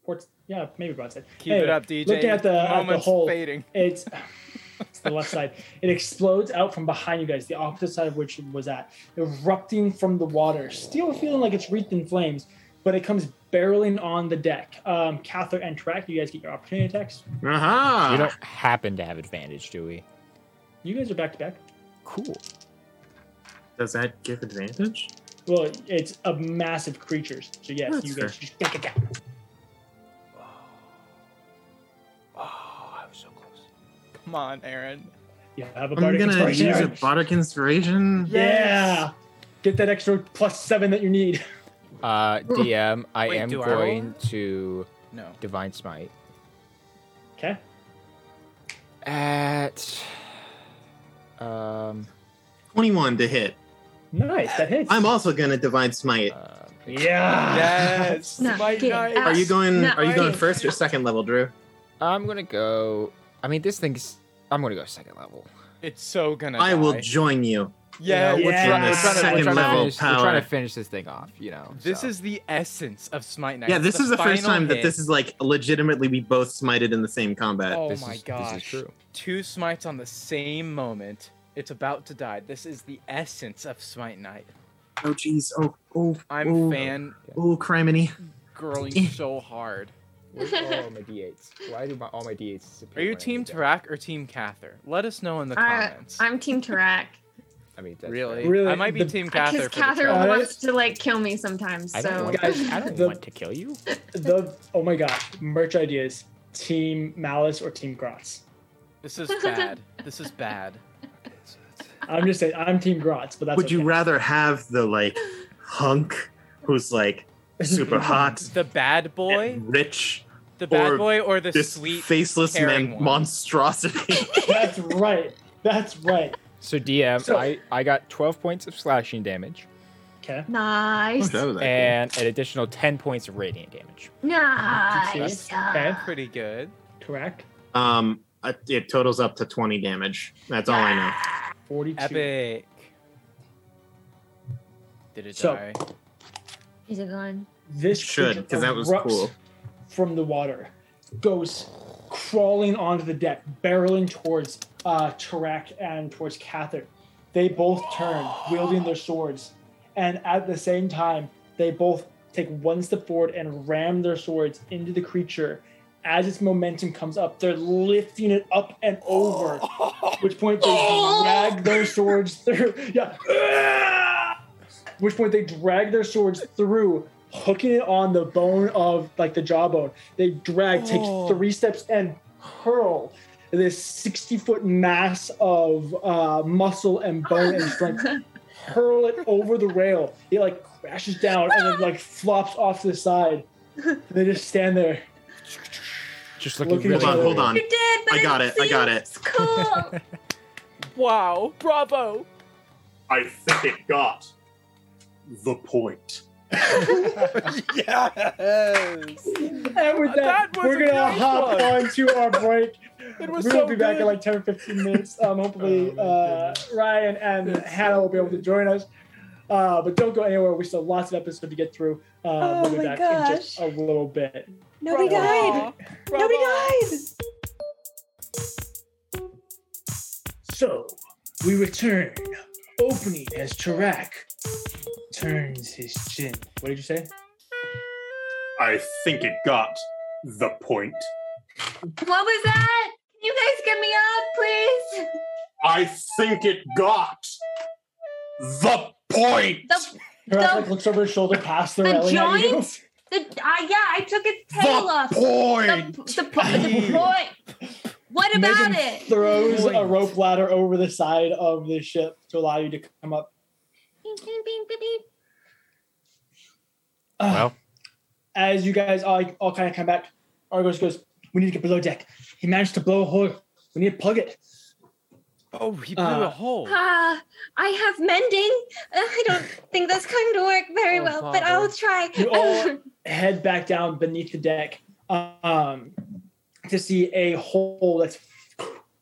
port. Yeah, maybe broadside. Keep Anyway, it up, DJ. Looking at the, at the hole, fading. it's it's the left side. It explodes out from behind you guys, the opposite side of which it was at, erupting from the water, still feeling like it's wreathed in flames, but it comes barreling on the deck. Um, Kathyr and Tarak, you guys get your opportunity attacks. Aha! we don't happen to have advantage, do we? You guys are back to back. Cool. Does that give advantage? Well, it's a massive creatures, so yes, That's you guys fair. just Oh, I was so close. Come on, Aaron. you have a I'm bardic gonna inspiration. use a Aaron. bardic inspiration. Yeah, get that extra plus seven that you need. Uh, DM, I Wait, am do I roll going to No. divine smite Okay. at um. 21 to hit. Nice, that hits. I'm also gonna divine smite. uh, yeah. Yes. No, my knight. Are you going? No, Are you going first or second level, Drew? I'm gonna go. I mean, this thing's. I'm gonna go second level. It's so gonna. I will join you. Yeah. You know, we're Yeah. trying, we're trying to, we're Second trying level finish, we're power. trying to finish this thing off. You know. This so. is the essence of Smite Knight. Yeah, this The is the first final time that this is like legitimately we both smited in the same combat. Oh This my is- gosh. This is true. Two smites on the same moment. It's about to die. This is the essence of Smite Knight. Oh jeez. Oh oh. I'm oh, fan Oh criminy. girling so hard. Where's all my d8s? Why do my, all my d8s disappear? Are you Team need? Tarak or Team Kathyr? Let us know in the Uh, comments. I'm Team Tarak. I mean, that's really? Really, I might be the- Team Kathyr Because for the Kathyr trial. trial. wants to like kill me sometimes. I don't, So want, Guys, I don't the- want to kill you. the oh my god, merch ideas. Team Malice or Team Grotz? This is bad. this is bad. I'm just saying, I'm Team Grotz, but that's Would you rather have the like hunk who's like super hot, The bad boy, and rich, the bad boy, or the this sweet faceless man one? monstrosity? That's right. That's right. So DM, So- I I got 12 points of slashing damage Okay. nice, and an additional 10 points of radiant damage. nice. Okay. Pretty good. Correct. Um, Uh, it totals up to 20 damage. That's all I know. 42. Epic. Did it So- die? Is it gone? This Should, because that was cool. From the water, goes crawling onto the deck, barreling towards uh, Tarak and towards Kathyr. They both turn, wielding their swords, and at the same time, they both take one step forward and ram their swords into the creature. As its momentum comes up, they're lifting it up and over. At which point they drag their swords through. Yeah. Which point they drag their swords through, hooking it on the bone of like the jawbone. They drag, take Oh. three steps, and hurl this 60 foot mass of uh, muscle and bone and strength. Hurl it over the rail. It like crashes down and then like flops off to the side. They just stand there. Just looking Looking really Hold on, hold on. You did, but I got it, I got it. Cool. Wow! Bravo! I think it got the point. yes. And with that, That was we're gonna hop one. on to our break. It was we'll so be back in like 10 or 15 minutes. Um, hopefully, Oh, uh, Ryan and Hannah will be able to join us. Uh, but don't go anywhere. We still have lots of episodes to get through. Uh, Oh we'll be my back in just a little bit. Nobody Bravo. died. Nobody died. So, we return, opening as Tarak turns his chin. What did you say? I think it got the point. what was that? Can you guys get me up, please? I think it got the point. The Tarak The- like, looks over his shoulder past the, the railing at you. joint? The uh, yeah, I took its tail the off. point. The, the, po- the point. What about Megan it? throws a rope ladder over the side of the ship to allow you to come up. Beep, beep, beep, beep, beep. Uh, Well, as you guys all, all kind of come back, Argos goes, We need to get below deck. He managed to blow a hole. We need to plug it. Oh, he blew Uh, a hole. Ah, I have mending. Uh, I don't think that's going to work very Oh, well, but I'll try. You all head back down beneath the deck um, to see a hole that's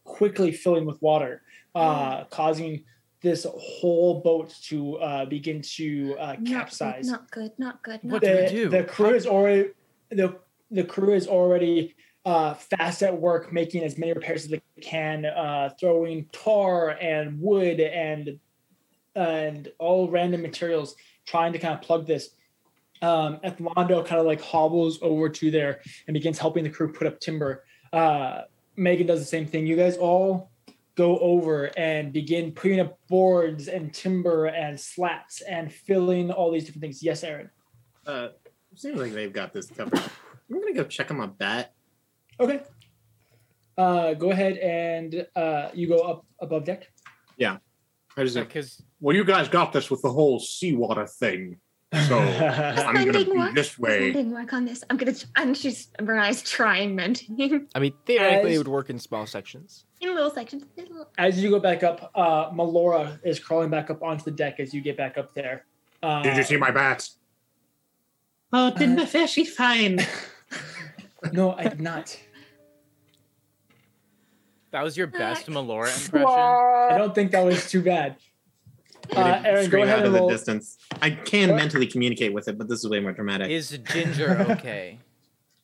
quickly filling with water, uh, causing this whole boat to uh, begin to uh, not, good, capsize. not good, not good. Not What do good. we do? the crew is already the the crew is already uh, fast at work making as many repairs as they can, uh, throwing tar and wood and and all random materials, trying to kind of plug this. Um, kind of like hobbles over to there and begins helping the crew put up timber. Uh, Megan does the same thing. You guys all go over and begin putting up boards and timber and slats and filling all these different things. Yes, Aaron. Uh, seems like they've got this covered. I'm gonna go check on my bat. Okay. Uh, go ahead and uh, you go up above deck. Yeah. just Because Well, you guys got this with the whole seawater thing. So I'm gonna Mending be work. this way. Mending work on this. I'm gonna. And she's Mariah's trying mending I mean, theoretically, As- it would work in small sections. in little sections. Little- as you go back up, uh, Melora is crawling back up onto the deck as you get back up there. Uh, Did you see my bat? Oh, didn't the fish? He's fine. No, I did not. That was your best Melora impression. I don't think that was too bad. Uh, Aaron, go ahead out of the roll. distance. I can What? mentally communicate with it, but this is way more dramatic. Is Ginger okay?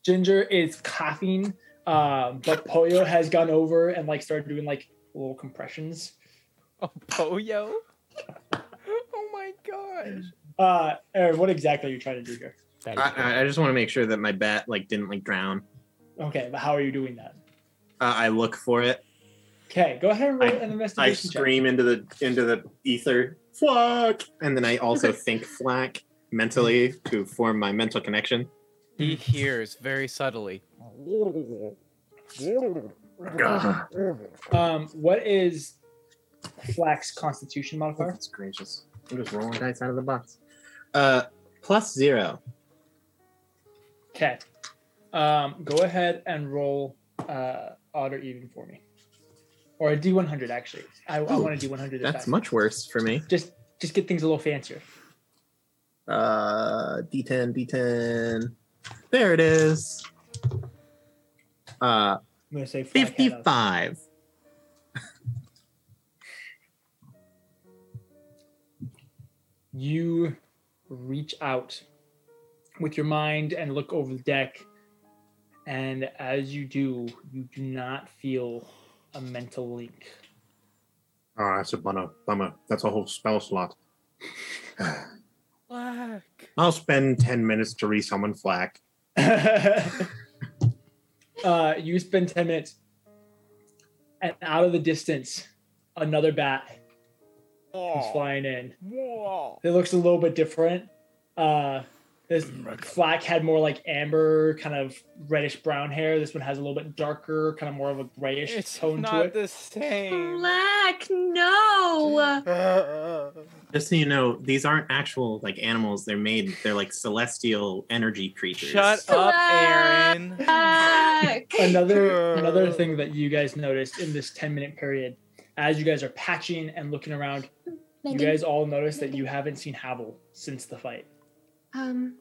Ginger is coughing, um, but Poyo has gone over and like started doing like little compressions. Oh, Poyo? Oh my gosh. Uh, Aaron, what exactly are you trying to do here? That is I. I I just want to make sure that my bat like didn't like drown. Okay, but how are you doing that? Uh, I look for it. Okay, go ahead and roll I- an I investigation check. scream into the into the ether, Flack, and then I also think Flack mentally to form my mental connection. He hears very subtly. Um, what is Flack's Constitution modifier? That's gracious. I'm just rolling dice out of the box. Uh, plus zero. Okay. Um, go ahead and roll uh, odd or even for me, or a D100 actually. I, I Ooh, want a D100. That's time. much worse for me. Just just get things a little fancier. Uh, D10, D10. There it is. Uh, I'm gonna say Flack had a- 55. you reach out with your mind and look over the deck and as you do you do not feel a mental link Oh, that's a bummer. Bummer. That's a whole spell slot. Black. I'll spend 10 minutes to resummon Flack. uh, you spend 10 minutes and out of the distance another bat is flying in Whoa. it looks a little bit different uh this flack had more like amber kind of reddish brown hair this one has a little bit darker kind of more of a grayish It's tone to it. not it the same. Black, no. Just so you know, these aren't actual like animals. They're made. They're like celestial energy creatures. Shut up, Aaron. Black. another another thing that you guys noticed in this 10 minute period as you guys are patching and looking around you guys all notice that you haven't seen Havel since the fight Um,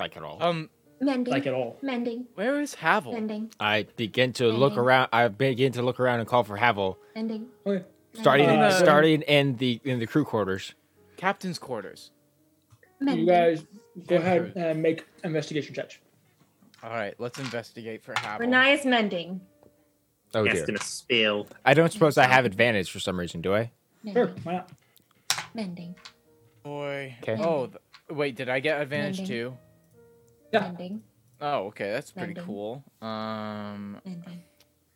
Like at all. Um, mending. like at all Mending. where is Havel? Mending. I begin to look around. I begin to look around and call for Havel, Mending. okay starting Uh, in, starting in the in the crew quarters. Captain's quarters. Mending. you guys go ahead and make investigation check All right, let's investigate for Havel. Renai is mending. Oh Cast dear. in a spell. I don't suppose I have advantage for some reason, do I? sure why not Mending. Boy. Okay. Oh, th- wait, did I get advantage Mending. too? Yeah. Mending. Oh, okay, that's pretty Mending. cool. Um, Mending.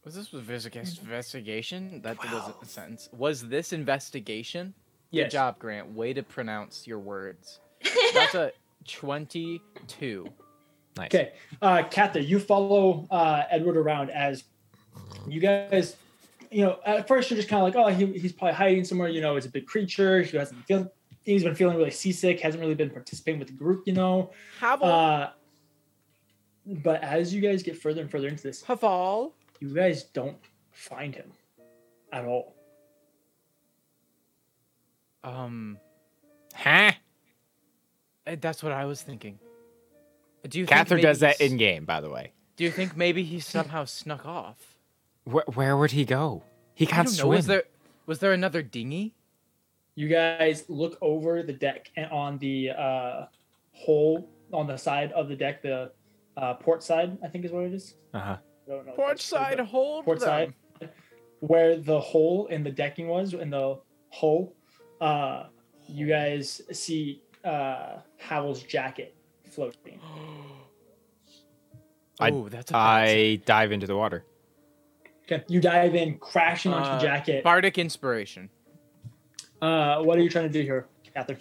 was this investiga- Mending. investigation? That wasn't a sentence. Was this investigation? Good job, Grant. Way to pronounce your words. That's a twenty-two. Nice. Okay, uh, Kathyr, you follow uh, Edward around as you guys. You know, at first you're just kind of like, oh, he, he's probably hiding somewhere. You know, it's a big creature. He hasn't feel, he's been feeling really seasick. Hasn't really been participating with the group. You know, Havel. uh, but as you guys get further and further into this, Havel. you guys don't find him at all. Um, Huh? eh, that's what I was thinking. Do you think Catherine does that in game, by the way. Do you think maybe he somehow snuck off? Where, where would he go? He can't don't know. swim. Was there was there another dinghy? You guys look over the deck and on the uh, hole on the side of the deck, the uh, port side, I think is what it is. Uh-huh. I don't know if Port that's true, side, hold port side, where the hole in the decking was in the hole. Uh, you guys see uh, Havel's jacket floating. I- oh, that's a I dive into the water. Okay, you dive in, crashing onto Uh, the jacket. Bardic inspiration. Uh, what are you trying to do here, Catherine?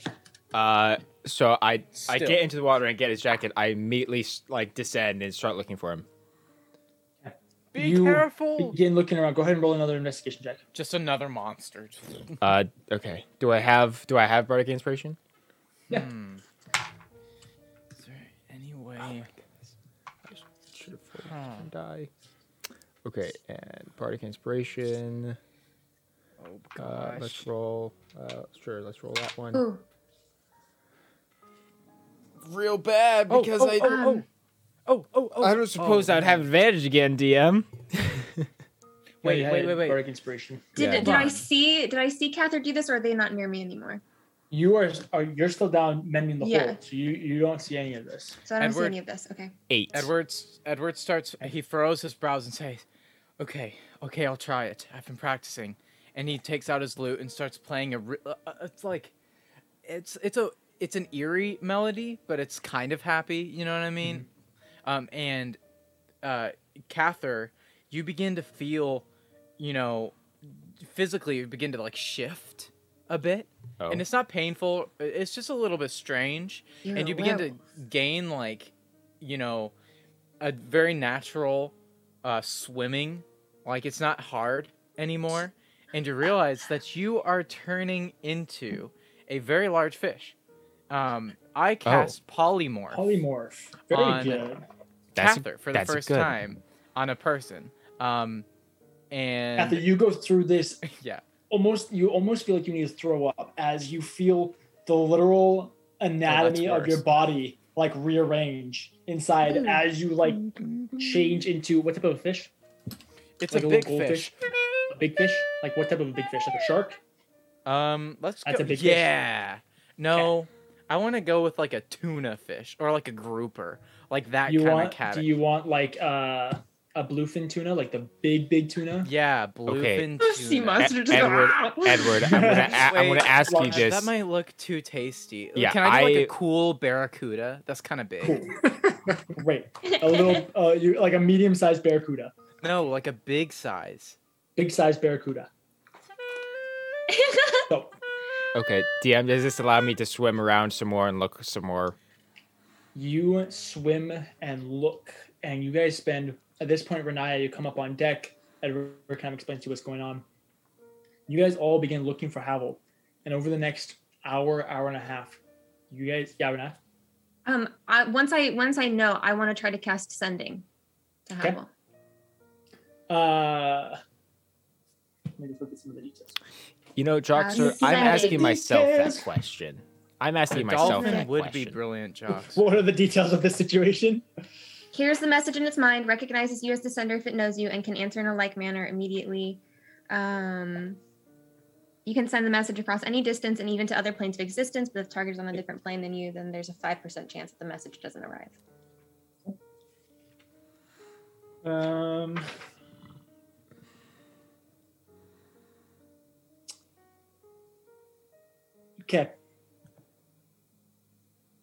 Uh, so I I get into the water and get his jacket. I immediately like descend and start looking for him. Be you careful. Begin looking around. Go ahead and roll another investigation check. Just another monster. Uh, okay. Do I have Do I have bardic inspiration? Yeah. Hmm. Is there any way? Should have Huh. and die. Okay, and bardic inspiration. Oh Uh, gosh. let's roll. Uh, sure, let's roll that one. Ooh. Real bad Oh, because oh, I. oh, Um, oh, oh, oh. I don't suppose oh, I'd have advantage again, DM. Wait, Yeah, wait, wait, wait. Bardic inspiration. Did, Yeah. did I see did I see Kathyr do this or are they not near me anymore? You are, are you're still down mending the Yeah. hole, so you you don't see any of this. So I don't see any of this. Okay. Eight. Edwards Edward starts he furrows his brows and says, "Okay, okay, I'll try it. I've been practicing." And he takes out his lute and starts playing a uh, uh, it's like it's it's a it's an eerie melody, but it's kind of happy, you know what I mean? Um and uh Kathyr, you begin to feel, you know, physically you begin to like shift a bit. Oh. And it's not painful. It's just a little bit strange You're and you begin to gain like you know a very natural uh swimming like it's not hard anymore and you realize that you are turning into a very large fish um i cast polymorph Polymorph. Very On- good. Kathyr for the first good. time on a person um and After you go through this, yeah almost you almost feel like you need to throw up as you feel the literal anatomy of your body like rearrange inside Ooh. as you like change into what type of a fish? It's Like a a big little fish. A big fish? Like what type of a big fish? Like a shark? Um, let's That's go. a big fish? yeah. No, I want to go with like a tuna fish or like a grouper, like that you kind want? of cat. Do you want like uh, a bluefin tuna, like the big big tuna? Yeah, bluefin Sea tuna. monster E- just Edward, Edward, I'm gonna, a- I'm gonna ask you this. That might look too tasty. Yeah, Can I do like I- a cool barracuda? That's kind of big. Cool. Wait, a little uh, you like a medium sized barracuda, No, like a big size. big size barracuda. So Okay, DM, does this allow me to swim around some more and look some more? you swim and look, and you guys spend at this point, Riniya, you come up on deck. Edward kind of explains to you what's going on. You guys all begin looking for Havel, and over the next hour, hour and a half, you guys, yeah, Riniya, um, I, once I once I know, I want to try to cast sending to Okay. Uh, let me just look at some of the details. You know, Joxer, I'm asking myself that question. I'm asking myself dolphin that would question. be brilliant, Jocks. What are the details of this situation? Here's the message in its mind, recognizes you as the sender if it knows you, and can answer in a like manner immediately. Um, you can send the message across any distance and even to other planes of existence, but if the target is on a different plane than you, then there's a 5% chance that the message doesn't arrive. Um. Okay.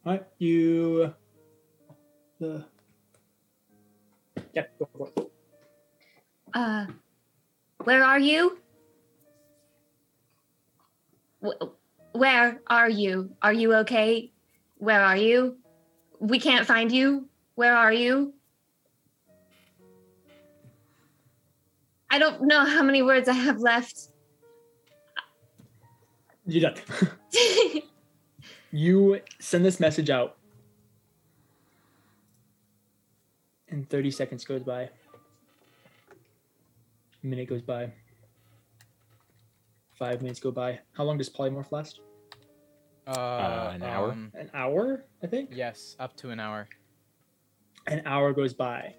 All right, you. The. Yeah, for it. Uh, where are you? Wh- Where are you? Are you okay? Where are you? We can't find you. Where are you? I don't know how many words I have left. You're done. you send this message out, and 30 seconds goes by. A minute goes by. Five minutes go by. How long does polymorph last? Uh, an hour? um, An hour, I think. yes, up to an hour. An hour goes by.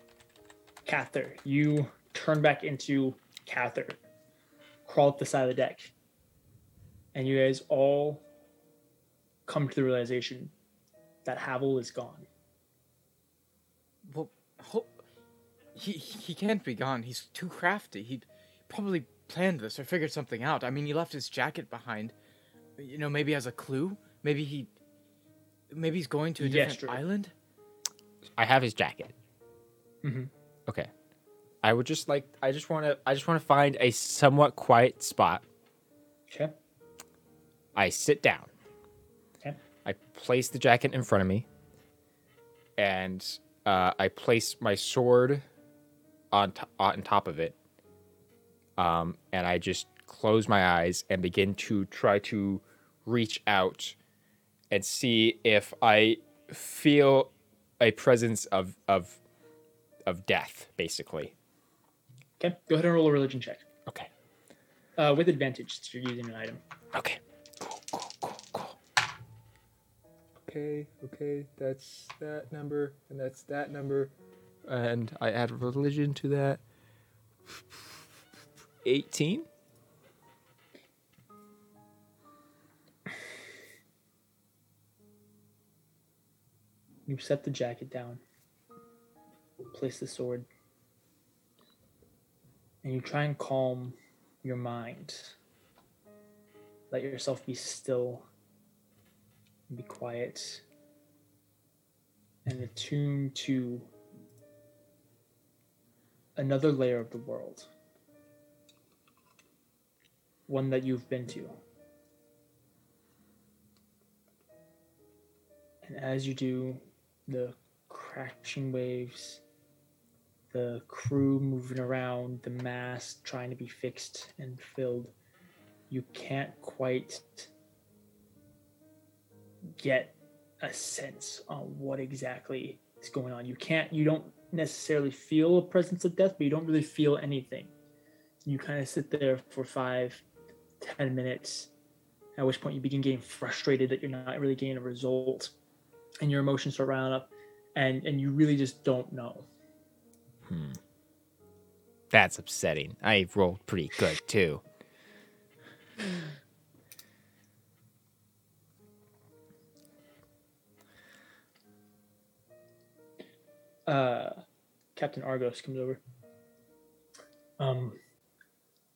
Kathyr, you turn back into Kathyr, crawl up the side of the deck, and you guys all come to the realization that Havel is gone. Well, ho- he he can't be gone. He's too crafty. He probably planned this or figured something out. I mean, he left his jacket behind. You know, maybe as a clue. Maybe he. Maybe he's going to a different Drew. island. I have his jacket. Mhm. Okay. I would just like I just want to I just want to find a somewhat quiet spot. Okay. I sit down. Okay. I place the jacket in front of me, and uh, I place my sword on to- on top of it. Um, and I just close my eyes and begin to try to reach out and see if I feel a presence of of of death, basically. Okay. Go ahead and roll a religion check. Okay. Uh, with advantage, since you're using an item. Okay. Okay, okay, that's that number, and that's that number. And I add religion to that. 18? You set the jacket down, place the sword, and you try and calm your mind. Let yourself be still, and be quiet, and attune to another layer of the world. One that you've been to. And as you do, the crashing waves, the crew moving around, the mast trying to be fixed and filled, you can't quite get a sense on what exactly is going on. You can't, you don't necessarily feel a presence of death, but you don't really feel anything. You kind of sit there for five, ten minutes, at which point you begin getting frustrated that you're not really getting a result and your emotions start riling up, and and you really just don't know. Hmm. That's upsetting. I rolled pretty good too. Uh, Captain Argos comes over. Um,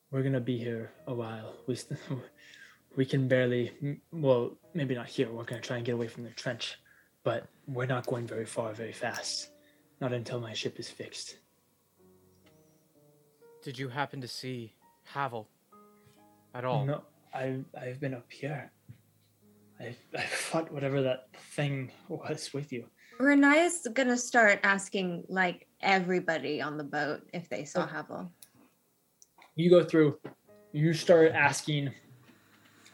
we're gonna be here a while. We we can barely, m- well, maybe not here. We're gonna try and get away from the trench, but we're not going very far, very fast. Not until my ship is fixed. Did you happen to see Havel at all? No, I I've been up here. I I fought whatever that thing was with you. Riniya's gonna start asking like everybody on the boat if they saw Havel. you go through, you start asking,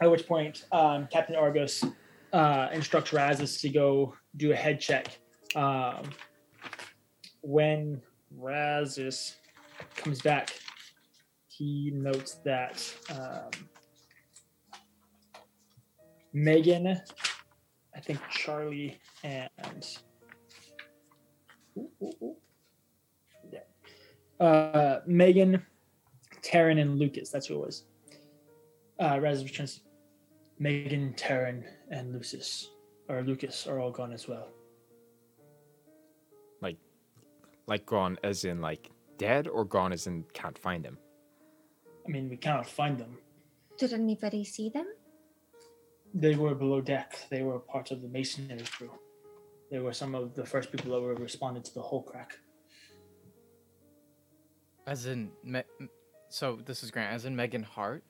at which point um, Captain Argos uh, instructs Razis to go do a head check. Um, when Razis comes back, he notes that um, Megan, I think Charlie, and Ooh, ooh, ooh. Yeah. Uh, Megan, Taryn and Lucas. That's who it was. Uh, Raz returns. Megan, Taryn, and Lucis or Lucas are all gone as well. Like, like gone as in like dead, or gone as in can't find them. I mean, we cannot find them. Did anybody see them? They were below deck. They were part of the masonry crew. They were some of the first people that were responded to the hull crack. As in, Me- so this is Grant. As in Megan Hart.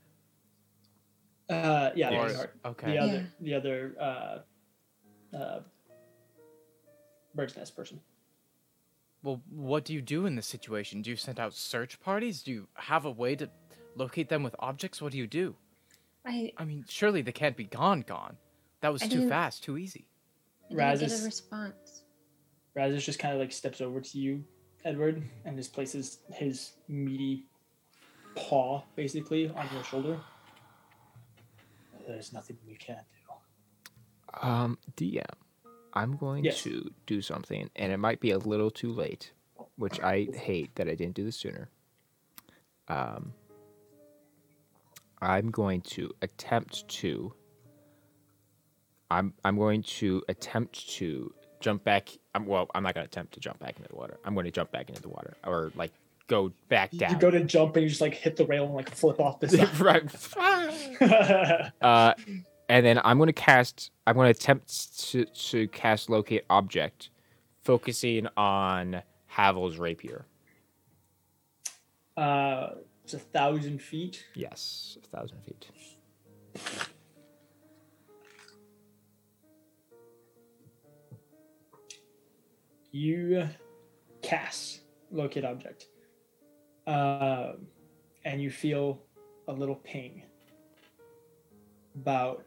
Uh, yeah, Yes. Megan Hart. Okay. the Yeah. other, the other uh, uh, bird's nest person. Well, what do you do in this situation? Do you send out search parties? Do you have a way to locate them with objects? What do you do? I, I mean, surely they can't be gone, gone. That was I too fast, too easy. I didn't get a response. Razis just kind of like steps over to you, Edward, and just places his meaty paw basically on your shoulder. There's nothing we can do. Um, DM, I'm going Yes. to do something, and it might be a little too late, which I hate that I didn't do this sooner. Um, I'm going to attempt to. I'm I'm going to attempt to jump back. I'm, well, I'm not going to attempt to jump back into the water. I'm going to jump back into the water, or like go back down. You go to jump and you just like hit the rail and like flip off the right. Uh, and then I'm going to cast. I'm going to attempt to to cast locate object, focusing on Havel's rapier. uh, it's a thousand feet. Yes, a thousand feet. You cast locate object, um, and you feel a little ping. About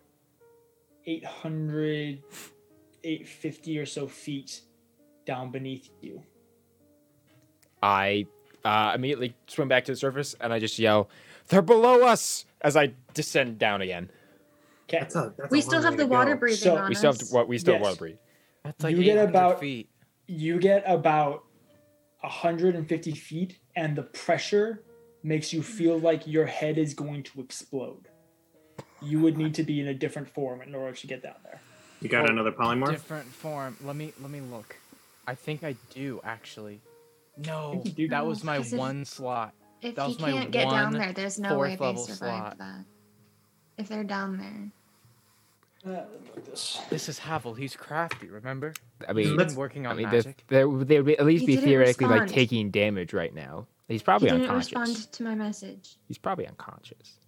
800, 850 or so feet down beneath you. I uh, immediately swim back to the surface and I just yell, "They're below us!" as I descend down again. That's a, that's We a still have the water go. breathing So, on We still have us. to, what we still Yes. water breathe. That's like You get about- feet. You get about 150 feet and the pressure makes you feel like your head is going to explode you would need to be in a different form in order to get down there You got Well, another polymorph? Different form. Let me let me look. I think I do actually. No, do. that was my 'cause if- one slot. If That was my can't get down there, there's no way they level survived slot. that. If they're down there. Uh, like this. This is Havel. He's crafty. Remember? I mean, Let's- been working I on mean, they magic. they they would at least He be didn't theoretically like taking damage right now. He's He probably didn't unconscious. respond to my message. He's probably unconscious.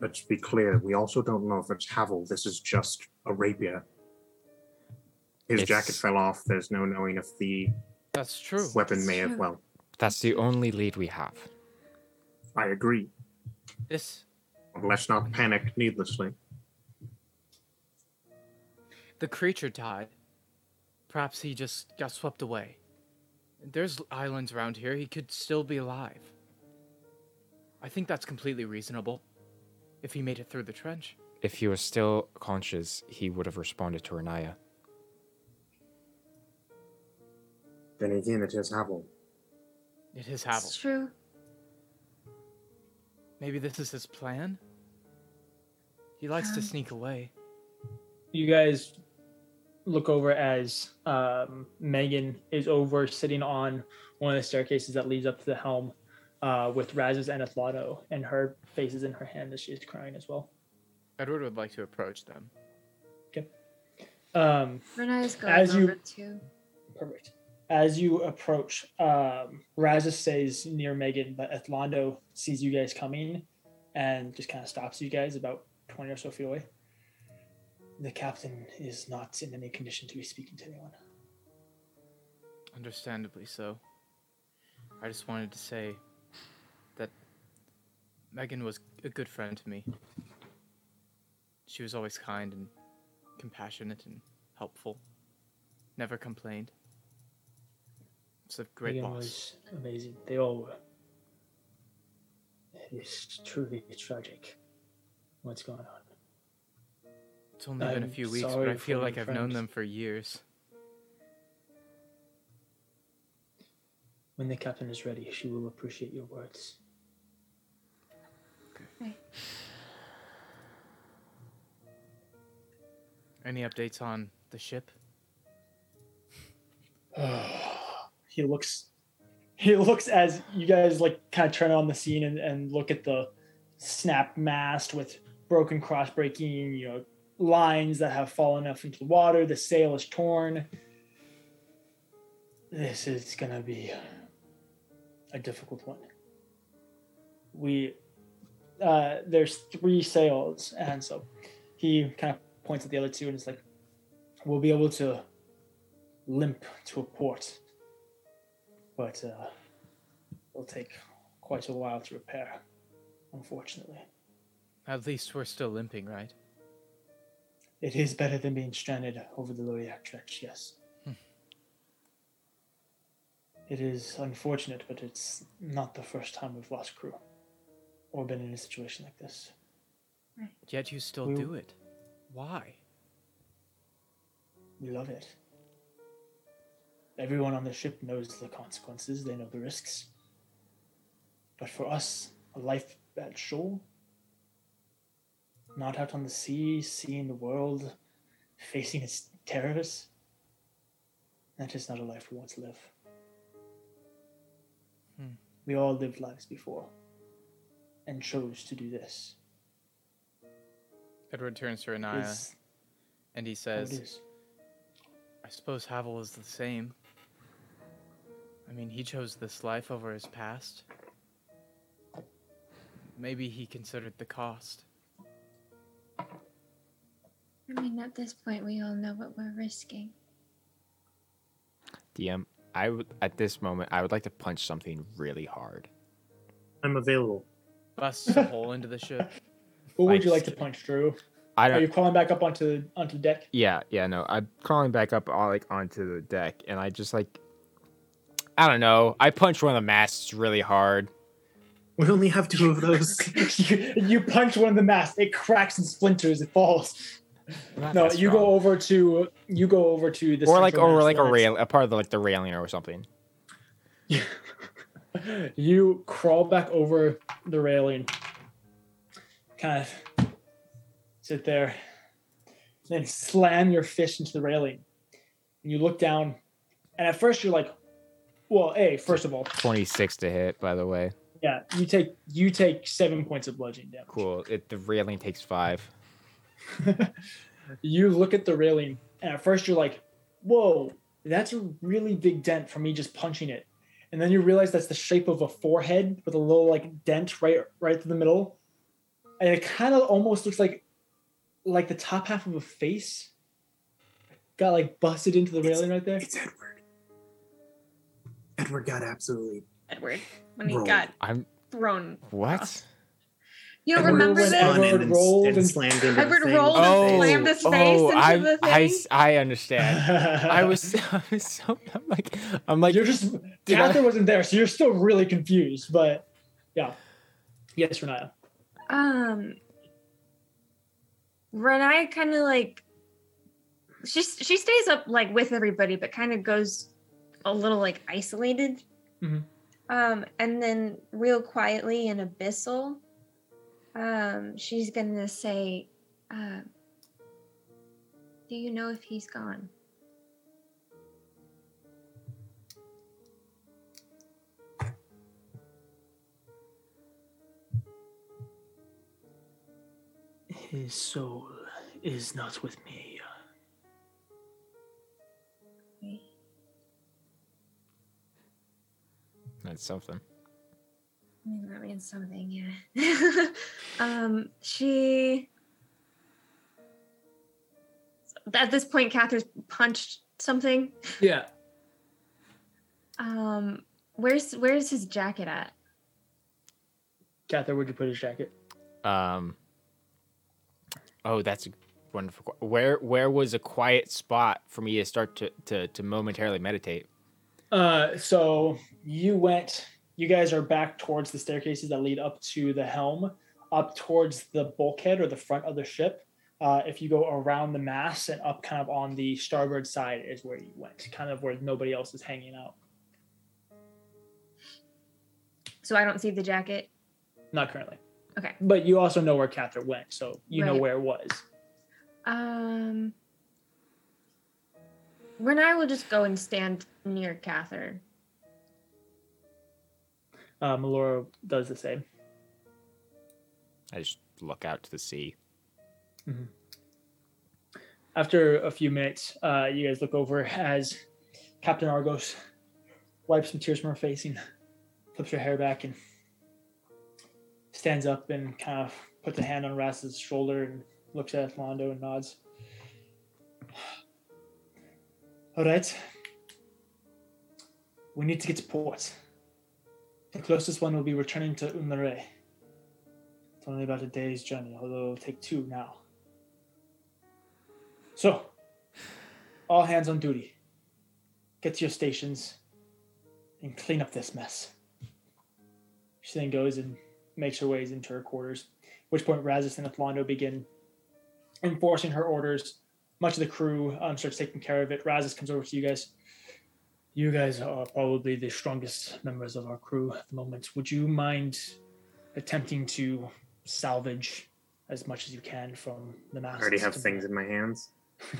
Let's be clear. We also don't know if it's Havel. This is just a rapier. His It's- jacket fell off. There's no knowing if the That's true. weapon may It's have. Well, That's the only lead we have. I agree. This let's not panic needlessly. The creature died. Perhaps he just got swept away. There's islands around here. He could still be alive. I think that's completely reasonable. If he made it through the trench. If he was still conscious, he would have responded to Riniya. Then again, it is Havel. It is Havel. It's true. Maybe this is his plan? He likes to Um, sneak away. You guys look over as um, Megan is over sitting on one of the staircases that leads up to the helm uh, with Raz's and Athlado, and her face is in her hand as she is crying as well. Edward would like to approach them. Um, Renae's going As you- over too. Perfect. As you approach, um, Razis stays near Megan, but Athlando sees you guys coming and just kind of stops you guys about 20 or so feet away. The captain is not in any condition to be speaking to anyone. Understandably so. I just wanted to say that Megan was a good friend to me. She was always kind and compassionate and helpful. Never complained. It's a great Megan boss. was amazing. They all were. It is truly tragic what's going on. It's only been a I'm few weeks, but I feel like I've known them for years. When the captain is ready, she will appreciate your words. Any updates on the ship? he looks he looks as you guys like kind of turn on the scene and, and look at the snap mast with broken cross breaking you know lines that have fallen off into the water the sail is torn this is gonna be a difficult one we uh there's three sails and so he kind of points at the other two and is like we'll be able to limp to a port, but uh, it'll take quite a while to repair, unfortunately. At least we're still limping, right? It is better than being stranded over the Lodiak Trench, yes. Hmm. It is unfortunate, but it's not the first time we've lost crew or been in a situation like this. Yet you still We- do it. Why? We love it. Everyone on the ship knows the consequences, they know the risks. But for us, a life at shore, not out on the sea, seeing the world, facing its terrors, that is not a life we want to live. Hmm. We all lived lives before and chose to do this. Edward turns to It's and he says. I suppose Havel is the same. I mean, he chose this life over his past. Maybe he considered the cost. I mean, at this point, we all know what we're risking. DM, I would at this moment I would like to punch something really hard. I'm available. Bust a hole into the ship. Who would you like to punch, Drew? I Are don't. Are you crawling back up onto onto the deck? Yeah, yeah, no. I'm crawling back up all like onto the deck, and I just like, I don't know. I punched one of the masts really hard. We only have two of those. you, you punch one of the masts, it cracks and splinters, it falls. No, you strong. go over to you go over to the or like or like a rail, a part of the, like the railing or something. you crawl back over the railing, kind of sit there, then slam your fist into the railing, and you look down, and at first you're like, "Well, a first of all, Twenty six to hit, by the way. Yeah, you take you take seven points of bludgeoning damage." Cool. It the railing takes five. you look at the railing, and at first you're like, "Whoa, that's a really big dent from me just punching it," and then you realize that's the shape of a forehead with a little like dent right right through the middle, and it kind of almost looks like like the top half of a face got like busted into the It's- railing right there. It's Edward. Edward got absolutely. Edward, when he Roll. got I'm thrown. what? You don't Edward remember this? Edward spun and then- rolled and and- slammed into the Edward thing. rolled and Oh, slammed his face oh, into I, the I, thing? I understand. I was, I was so, I'm like, I'm like, you're just did I- Catherine wasn't there, so you're still really confused. But yeah, yes, Riniya. Um, Renai kind of like she she stays up like with everybody, but kind of goes a little like isolated. Mhm. Um, and then real quietly and abyssal, um, she's gonna say, uh, "Do you know if he's gone?" His soul is not with me. That's something. I mean, that means something, yeah. um, she. At this point, Catherine's punched something. Yeah. Um, where's where's his jacket at? Kathyr, where'd you put his jacket? Um. Oh, that's a wonderful. que- Where where was a quiet spot for me to start to to, to momentarily meditate? Uh, so you went. You guys are back towards the staircases that lead up to the helm, up towards the bulkhead or the front of the ship. Uh, if you go around the mast and up, kind of on the starboard side, is where you went, kind of where nobody else is hanging out. So I don't see the jacket. Not currently, Okay. but you also know where Kathyr went, so you know where it was. Um, Renai will just go and stand near Kathyr. Uh, Melora does the same. I just look out to the sea. After a few minutes, uh, you guys look over as Captain Argos wipes some tears from her face and flips her hair back and stands up and kind of puts a hand on Raz's shoulder and looks at Londo and nods. All right. We need to get to port. The closest one will be returning to Unare. It's only about a day's journey, although it'll take two now. So, all hands on duty. Get to your stations and clean up this mess. She then goes and makes her ways into her quarters, at which point Razis and Athlondo begin enforcing her orders. Much of the crew um, starts taking care of it. Razis comes over to you guys. You guys are probably the strongest members of our crew at the moment. Would you mind attempting to salvage as much as you can from the mass? I already have to- things in my hands.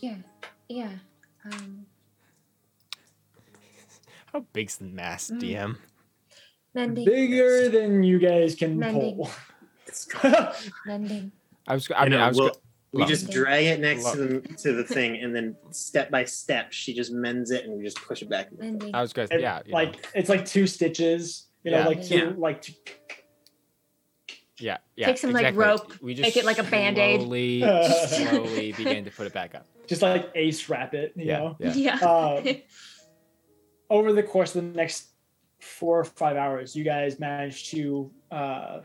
Yeah, yeah. Um, How big's the mast, Mm. DM? mending, bigger than you guys can Mending. pull. Mending. I was. I I mean, know, I was. we'll- go- we Love. just drag it next to the to the thing, and then step by step, she just mends it, and we just push it back. Mending. I was going. Yeah. you know. like it's like two stitches. You know, Yeah. like two, Yeah. like two, Yeah, yeah. Take some, like, rope, We just make it like a Band-Aid. Slowly, slowly begin to put it back up. just like ace wrap it. You Yeah, know. yeah. Yeah. Um, over the course of the next four or five hours, you guys manage to uh,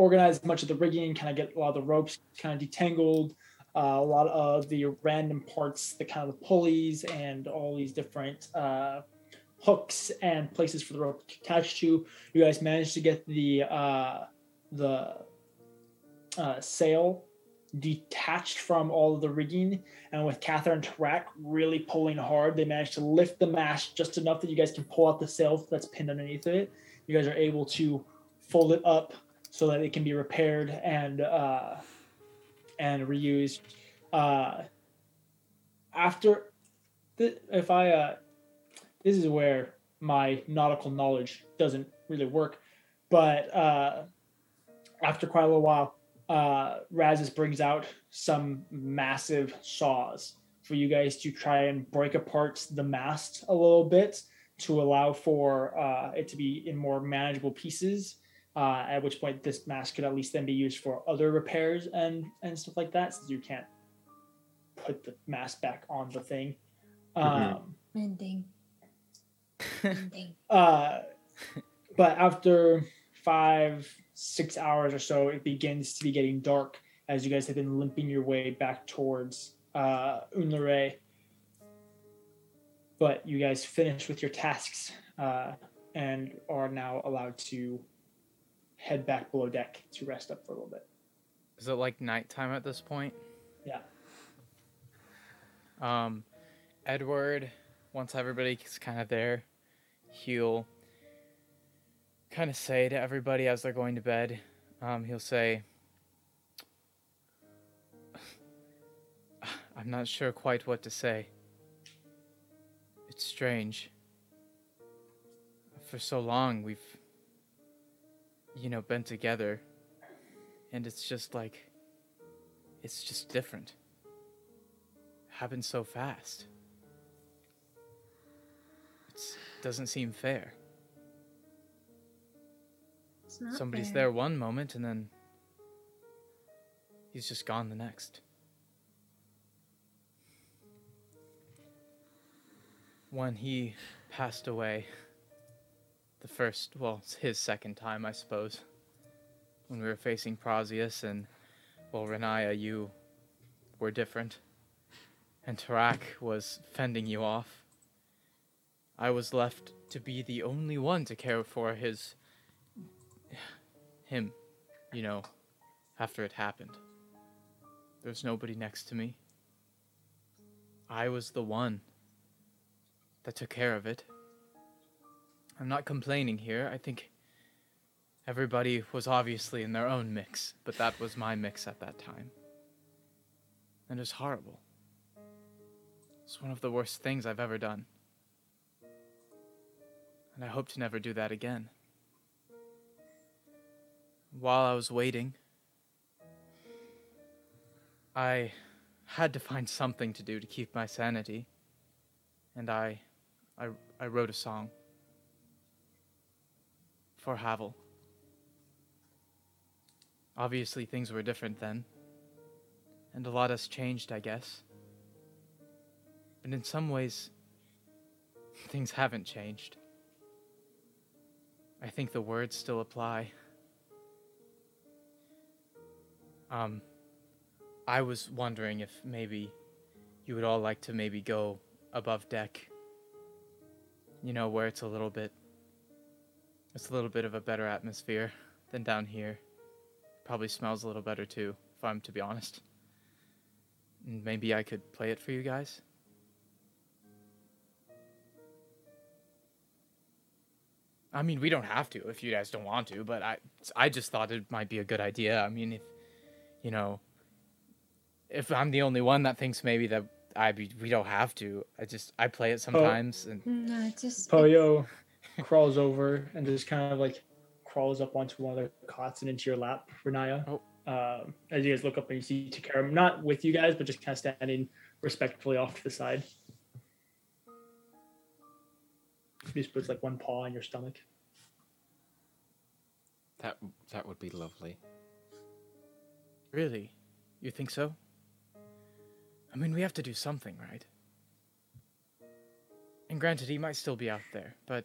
organize much of the rigging, kind of get a lot of the ropes kind of detangled, uh, a lot of the random parts, the kind of the pulleys and all these different uh, hooks and places for the rope to attach to. You guys managed to get the uh, the uh, sail detached from all of the rigging and with Catherine Track really pulling hard, they managed to lift the mast just enough that you guys can pull out the sail that's pinned underneath it. You guys are able to fold it up so that it can be repaired and uh, and reused. Uh, after, th- if I, uh, this is where my nautical knowledge doesn't really work, but uh, after quite a little while, uh, Razis brings out some massive saws for you guys to try and break apart the mast a little bit to allow for uh, it to be in more manageable pieces. Uh, at which point, this mast could at least then be used for other repairs and and stuff like that, since you can't put the mast back on the thing. Mhm. Um, Mending. Mending. uh, but after five, six hours or so, it begins to be getting dark as you guys have been limping your way back towards uh, Unlare. But you guys finish with your tasks uh, and are now allowed to head back below deck to rest up for a little bit. Is it like nighttime at this point? Yeah. Um, Edward once everybody's kind of there, he'll kind of say to everybody as they're going to bed, um, he'll say, I'm not sure quite what to say. It's strange. For so long, we've, you know, been together. And it's just like, it's just different. Happened so fast. It doesn't seem fair. Somebody's fair. there one moment and then he's just gone the next. When he passed away, the first, well, it's his second time, I suppose, when we were facing Prosius and, well, Riniya, you were different, and Tarak was fending you off. I was left to be the only one to care for his him, you know, after it happened. There's nobody next to me. I was the one that took care of it. I'm not complaining here. I think everybody was obviously in their own mix, but that was my mix at that time. And it was horrible. It's one of the worst things I've ever done. And I hope to never do that again while I was waiting, I had to find something to do to keep my sanity, and I, I, I wrote a song for Havel. Obviously, things were different then, and a lot has changed, I guess. But in some ways, things haven't changed. I think the words still apply. Um, I was wondering if maybe you would all like to maybe go above deck. You know, where it's a little bit. It's a little bit of a better atmosphere than down here. Probably smells a little better too, if I'm to be honest. And maybe I could play it for you guys. I mean, we don't have to if you guys don't want to, but I I just thought it might be a good idea. I mean, if you know, if I'm the only one that thinks maybe that I be, we don't have to, I just I play it sometimes and mm, No, it's just. Poyo crawls over and just kind of like crawls up onto one of the cots and into your lap, Riniya. Oh. Um, as you guys look up and you see Takaram, not with you guys, but just kind of standing respectfully off to the side. He just puts like one paw on your stomach. That that would be lovely. Really? You think so? I mean, we have to do something, right? And granted, he might still be out there, but.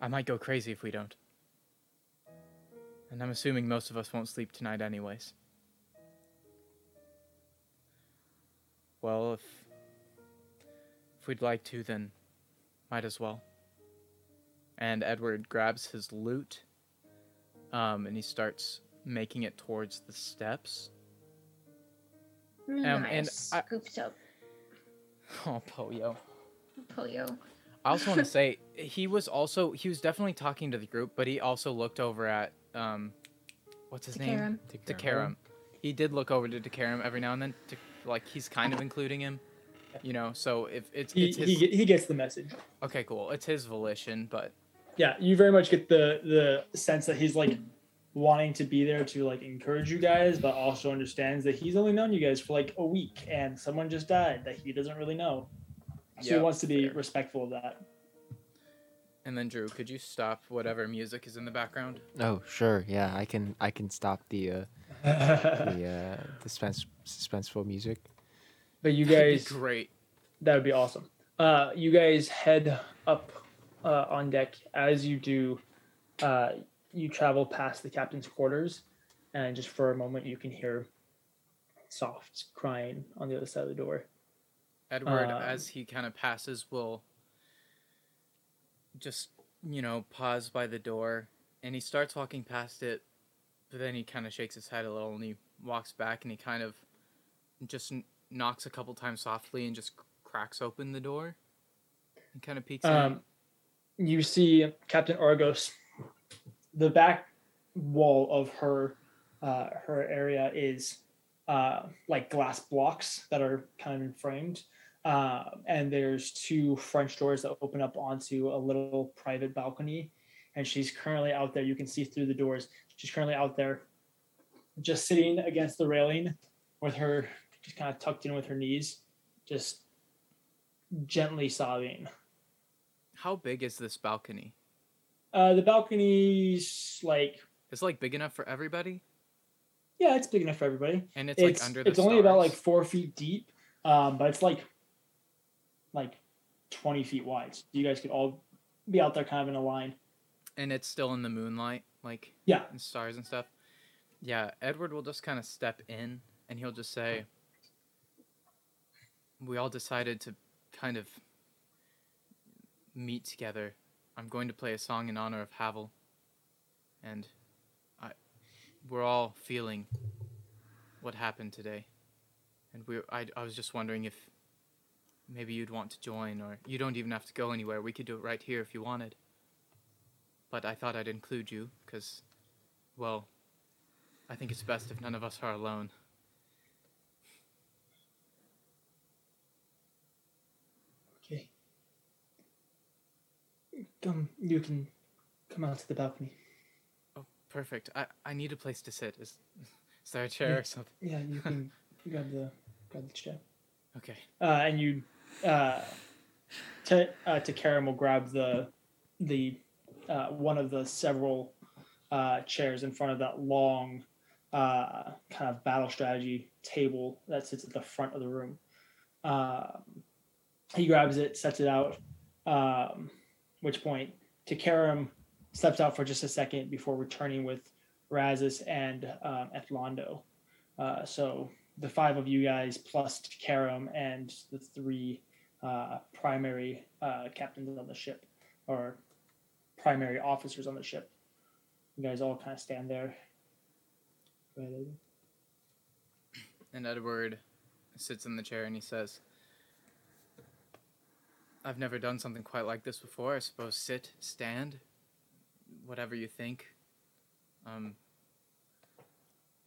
I might go crazy if we don't. And I'm assuming most of us won't sleep tonight, anyways. Well, if. If we'd like to, then might as well. And Edward grabs his lute, um, and he starts making it towards the steps. Um, and nice. I- scooped up Oh, Poyo. polio. I also want to say he was also he was definitely talking to the group, but he also looked over at um, what's his name? Takaram. Takaram. He did look over to Takaram every now and then, to, like he's kind of including him, you know. So if it's, He, it's his, he, he gets the message. okay, cool. It's his volition, but Yeah, you very much get the the sense that he's like wanting to be there to like encourage you guys, but also understands that he's only known you guys for like a week and someone just died that he doesn't really know. So he wants to be fair. respectful of that. and then Drew, could you stop whatever music is in the background? Oh, sure. Yeah, I can I can stop the uh the uh the suspense suspenseful music. but you That'd be guys, great. that would be awesome. Uh, you guys head up uh, on deck. As you do, uh, you travel past the captain's quarters, and just for a moment, you can hear soft crying on the other side of the door. Edward, Um, as he kind of passes, will just, you know, pause by the door and he starts walking past it, but then he kind of shakes his head a little and he walks back and he kind of just kn- knocks a couple times softly and just cracks open the door and kind of peeks in. Um, you see Captain Argos. The back wall of her uh, her area is uh, like glass blocks that are kind of framed, uh, and there's two French doors that open up onto a little private balcony. And she's currently out there. You can see through the doors. She's currently out there, just sitting against the railing, with her just kind of tucked in with her knees, just gently sobbing. How big is this balcony? Uh, the balcony's like It's like big enough for everybody, yeah, it's big enough for everybody. and it's, It's like under the it's only about like four feet deep, um, but it's like like twenty feet wide. So you guys could all be out there kind of in a line. and it's still in the moonlight, like Yeah. and stars and stuff. Yeah, Edward will just kind of step in and he'll just say, "We all decided to kind of meet together. I'm going to play a song in honor of Havel, and I, we're all feeling what happened today, and we. I, I was just wondering if maybe you'd want to join, or you don't even have to go anywhere. We could do it right here if you wanted." but I thought I'd include you because, well, I think it's best if none of us are alone. Okay. Come, you can come out to the balcony. Oh, perfect. I, I need a place to sit. Is, is there a chair or something? Yeah, you can grab the grab the chair. Okay. Uh, and you, uh, to uh, to Karen will grab the the uh, one of the several uh, chairs in front of that long uh, kind of battle strategy table that sits at the front of the room. Um, he grabs it, sets it out. Um, which point, Takaram steps out for just a second before returning with Razis and um, Ethlando. Uh, so the five of you guys plus Takaram and the three uh, primary uh, captains on the ship, or primary officers on the ship. You guys all kind of stand there. Go ahead, Aiden. And Edward sits in the chair and he says, I've never done something quite like this before. I suppose sit, stand, whatever you think. Um,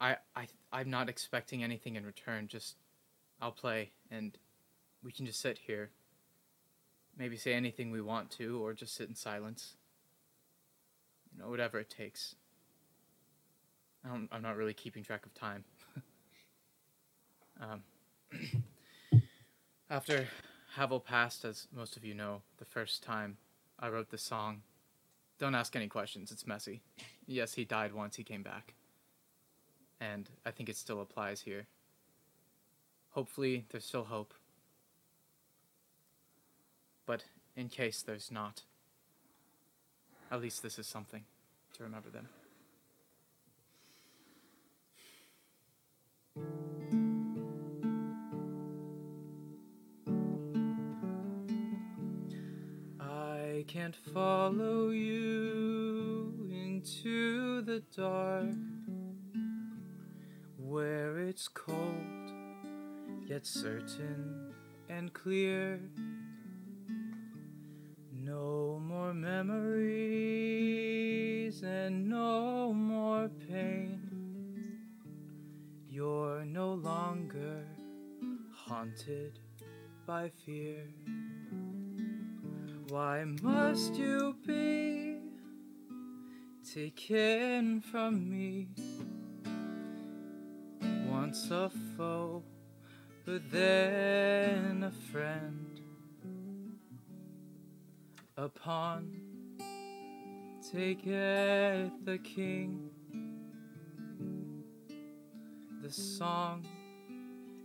I, I, I'm not expecting anything in return. Just, I'll play and we can just sit here. Maybe say anything we want to, or just sit in silence. You know, whatever it takes. I don't, I'm not really keeping track of time. Um, after Havel passed, as most of you know, the first time I wrote this song, don't ask any questions, it's messy. Yes, he died once, he came back. And I think it still applies here. Hopefully, there's still hope. But in case there's not, at least this is something to remember them. I can't follow you into the dark where it's cold yet certain and clear. No more memories and no more pain. You're no longer haunted by fear. Why must you be taken from me? Once a foe, but then a friend. Upon taketh the king the song,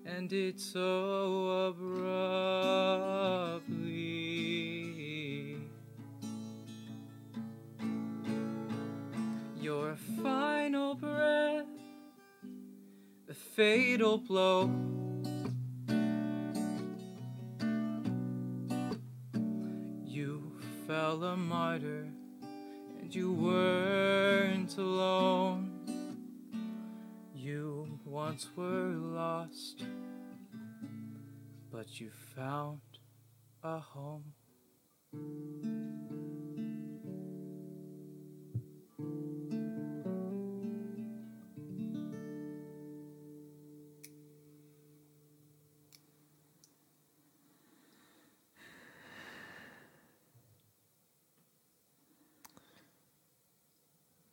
and it so abruptly. Your final breath, fatal blow. You fell a martyr, and you weren't alone. You once were lost, but you found a home.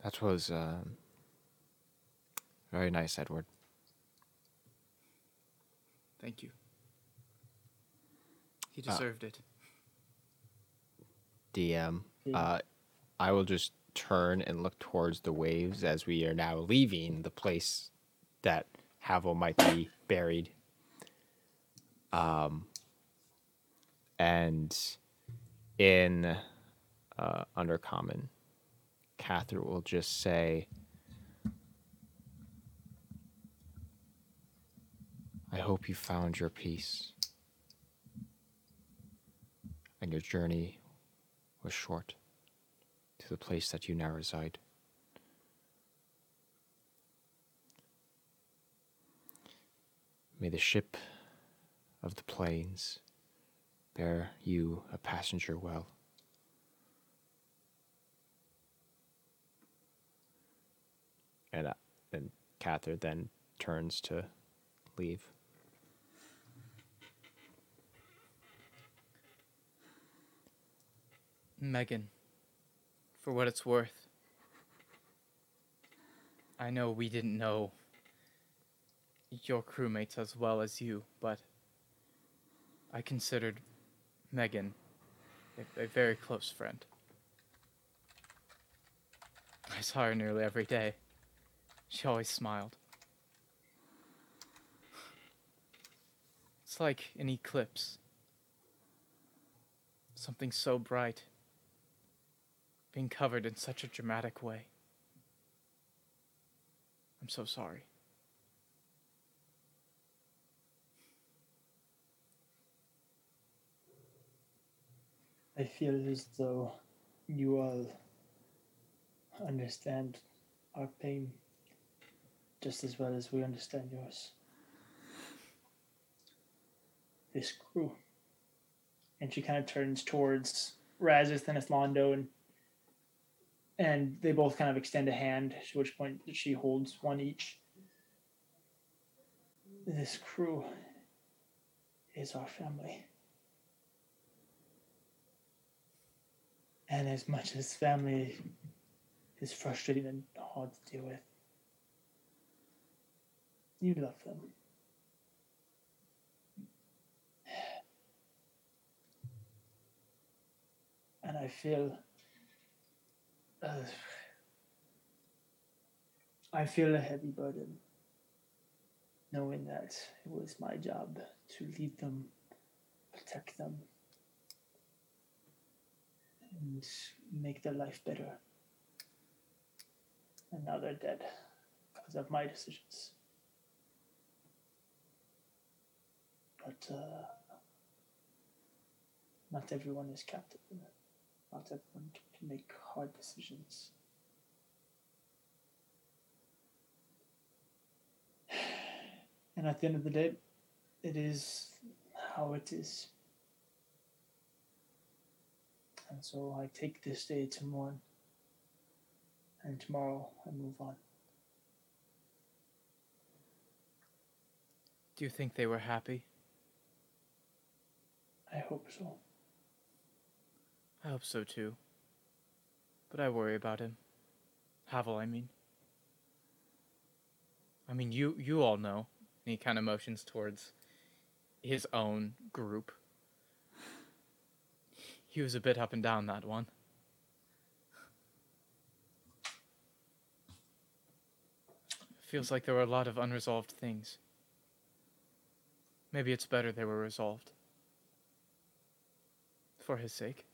That was um, very nice, Edward. Thank you. He Uh, deserved it. DM. Uh, I will just turn and look towards the waves as we are now leaving the place that Havel might be buried. Um, and in uh, Undercommon, Catherine will just say, I hope you found your peace. And your journey was short to the place that you now reside. May the ship of the plains bear you a passenger well. And uh, then Kathyr then turns to leave. Megan, for what it's worth, I know we didn't know your crewmates as well as you, but I considered Megan a, a very close friend. I saw her nearly every day. She always smiled. It's like an eclipse. Something so bright being covered in such a dramatic way. I'm so sorry. I feel as though you all understand our pain just as well as we understand yours. This crew. And she kind of turns towards Razis and Islando and and they both kind of extend a hand, at which point she holds one each. This crew is our family. And as much as family is frustrating and hard to deal with, you love them. And I feel. Uh, I feel a heavy burden knowing that it was my job to lead them, protect them, and make their life better. And now they're dead because of my decisions. But uh, not everyone is captain. Not everyone can make hard decisions. And at the end of the day, it is how it is. And so I take this day to mourn. And tomorrow I move on. Do you think they were happy? I hope so. I hope so too. But I worry about him. Havel, I mean. I mean, you you all know. And he kind of motions towards his own group. He was a bit up and down that one. Feels like there were a lot of unresolved things. Maybe it's better they were resolved. For his sake.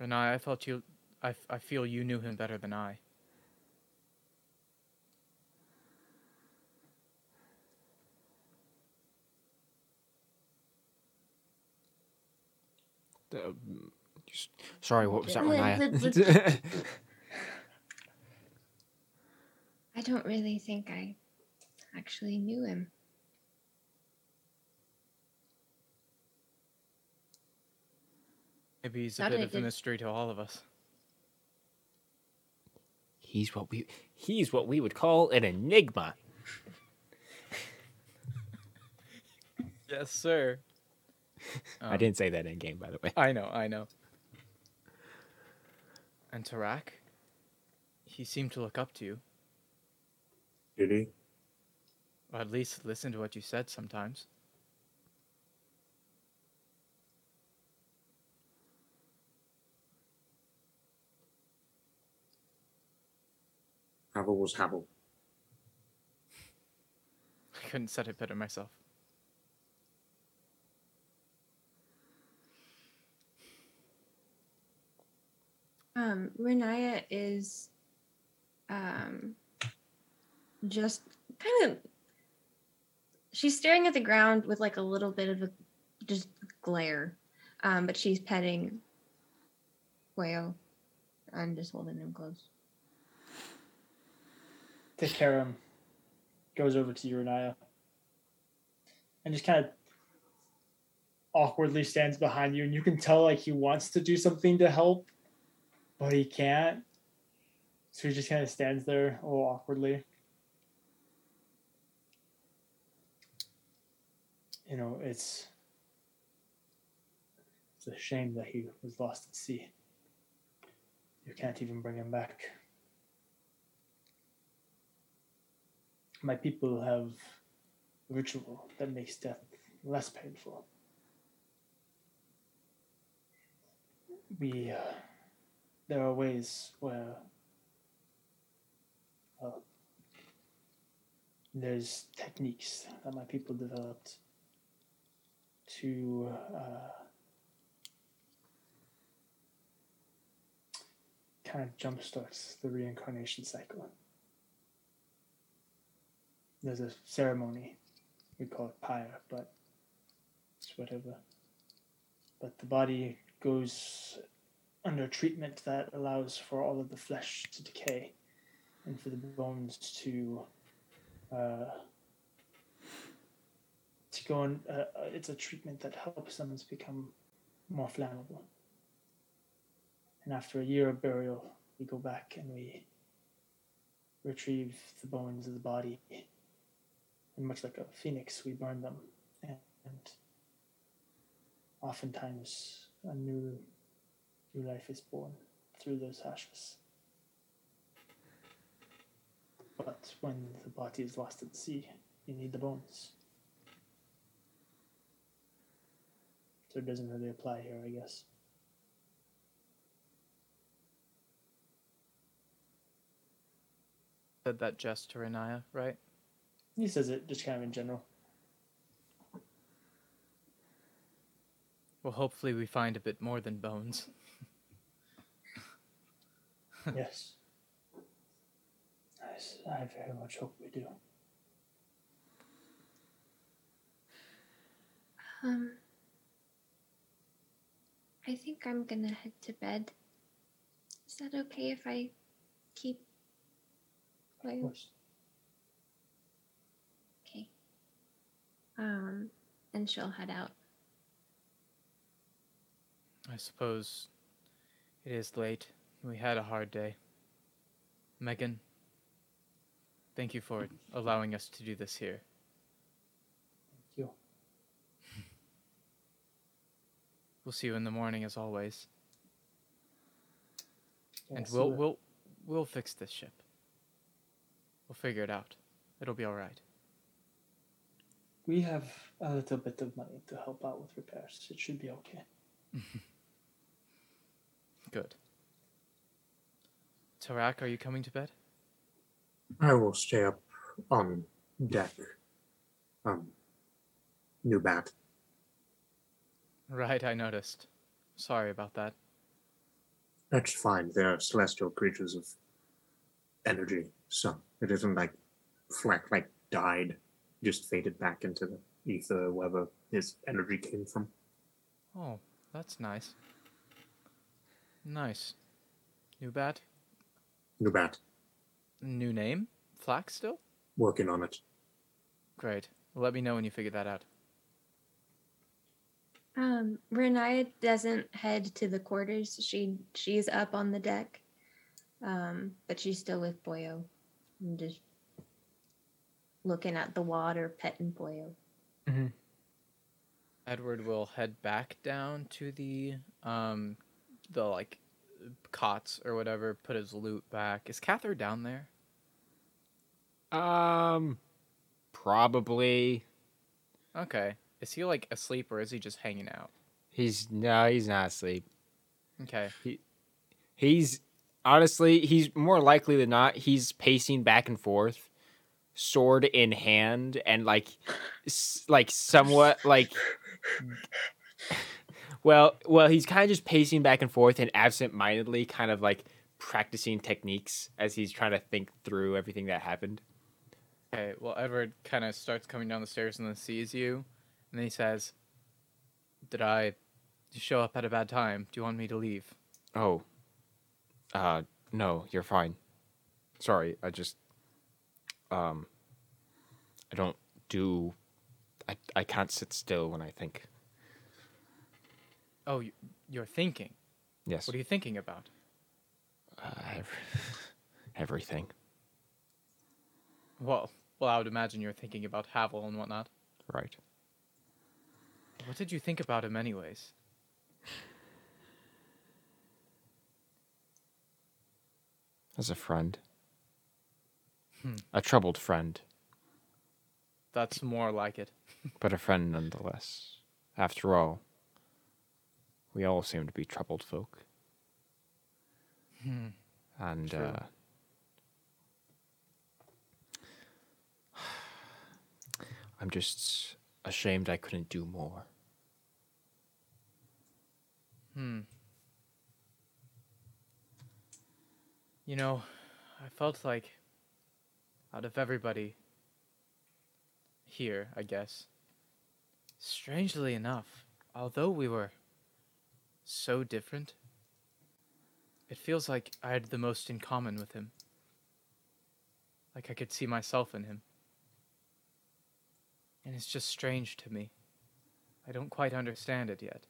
Renai, I felt you. I, f- I feel you knew him better than I. Uh, sorry, what was that, Let's- Riniya? let's- let's- don't really think I actually knew him. Maybe he's a Thought bit of a mystery to all of us. He's what we he's what we would call an enigma. Yes, sir. I Um, didn't say that in game, by the way. I know, I know. And Tarak? He seemed to look up to you, Did he? Or at least listen to what you said sometimes. Havel was Havel. I couldn't said it better myself. Um, Riniya is um just kind of she's staring at the ground with like a little bit of a just glare. Um, but she's petting Poyo and just holding him close. Take care of him. Goes over to Uranaya. And just kind of awkwardly stands behind you, and you can tell like he wants to do something to help, but he can't. So he just kind of stands there a little awkwardly. You know, it's it's a shame that he was lost at sea. You can't even bring him back. my people have a ritual that makes death less painful. We, uh, there are ways where uh, there's techniques that my people developed to uh, kind of jumpstarts the reincarnation cycle there's a ceremony. We call it pyre, but it's whatever. But the body goes under treatment that allows for all of the flesh to decay and for the bones to uh, to go on. Uh, uh, it's a treatment that helps them to become more flammable. And after a year of burial, we go back and we retrieve the bones of the body and much like a phoenix, we burn them, and oftentimes a new new life is born through those ashes. But when the body is lost at sea, you need the bones. So it doesn't really apply here, I guess. Said that just to Riniya, right? He says it just kind of in general. Well, hopefully we find a bit more than bones. yes. Yes, I very much hope we do. Um, I think I'm gonna head to bed. Is that okay if I keep Of course. Okay. Um, and she'll head out. I suppose it is late. We had a hard day. Megan, thank you for allowing us to do this here. Thank you. We'll see you in the morning as always. Yeah, and we'll we'll we'll fix this ship. We'll figure it out. It'll be all right. We have a little bit of money to help out with repairs. It should be okay. Good. Tarak, are you coming to bed? I will stay up on deck. Um, new bat. Right, I noticed. Sorry about that. That's fine. They're celestial creatures of energy, so it isn't like Flack like died, just faded back into the ether, wherever his energy came from. Oh, that's nice. Nice. New bat? New bat. New name? Flack still? Working on it. Great. Let me know when you figure that out. Um, Riniya doesn't head to the quarters. She she's up on the deck, um, but she's still with Poyo, and just looking at the water, petting Poyo. Edward will head back down to the um the like cots or whatever, put his lute back. Is Kathyr down there? Um, probably. Okay. Is he like asleep or is he just hanging out? He's no, he's not asleep. Okay. He, He's honestly, he's more likely than not, he's pacing back and forth, sword in hand, and like, s- like somewhat like. Well, well, he's kind of just pacing back and forth and absent-mindedly, kind of like practicing techniques as he's trying to think through everything that happened. Okay. Well, Edward kind of starts coming down the stairs and then sees you, and he says, "Did I show up at a bad time? Do you want me to leave?" Oh, uh, no, you're fine. Sorry, I just, um, I don't do, I, I can't sit still when I think. Oh, you- you're thinking. Yes, What are you thinking about? uh, ev- everything. Well, well, I would imagine you're thinking about Havel and whatnot. Right. What did you think about him, anyways? As a friend, Hmm. a troubled friend, That's more like it. but a friend nonetheless. After all, we all seem to be troubled folk. Hmm. and True. uh, I'm just ashamed I couldn't do more. Hmm. You know, I felt like out of everybody here, I guess, strangely enough, although we were so different, it feels like I had the most in common with him. Like I could see myself in him. And it's just strange to me. I don't quite understand it yet.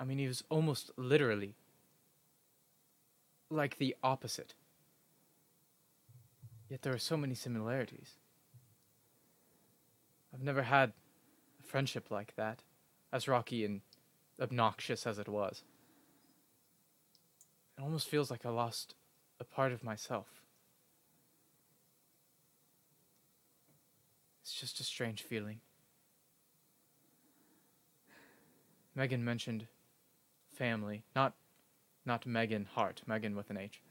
I mean, he was almost literally like the opposite. Yet there are so many similarities. I've never had a friendship like that, as rocky and obnoxious as it was. It almost feels like I lost a part of myself. It's just a strange feeling. Megan mentioned family, not not Megan Hart, Megan with an H.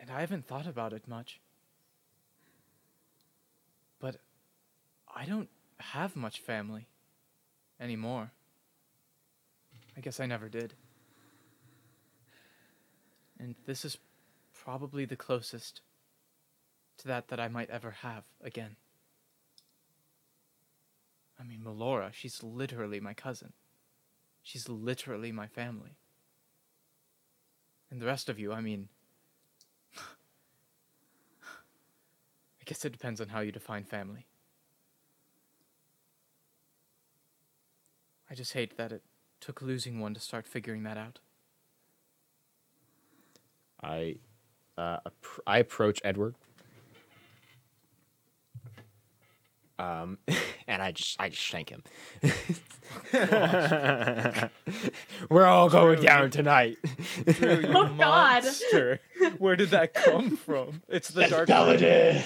And I haven't thought about it much. But I don't have much family anymore. I guess I never did. And this is probably the closest to that that I might ever have again. I mean, Melora, she's literally my cousin. She's literally my family. And the rest of you, I mean. I guess it depends on how you define family. I just hate that it took losing one to start figuring that out. I, uh, I approach Edward. Um, and I just, I just shank him. We're all going down tonight. Drew, you Oh, God. monster. Where did that come from? It's the dark Paladin.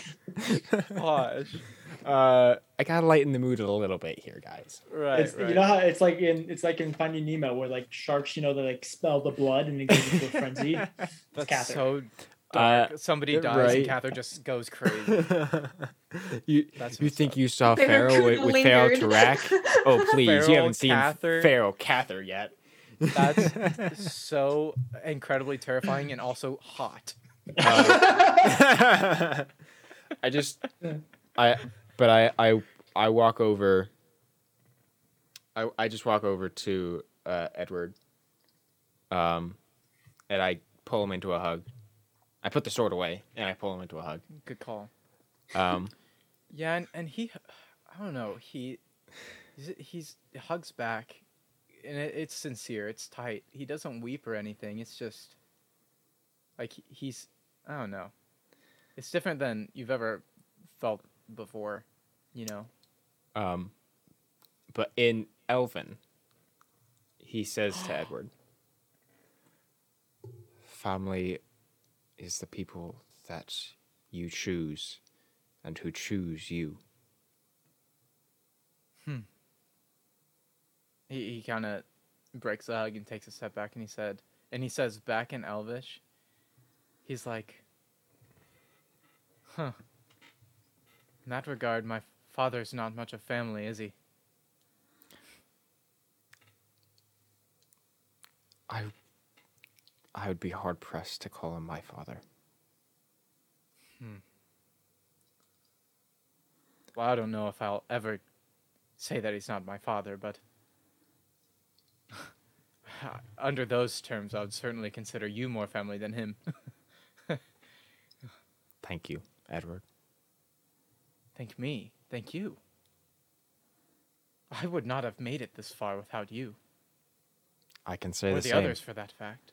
Gosh. Uh, I gotta lighten the mood a little bit here, guys. Right, It's, right. You know how it's like in it's like in Finding Nemo where like sharks, you know, they like smell the blood and it goes into a frenzy. That's Kathyr. So Uh. Somebody dies right. and Kathyr just goes crazy. you That's you think up. you saw Pharaoh with, with Pharaoh lingered. Tarak? Oh please, you haven't seen Kathyr. Pharaoh Kathyr yet. That's so incredibly terrifying and also hot. Uh, I just I but I I I walk over I I just walk over to uh, Edward um and I pull him into a hug I put the sword away and I pull him into a hug. Good call. Um, Yeah, and, and he, I don't know, he, he's, he hugs back, and it, it's sincere, it's tight. He doesn't weep or anything. It's just, like he's, I don't know, it's different than you've ever felt before, you know. um, but in Elven, he says to Edward, "Family is the people that you choose, and who choose you." Hmm. He he kind of breaks the hug and takes a step back, and he said, and he says back in Elvish, he's like, huh. In that regard, my father's not much of family, is he? I, I would be hard pressed to call him my father. Hmm. Well, I don't know if I'll ever say that he's not my father, but under those terms, I would certainly consider you more family than him. Thank you, Edward. Thank me. Thank you. I would not have made it this far without you, I can say or the, the same. others for that fact.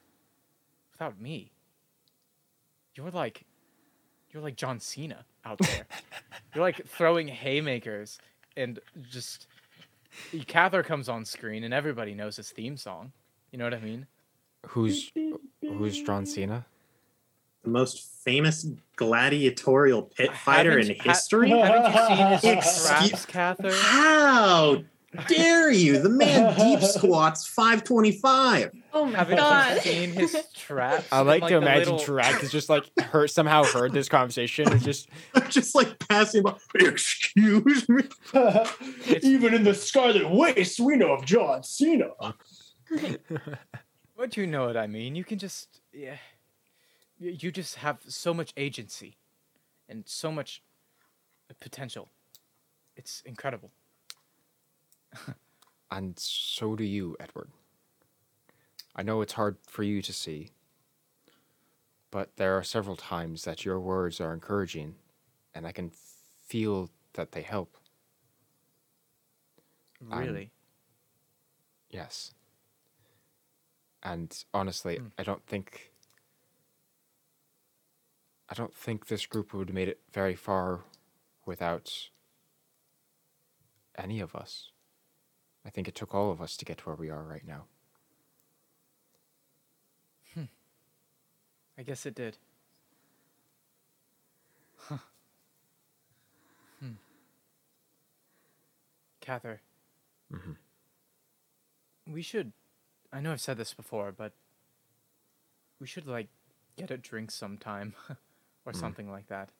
Without me, you're like, you're like John Cena out there. you're like throwing haymakers and just. Kathyr comes on screen and everybody knows his theme song. You know what I mean? Who's who's John Cena? The most famous gladiatorial pit fighter in Haven't- ha- history? haven't you seen his Excuse- traps, Kathyr? How dare you? The man deep squats 525. Oh my Haven't god. you seen his traps? I and, like, to the imagine little- Tarak has just like heard somehow heard this conversation and just just like passing by. Excuse me. Even in the Scarlet Waste, we know of John Cena. What do you know what I mean? You can just yeah. You you just have so much agency and so much potential. It's incredible. and so do you, Edward. I know it's hard for you to see, but there are several times that your words are encouraging, and I can feel that they help. Really. Yes. And honestly, Hmm. I don't think I don't think this group would have made it very far without any of us. I think it took all of us to get to where we are right now. Hmm. I guess it did. Huh. Hmm. Kathyr. Mhm. We should I know I've said this before, but we should like get a drink sometime or Mm. something like that.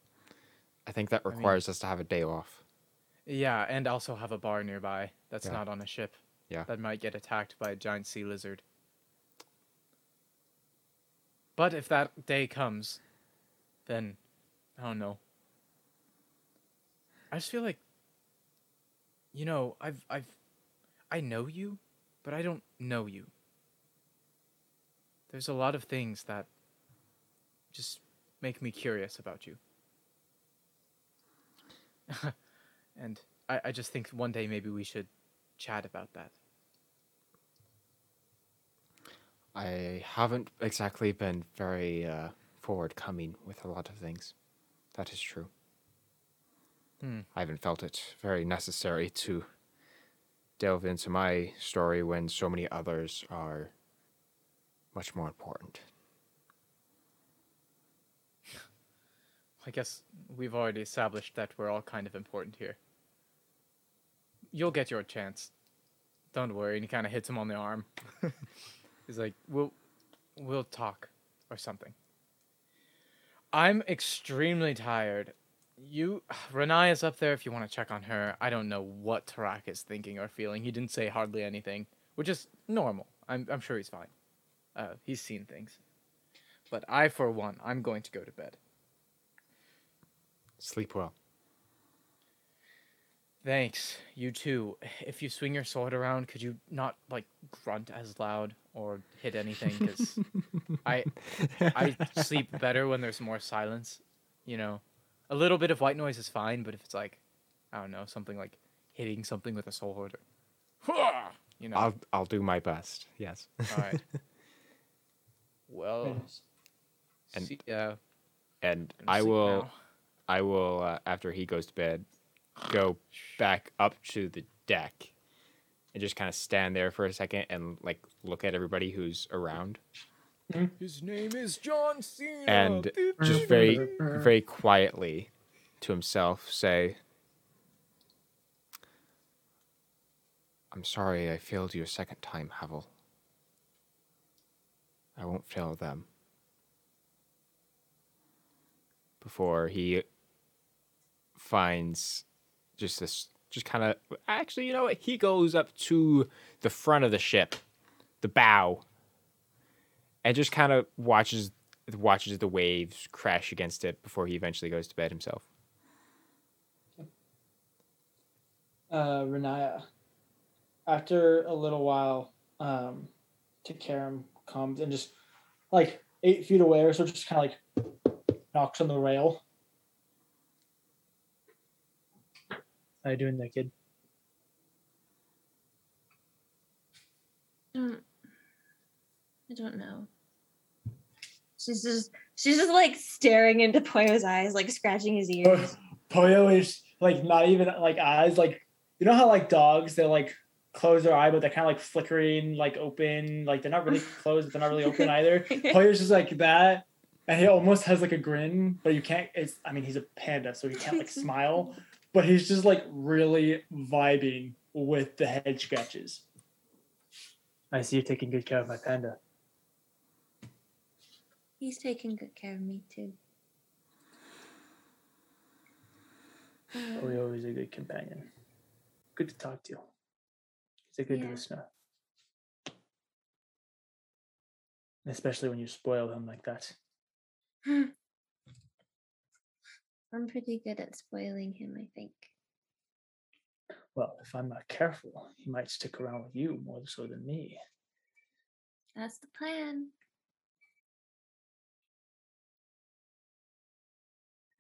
I think that I mean- requires us to have a day off. Yeah, and also have a bar nearby that's Yeah. not on a ship. Yeah. That might get attacked by a giant sea lizard. But if that day comes, then I don't know. I just feel like you know, I've I've I know you, but I don't know you. There's a lot of things that just make me curious about you. and I, I just think one day maybe we should chat about that. I haven't exactly been very uh, forward-coming with a lot of things. That is true. Hmm. I haven't felt it very necessary to delve into my story when so many others are much more important. I guess we've already established that we're all kind of important here. You'll get your chance. Don't worry. And he kind of hits him on the arm. He's like, "We'll, we'll talk, or something." I'm extremely tired. You, Renai is up there if you want to check on her. I don't know what Tarak is thinking or feeling. He didn't say hardly anything, which is normal. I'm, I'm sure he's fine. Uh, he's seen things. But I, for one, I'm going to go to bed. Sleep well. Thanks. You too. If you swing your sword around, could you not like grunt as loud or hit anything because I I sleep better when there's more silence. You know, a little bit of white noise is fine, but if it's like, I don't know, something like hitting something with a soul hoarder, you know. I'll I'll do my best. Yes. All right. Well, Goodness. And- see, uh, and I will now. I will uh, after he goes to bed go back up to the deck and just kind of stand there for a second and like look at everybody who's around hmm? His name is John Cena. and just very very quietly to himself say I'm sorry I failed you a second time, Havel. I won't fail them. Before he finds just this just kind of actually you know what he goes up to the front of the ship the bow and just kind of watches watches the waves crash against it before he eventually goes to bed himself uh, Riniya, after a little while, um, Takaram comes and just like eight feet away or so, just kind of like knocks on the rail. How you doing there, kid? don't I don't know. She's just she's just like staring into Poyo's eyes, like scratching his oh, ears. Poyo is like not even like eyes, like you know how like dogs they like close their eye, but they're kind of like flickering, like open, like they're not really closed, but they're not really open either. Poyo's just like that, and he almost has like a grin, but you can't. It's I mean he's a panda, so he can't like smile, but he's just like really vibing with the head scratches. I see you're taking good care of my panda. He's taking good care of me too. Poyo is a good companion. Good to talk to. He's a good Yeah. listener. Especially when you spoil him like that. I'm pretty good at spoiling him, I think. Well, if I'm not careful, he might stick around with you more so than me. That's the plan.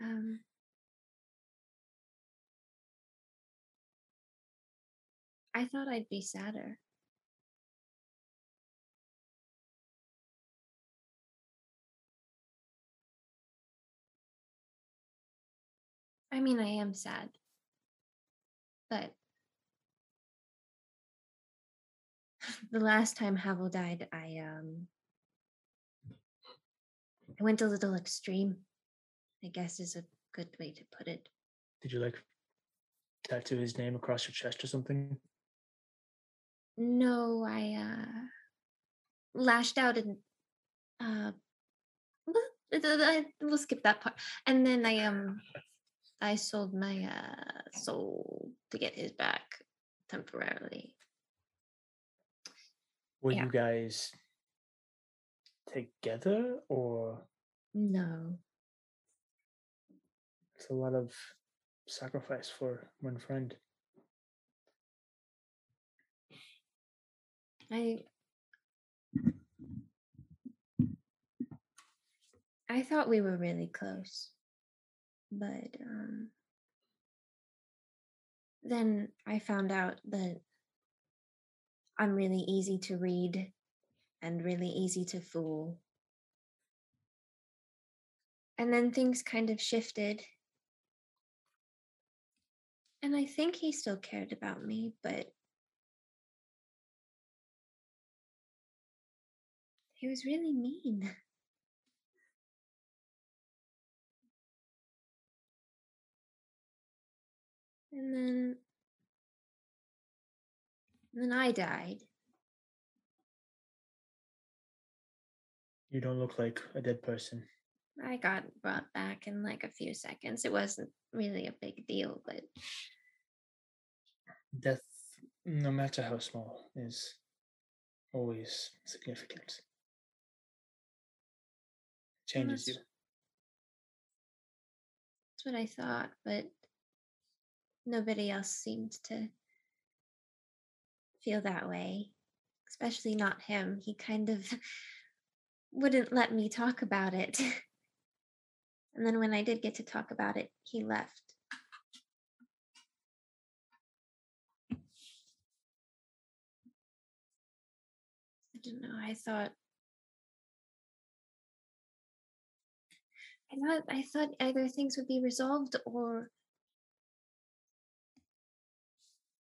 Um I thought I'd be sadder. I mean, I am sad. But the last time Havel died, I um I went a little extreme. I guess is a good way to put it. Did you like tattoo his name across your chest or something? No, I uh lashed out and uh well, we'll skip that part. And then I um I sold my uh soul to get his back temporarily. Were Yeah. you guys together or No. it's a lot of sacrifice for one friend? I I thought we were really close. But um then I found out that I'm really easy to read and really easy to fool. And then things kind of shifted. And I think he still cared about me, but he was really mean. And then and then I died. You don't look like a dead person. I got brought back in like a few seconds. It wasn't really a big deal, but Death, no matter how small, is always significant. Changes you. that's- that's what I thought, but nobody else seemed to feel that way especially not him. He kind of wouldn't let me talk about it. and then when I did get to talk about it, he left. I don't know. I thought I thought I thought either things would be resolved or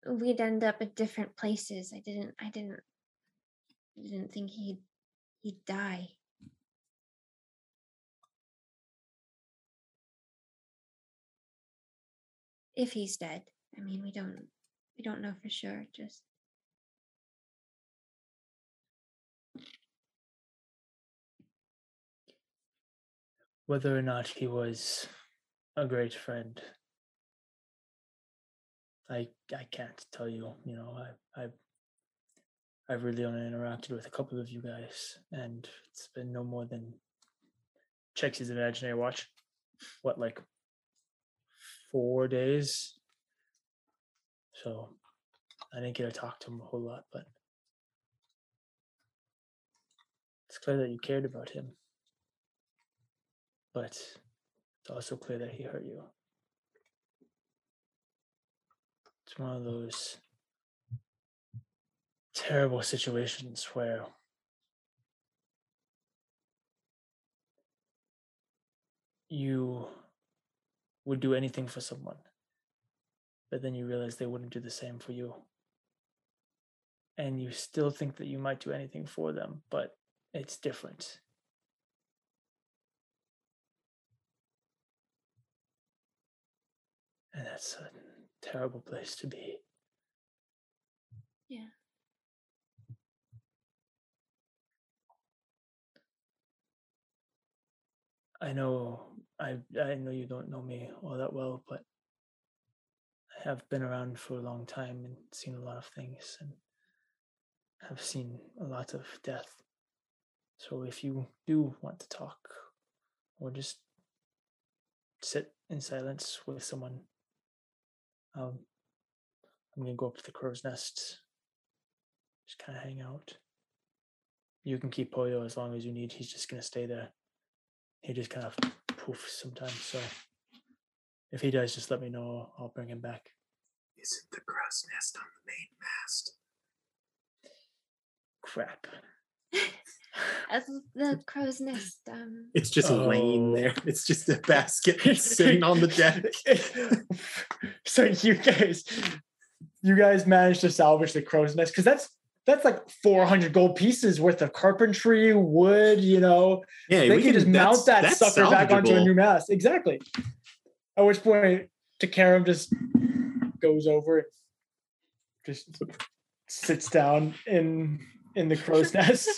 we'd end up at different places. I didn't I didn't I didn't think he'd he'd die. If he's dead. I mean we don't we don't know for sure, just Whether or not he was a great friend, I I can't tell you. You know, I I I've really only interacted with a couple of you guys, and it's been no more than checks his imaginary watch. What like four days? So I didn't get to talk to him a whole lot, but it's clear that you cared about him. But it's also clear that he hurt you. One of those terrible situations where you would do anything for someone, but then you realize they wouldn't do the same for you. And you still think that you might do anything for them, but it's different. And that's a terrible place to be. Yeah. I know I I know you don't know me all that well, but I have been around for a long time and seen a lot of things and have seen a lot of death. So if you do want to talk or just sit in silence with someone, um, I'm gonna go up to the crow's nest, just kind of hang out. You can keep Poyo as long as you need. He's just gonna stay there. He just kind of poofs sometimes. So if he does, just let me know. I'll bring him back. Isn't the crow's nest on the main mast? Crap. As the crow's nest. Um, It's just laying Oh. there. It's just a basket sitting on the deck. so you guys, you guys managed to salvage the crow's nest because that's that's like 400 gold pieces worth of carpentry, wood. You know, Yeah, they we can just mount that that's sucker back onto a new mast. Exactly. At which point, Takaram just goes over and just sits down in in the crow's nest,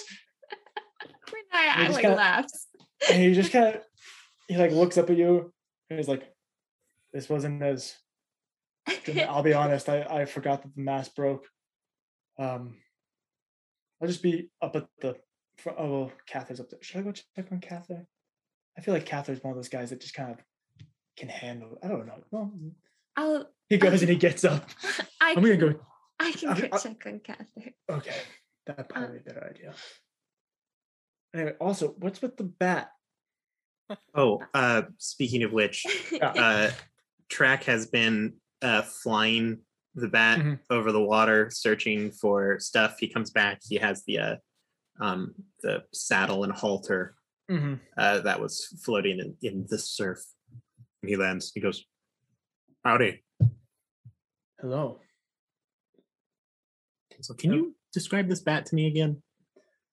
I, I like kinda- laughs. and he just kind of he like looks up at you and he's like, "This wasn't as." I'll be honest. I I forgot that the mask broke. Um, I'll just be up at the. Oh well, Kathyr's up there. Should I go check on Kathyr? I feel like Kathyr's one of those guys that just kind of can handle. it. I don't know. Well, I'll. he goes and he gets up. I I'm gonna can, go. I can I- go I- check on Kathyr. Okay, that probably a better idea. Anyway, also, what's with the bat? Oh, uh, speaking of which, uh, Tarak has been uh, flying the bat Mhm. over the water, searching for stuff. He comes back. He has the uh, um, the saddle and halter Mm-hmm. uh, that was floating in, in the surf. He lands. He goes, "Howdy." Hello. So, can you describe this bat to me again?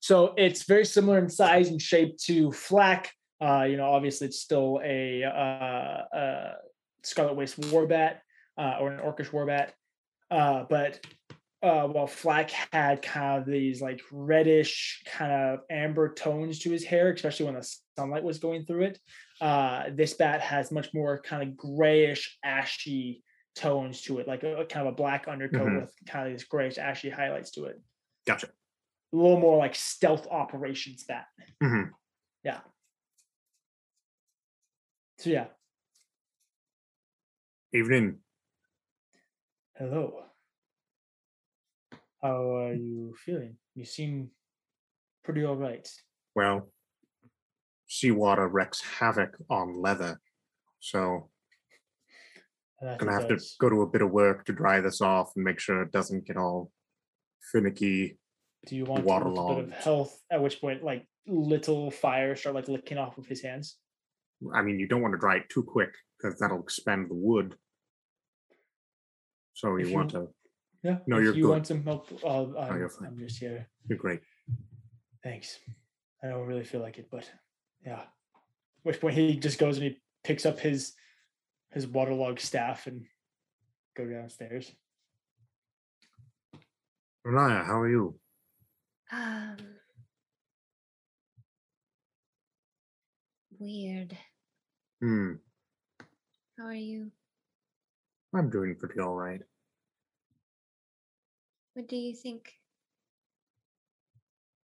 So it's very similar in size and shape to Flack. Uh, you know, obviously it's still a uh, uh, Scarlet Waste Warbat uh, or an Orcish Warbat. Uh, but uh, while Flack had kind of these like reddish, kind of amber tones to his hair, especially when the sunlight was going through it, uh, this bat has much more kind of grayish, ashy tones to it, like a, a kind of a black undercoat Mhm. with kind of these grayish, ashy highlights to it Gotcha. A little more like stealth operations bat. Mhm. Yeah. So yeah. Evening. Hello. How are you feeling? You seem pretty all right. Well, seawater wreaks havoc on leather, so I'm gonna have to go to a bit of work to dry this off and make sure it doesn't get all finicky. Do you want a little bit of health? At which point, like little fires start like licking off of his hands. I mean, you don't want to dry it too quick because that'll expand the wood. So you you- want to. Yeah. No, you're you good. want some help? Uh, I'm, you're fine. I'm just here. You're great. Thanks. I don't really feel like it, but yeah. At which point he just goes and he picks up his his waterlogged staff and go downstairs. Riniya, how are you? Um, weird. Hmm, How are you? I'm doing pretty all right. What do you think?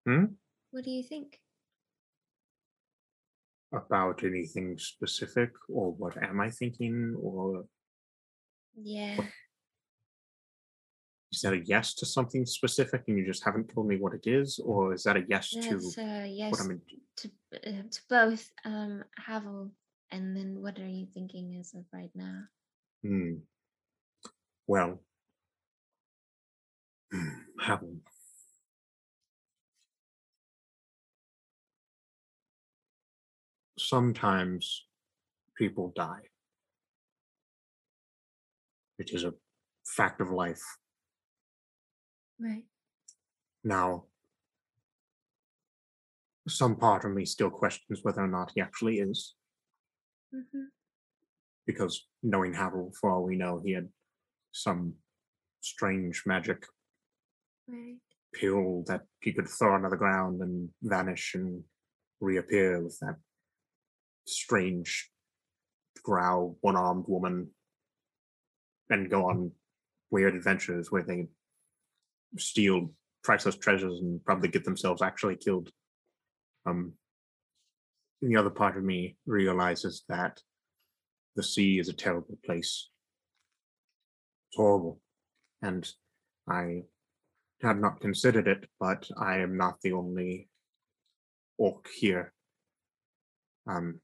Hmm? What do you think? About anything specific, or what am I thinking, or Yeah. Is that a yes to something specific and you just haven't told me what it is, or is that a yes to That's uh, what yes I'm in? to uh, to both. Um, Havel, and then what are you thinking as of right now? Hmm. Well, haven't. Sometimes people die. It is a fact of life. Right. Now, some part of me still questions whether or not he actually is, Mm-hmm. because knowing Havel, for all we know, he had some strange magic Right. pill that he could throw onto the ground and vanish and reappear with that strange growl one armed woman and go on weird adventures where they steal priceless treasures and probably get themselves actually killed. Um the other part of me realizes that the sea is a terrible place. It's horrible. And I had not considered it, but I am not the only orc here. Um,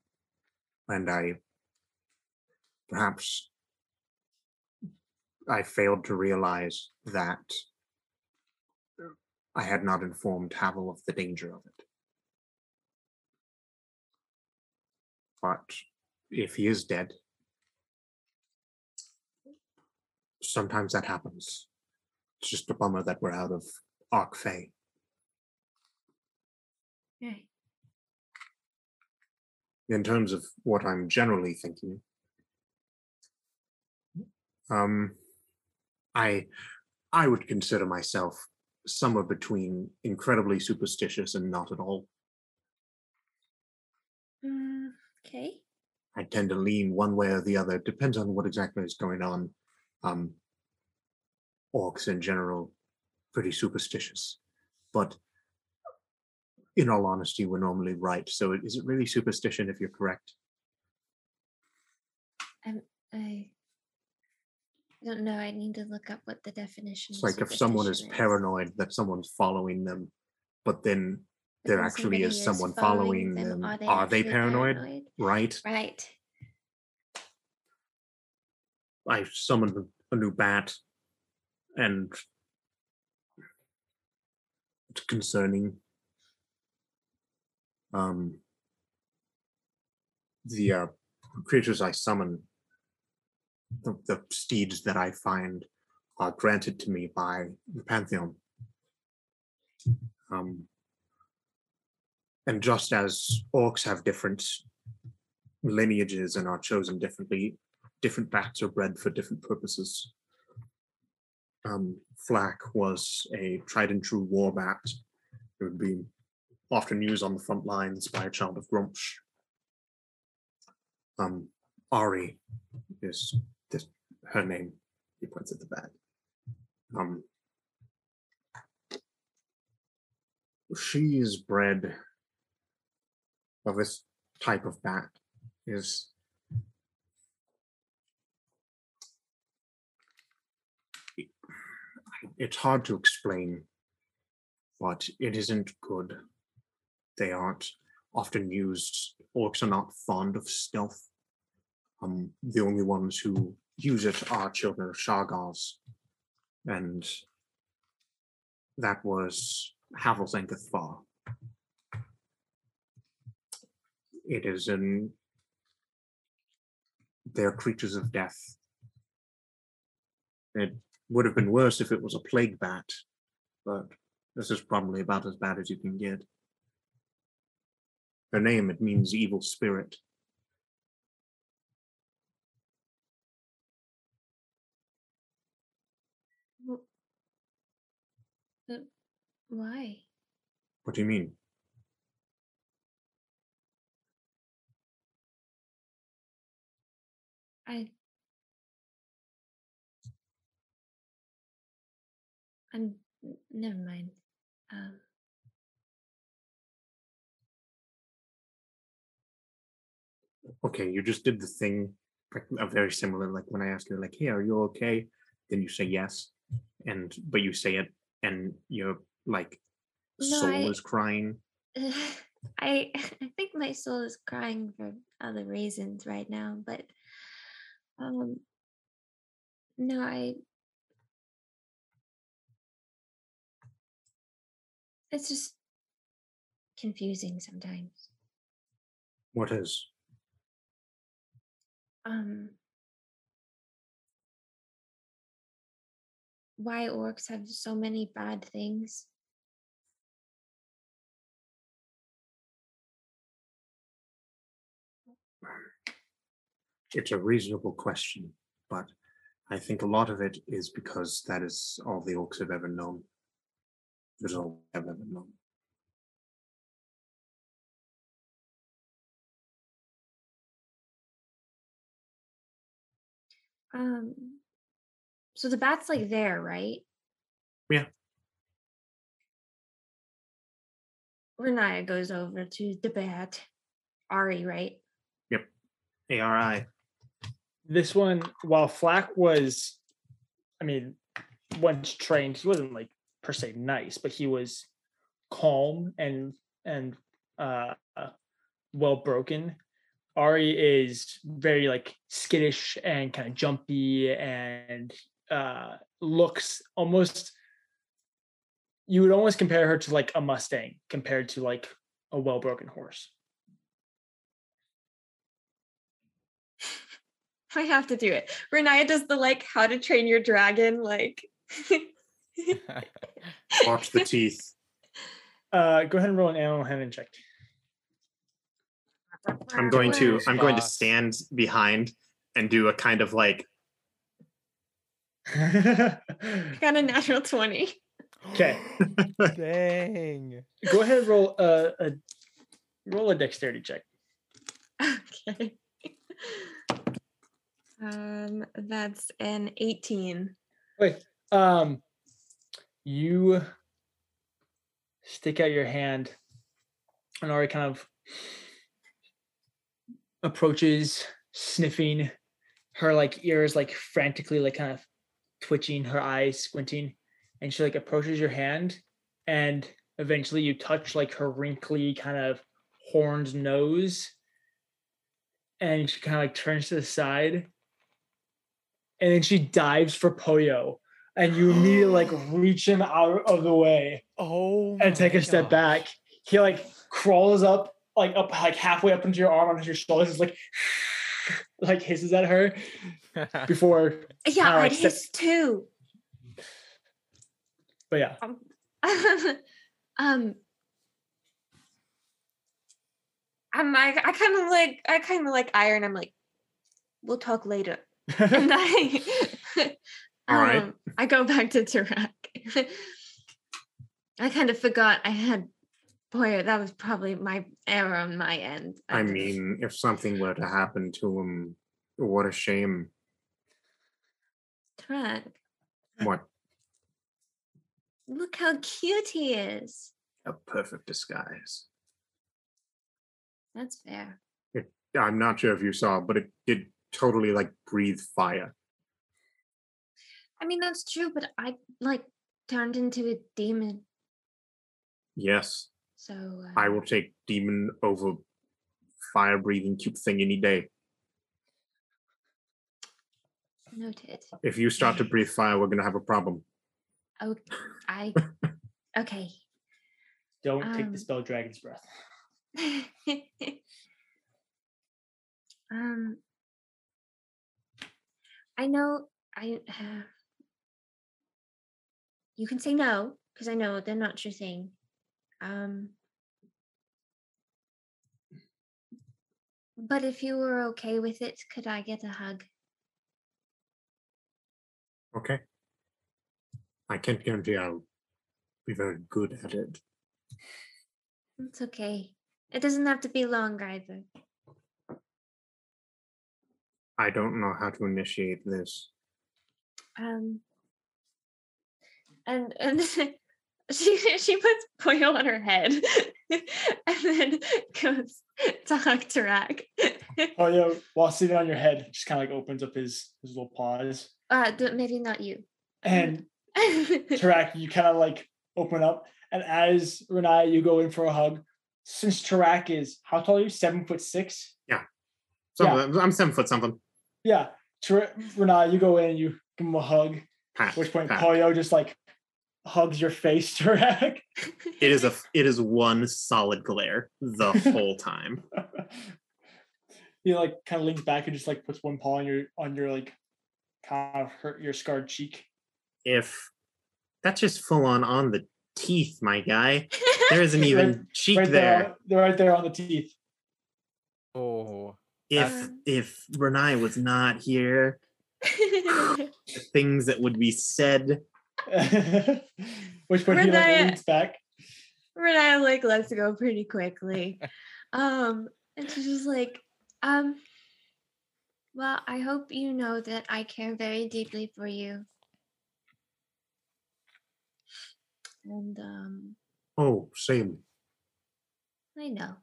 and I perhaps I failed to realize that I had not informed Havel of the danger of it. But if he is dead, sometimes that happens. It's just a bummer that we're out of Arc Fae. Right. In terms of what I'm generally thinking, um, I I would consider myself somewhere between incredibly superstitious and not at all. Mm, okay. I tend to lean one way or the other. Depends on what exactly is going on. Um, orcs in general, pretty superstitious, but in all honesty, we're normally right. So is it really superstition if you're correct? I'm. I. I don't know. I need to look up what the definition. Is. It's like if someone is paranoid that someone's following them, but then But there actually is somebody someone following them. Are they, actually paranoid? Right? Right. I summoned a new bat, and it's concerning. Um, the uh, creatures I summon, the, the steeds that I find, are granted to me by the pantheon. Um, and just as orcs have different lineages and are chosen differently, different bats are bred for different purposes. Um, Flack was a tried and true war bat. It would be often used on the front lines by a child of Gruumsh. Um, Ari is her name. He points at the bat. Um, she is bred of this type of bat. Is it's hard to explain, but it isn't good. They aren't often used. Orcs are not fond of stealth. Um, the only ones who use it are children of Shargaas, and that was Far. It is in they're creatures of death. It would have been worse if it was a plague bat, but this is probably about as bad as you can get. Their name, it means evil spirit. Wh- But why? What do you mean? I. I'm. Never mind. Um. Okay, you just did the thing, like a very similar, like when I ask you, like, hey, are you okay? Then you say yes, and but you say it, and your like No, soul I- is crying. I I think my soul is crying for other reasons right now, but um no, I it's just confusing sometimes. What is? Um why orcs have so many bad things. It's a reasonable question, but I think a lot of it is because that is all the orcs have ever known. That's all I've ever known. Um so the bat's like there, right? Yeah. Riniya goes over to the bat. Ari, right? Yep. ARI. This one, while Flack was, I mean, once trained, he wasn't like per se nice, but he was calm and and uh, well broken. Ari is very like skittish and kind of jumpy and uh looks almost you would almost compare her to like a Mustang compared to like a well broken horse. I have to do it. Riniya does the like how to train your dragon, like Watch the teeth. Uh go ahead and roll an animal handling check. I'm going to I'm going to stand behind and do a kind of like got a natural 20. okay. Dang. Go ahead and roll a, a roll a dexterity check. Okay. Um that's an 18. Wait. Um you stick out your hand and Ari kind of approaches, sniffing her like ears like frantically like kind of twitching, her eyes squinting, and she like approaches your hand and eventually you touch like her wrinkly kind of horned nose and she kind of like turns to the side and then she dives for Poyo and you immediately like reach him out of the way Oh. and take my a step back. He like crawls up like up like halfway up into your arm onto your shoulders, is like like hisses at her before. Yeah, Kinda, like, I'd hiss too. But yeah, Um, um I'm like I kind of like I kind of like iron. I'm like, we'll talk later. And I All right. um, I go back to Tarak. I kind of forgot I had boy, that was probably my error on my end. I mean, if something were to happen to him, what a shame. Tarak, What look how cute he is. a perfect disguise. That's fair. I'm not sure if you saw, but it did totally like breathe fire. I mean, that's true, but I like turned into a demon. Yes, So uh, I will take demon over fire breathing cute thing any day. noted. If you start to breathe fire, we're gonna have a problem. Oh, I okay. Don't take Um, the spell Dragon's Breath. um, I know I. Uh, you can say no because I know they're not your thing. Um, but if you were okay with it, could I get a hug? Okay. I can't guarantee I'll be very good at it. It's okay. It doesn't have to be long either. I don't know how to initiate this. Um, and and she she puts Poyo on her head, and then goes to hug Tarak. Oh yeah, while sitting on your head, just kind of like opens up his his little paws, uh, d- maybe not you. and Tarak, you kind of like open up, and as Renai, you go in for a hug. Since Tarak is how tall are you? Seven foot six. So Yeah. I'm- I'm seven foot something. Yeah, Tar- Renai, you go in, you give him a hug. Pat, At which point, pat. Poyo just like hugs your face, Tarak. It is a it is one solid glare the whole time. he like kind of leans back and just like puts one paw on your on your like kind of hurt your scarred cheek. If that's just full on on the teeth, my guy. There isn't even Right- cheek right there. there, they're right there on the teeth. Oh, If Um, if Renai was not here, the things that would be said. Which point he like Riniya- leans back. Riniya like lets go pretty quickly. Um, and she's just like, um, well, I hope you know that I care very deeply for you. And um, Oh, same. I know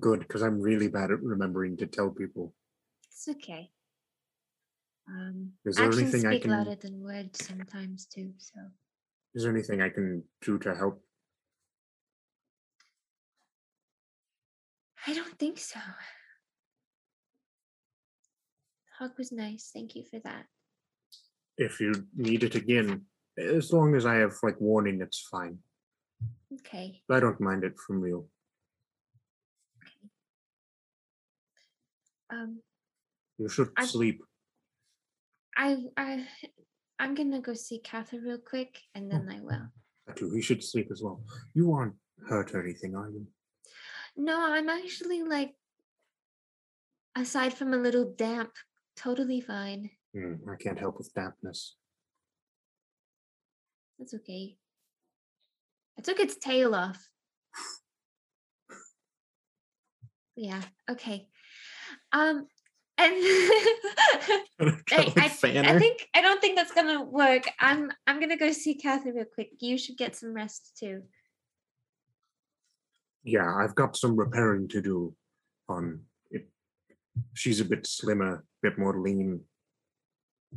Good, because I'm really bad at remembering to tell people. it's okay. Um, Is there actions anything I speak can- louder than words sometimes too. So Is there anything I can do to help? I don't think so. Hug was nice. Thank you for that. If you need it again, as long as I have like warning, it's fine. Okay. I don't mind it from you. Um, You should I- sleep. I I I'm gonna go see Kathyr real quick, and then I will. Too. He should sleep as well. You aren't hurt or anything, are you? No, I'm actually like, aside from a little damp, totally fine. Hmm, I can't help with dampness. That's okay. I took its tail off. Yeah. Okay. Um, and I, I, I think I don't think that's gonna work. I'm I'm gonna go see Kathyr real quick. You should get some rest too. Yeah, I've got some repairing to do on it. She's a bit slimmer, a bit more lean,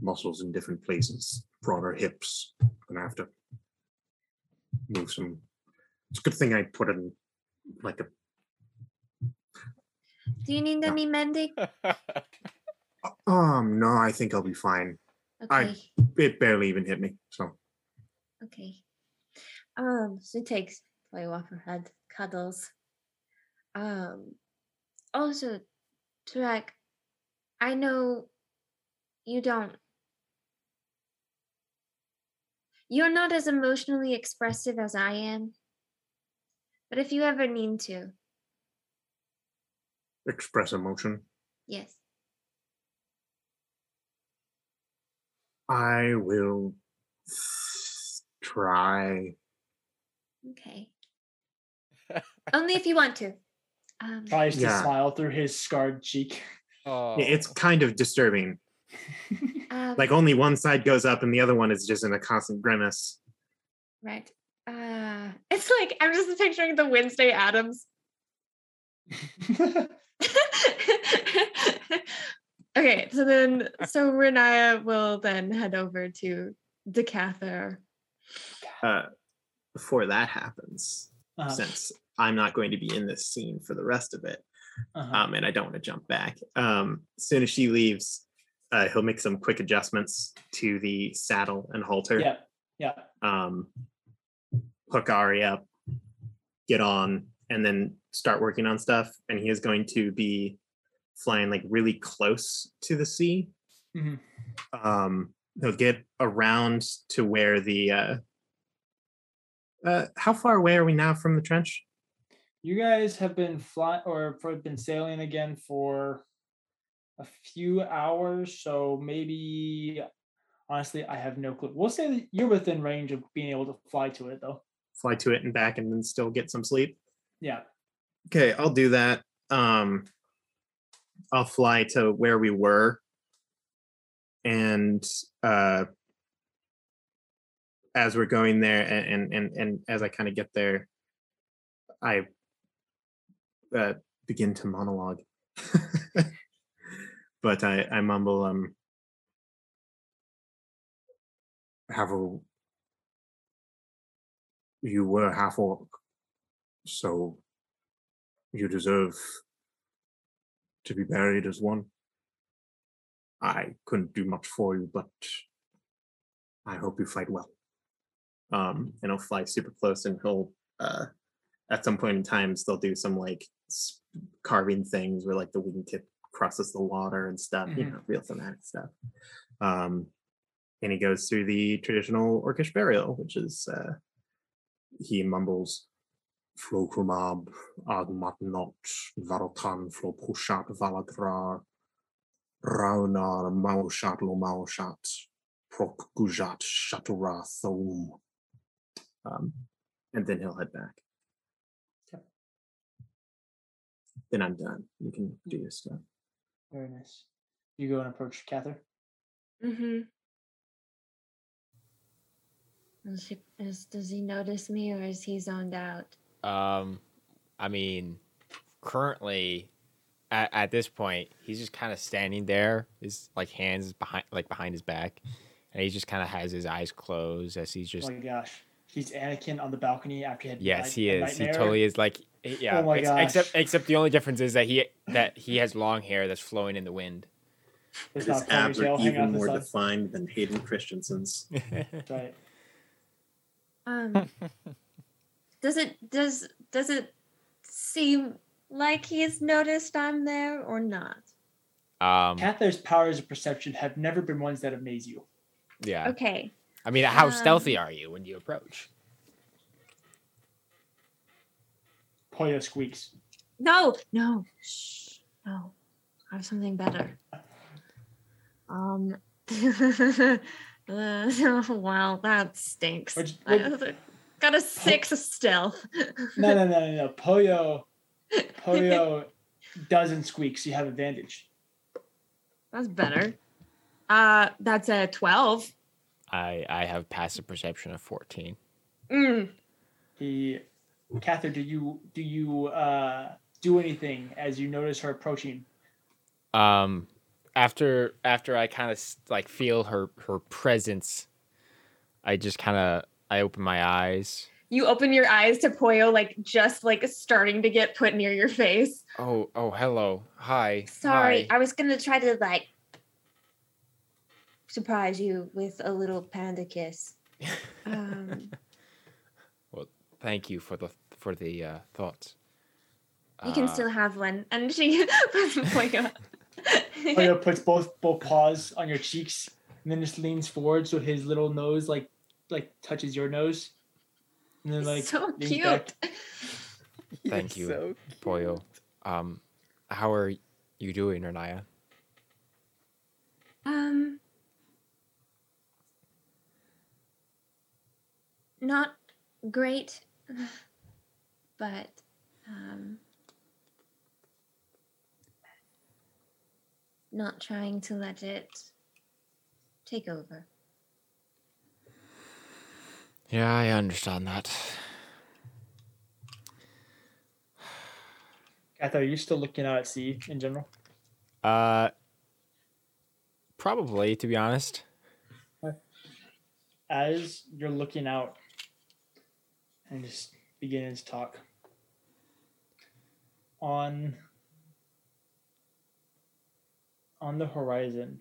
muscles in different places, broader hips. Gonna have to move some. It's a good thing I put in like a. Do you need any mending? Um, no, I think I'll be fine. I- Okay. It barely even hit me, so Okay. Um, she takes Poyo off her head, cuddles. Um, also, Tarak, I know you don't. You're not as emotionally expressive as I am. But if you ever need to, express emotion. yes. I will try. Okay. Only if you want to. Um, Tries to Yeah. smile through his scarred cheek. oh, It's kind of disturbing. um, Like only one side goes up and the other one is just in a constant grimace. Right. Uh, it's like I'm just picturing the Wednesday Addams. okay, Okay, so then so Riniya will then head over to Decather. Uh, before that happens, Uh-huh. since I'm not going to be in this scene for the rest of it, Uh-huh. um, and I don't want to jump back. Um, as soon as she leaves, uh, he'll make some quick adjustments to the saddle and halter. yeah, yeah. Um, hook Ari up, get on, and then start working on stuff. And he is going to be flying like really close to the sea. Mhm. Um, he'll get around to where the. Uh, uh, how far away are we now from the trench? You guys have been flying or been sailing again for a few hours, so maybe honestly, I have no clue. We'll say that you're within range of being able to fly to it, though. Fly to it and back, and then still get some sleep. Yeah. Okay, I'll do that. Um I'll fly to where we were and uh as we're going there and and and, as I kind of get there I uh begin to monologue. but I I mumble um Have a. You were half orc, so you deserve to be buried as one. I couldn't do much for you, but I hope you fight well. um and he'll fly super close and he'll uh at some point in times they'll do some like carving things where like the wingtip crosses the water and stuff you Mhm. know real thematic stuff um and he goes through the traditional orcish burial which is uh he mumbles Flokumab, Agmatnot, Varotan, Flopushat, Valadrar, Raunar, Maushat, Lomaushat, Prok Gujat, Shatura, Thum. um and then he'll head back Yep. then i'm done you can do your stuff Very nice. You go and approach Kathyr. Mm-hmm. Does is, does he notice me or is he zoned out? Um, I mean, currently, at, at this point, he's just kind of standing there, his like hands behind, like behind his back, and he just kind of has his eyes closed as he's just. oh my gosh. He's Anakin on the balcony after he had yes, night- he a is. He totally is. Like, yeah. Oh my ex- Except, gosh. except the only difference is that he that he has long hair that's flowing in the wind. It's his abs are even more side. defined than hayden christensen's Right. Um, does it does does it seem like he's noticed I'm there or not? Um, Kathyr's powers of perception have never been ones that amaze you. yeah. Okay. I mean, how Um, stealthy are you when you approach? Poyo squeaks. No, no, shh, no. I have something better. Um. uh, wow, that stinks. Which- I- which- got a six stealth. No, no, no, no, no. Poyo, Poyo doesn't squeak, so you have advantage. That's better. Uh, that's a twelve. I I have passive perception of fourteen. Mm. He, Kathyr, do you do you uh, do anything as you notice her approaching? um after after i kind of like feel her her presence i just kind of i open my eyes You open your eyes to Poyo, like just like starting to get put near your face. oh oh hello hi Sorry, hi. I was gonna try to like surprise you with a little panda kiss. Um, well, thank you for the for the uh thoughts you can Uh, still have one, and she puts Poyo. Poyo puts both both paws on your cheeks and then just leans forward so his little nose like like touches your nose. And then like so leans back. cute. thank you Poyo. um how are you doing Riniya? Um, not great, but um, not trying to let it take over. Yeah i understand that Kathyr, are you still looking out at sea in general? uh Probably, to be honest. As you're looking out and just beginning to talk on on the horizon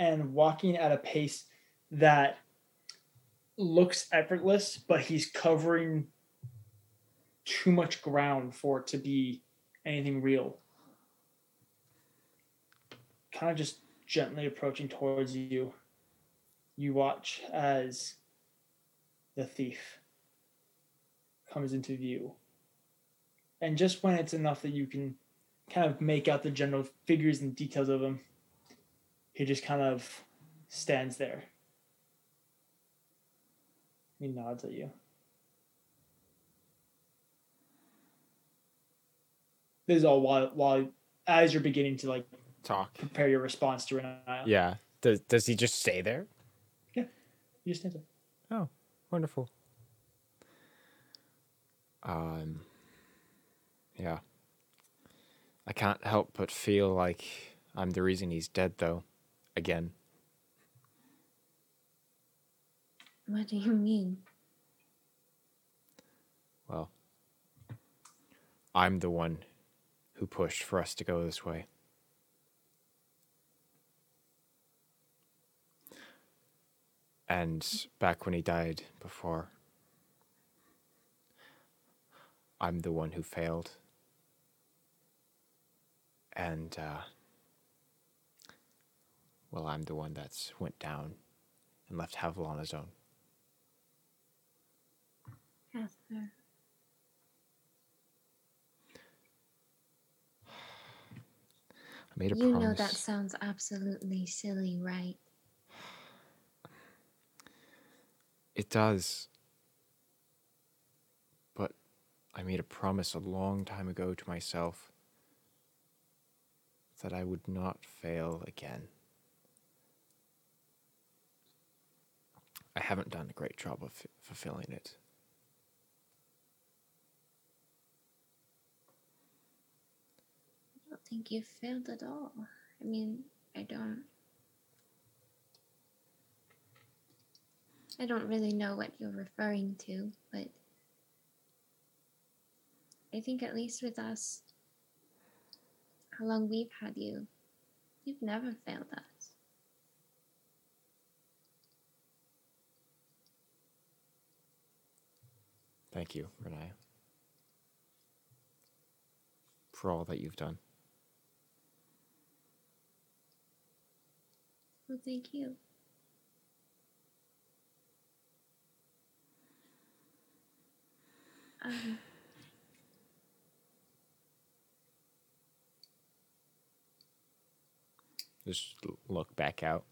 and walking at a pace that looks effortless, but he's covering too much ground for it to be anything real. Kind of just gently approaching towards you. You watch as the thief comes into view. And just when it's enough that you can kind of make out the general figures and details of him, he just kind of stands there. He nods at you. This is all while while as you're beginning to like Talk. prepare your response to Riniya. Yeah. Does does he just stay there? You just stand there. Oh, wonderful. Um. Yeah. I can't help but feel like I'm the reason he's dead, though. Again. What do you mean? Well, I'm the one who pushed for us to go this way. And back when he died before, I'm the one who failed. And, uh, well, I'm the one that's went down and left Havel on his own. Casper. I made a promise. You promise. know that sounds absolutely silly, right? It does. But I made a promise a long time ago to myself that I would not fail again. I haven't done a great job of f- fulfilling it. I don't think you failed at all. I mean, I don't. I don't really know what you're referring to, but I think at least with us, how long we've had you, you've never failed us. Thank you, Riniya, for all that you've done. Well, thank you. Um, Just look back out.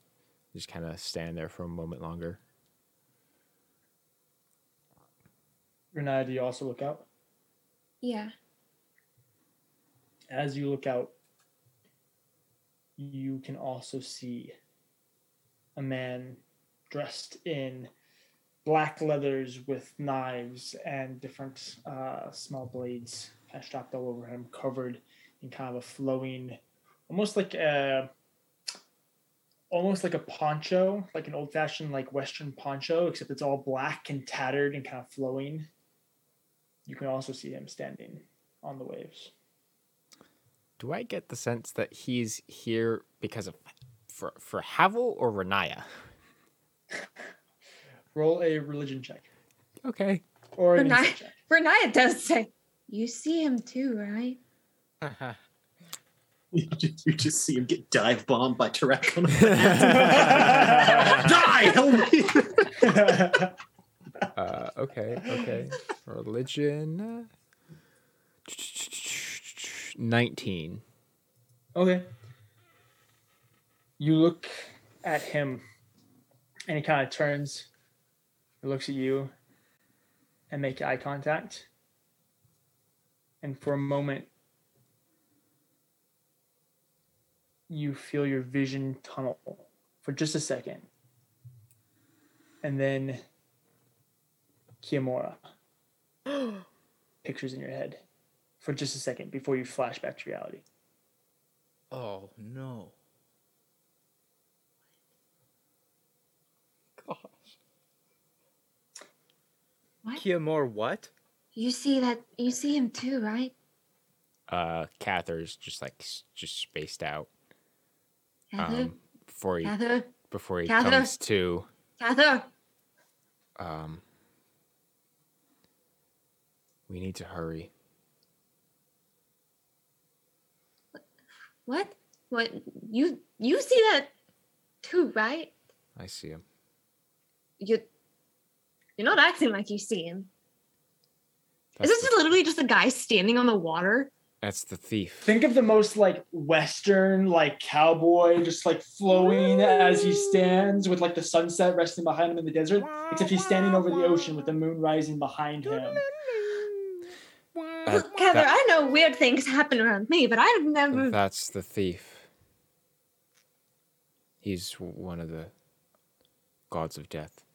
Just kind of stand there for a moment longer. Riniya, do you also look out? yeah. As you look out, you can also see a man dressed in black leathers with knives and different uh, small blades kind of strapped all over him, covered in kind of a flowing, almost like a, almost like a poncho, like an old-fashioned like Western poncho, except it's all black and tattered and kind of flowing. You can also see him standing on the waves. Do I get the sense that he's here because of for for Havel or Riniya? Roll a religion check Okay. or an Renaya- check. Riniya does say, You see him too, right? You just, you just see him get dive bombed by Tarak on the Die! Help me! Uh, okay. Okay. Religion. Nineteen. Okay. You look at him and he kind of turns, looks at you and make eye contact. And for a moment, you feel your vision tunnel for just a second. And then Kiyomura pictures in your head for just a second before you flash back to reality. Oh no. What? Kiamor, what? You see that? You see him too, right? Uh, Kathyr's just like just spaced out. Kathyr, Um, before he Kathyr, before he Kathyr? comes to Kathyr. um. We need to hurry. What? What? You you see that too, right? I see him. You you're not acting like you see him. That's, Is this the, literally just a guy standing on the water? that's the thief. Think of the most like Western, like cowboy, just like flowing as he stands with like the sunset resting behind him in the desert. Except he's standing over the ocean with the moon rising behind him. That- Kathyr, that- I know weird things happen around me, but I've never. That's the thief. He's one of the gods of death.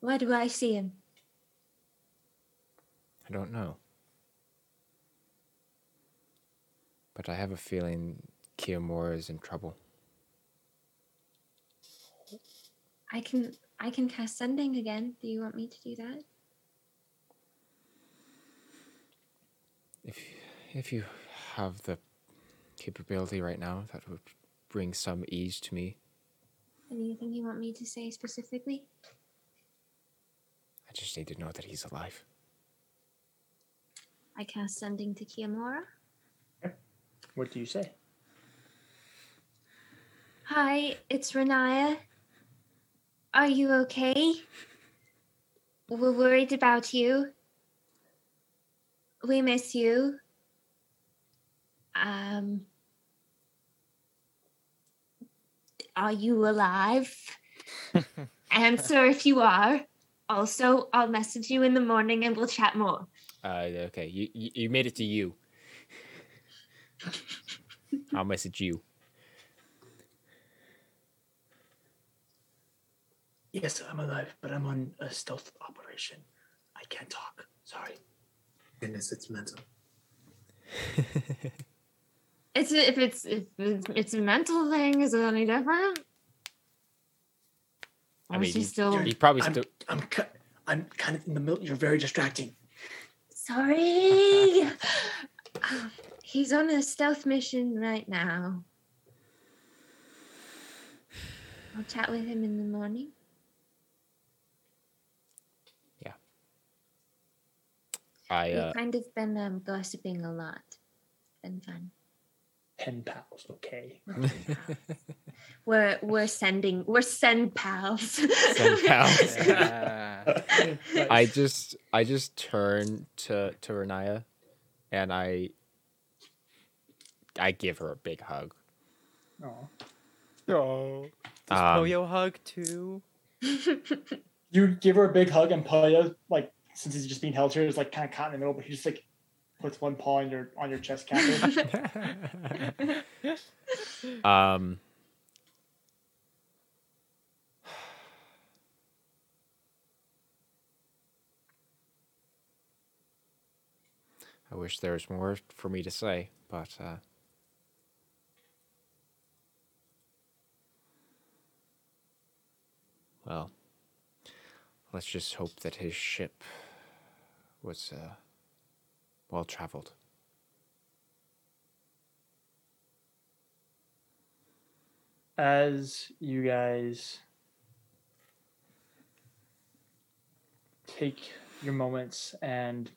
Why do I see him? I don't know. But I have a feeling Kiamora is in trouble. I can I can cast sending again. Do you want me to do that? If if you have the capability right now, that would bring some ease to me. Anything you want me to say specifically? I just need to know that he's alive. I cast sending to Kiamora. What do you say? Hi, it's Riniya. Are you okay? We're worried about you. We miss you. Um, are you alive? Answer if you are. Also, I'll message you in the morning and we'll chat more. Uh, okay, you you, you made it to you. I'll message you. Yes, I'm alive, but I'm on a stealth operation. I can't talk. Sorry. Goodness, it's mental. It's if it's if it's, it's a mental thing. Is it any different? I Or mean, he he's- still He probably still. I'm, ki- I'm kind of in the middle. You're very distracting. sorry? Um, He's on a stealth mission right now. I'll chat with him in the morning. Yeah. I We've uh, kind of been um, gossiping a lot. Been fun. Pen pals, okay. We're we're we're sending we're send pals. Send pals. Yeah. I just I just turn to to Riniya, and I I give her a big hug. Aw. Oh. Does Um, Poyo hug too? You give her a big hug, and Poyo, like, since he's just being held here, is like kind of caught in the middle, but he's just like puts one paw on your on your chest, Catherine. um. I wish there was more for me to say, but uh, well, let's just hope that his ship was uh, well traveled. As you guys take your moments and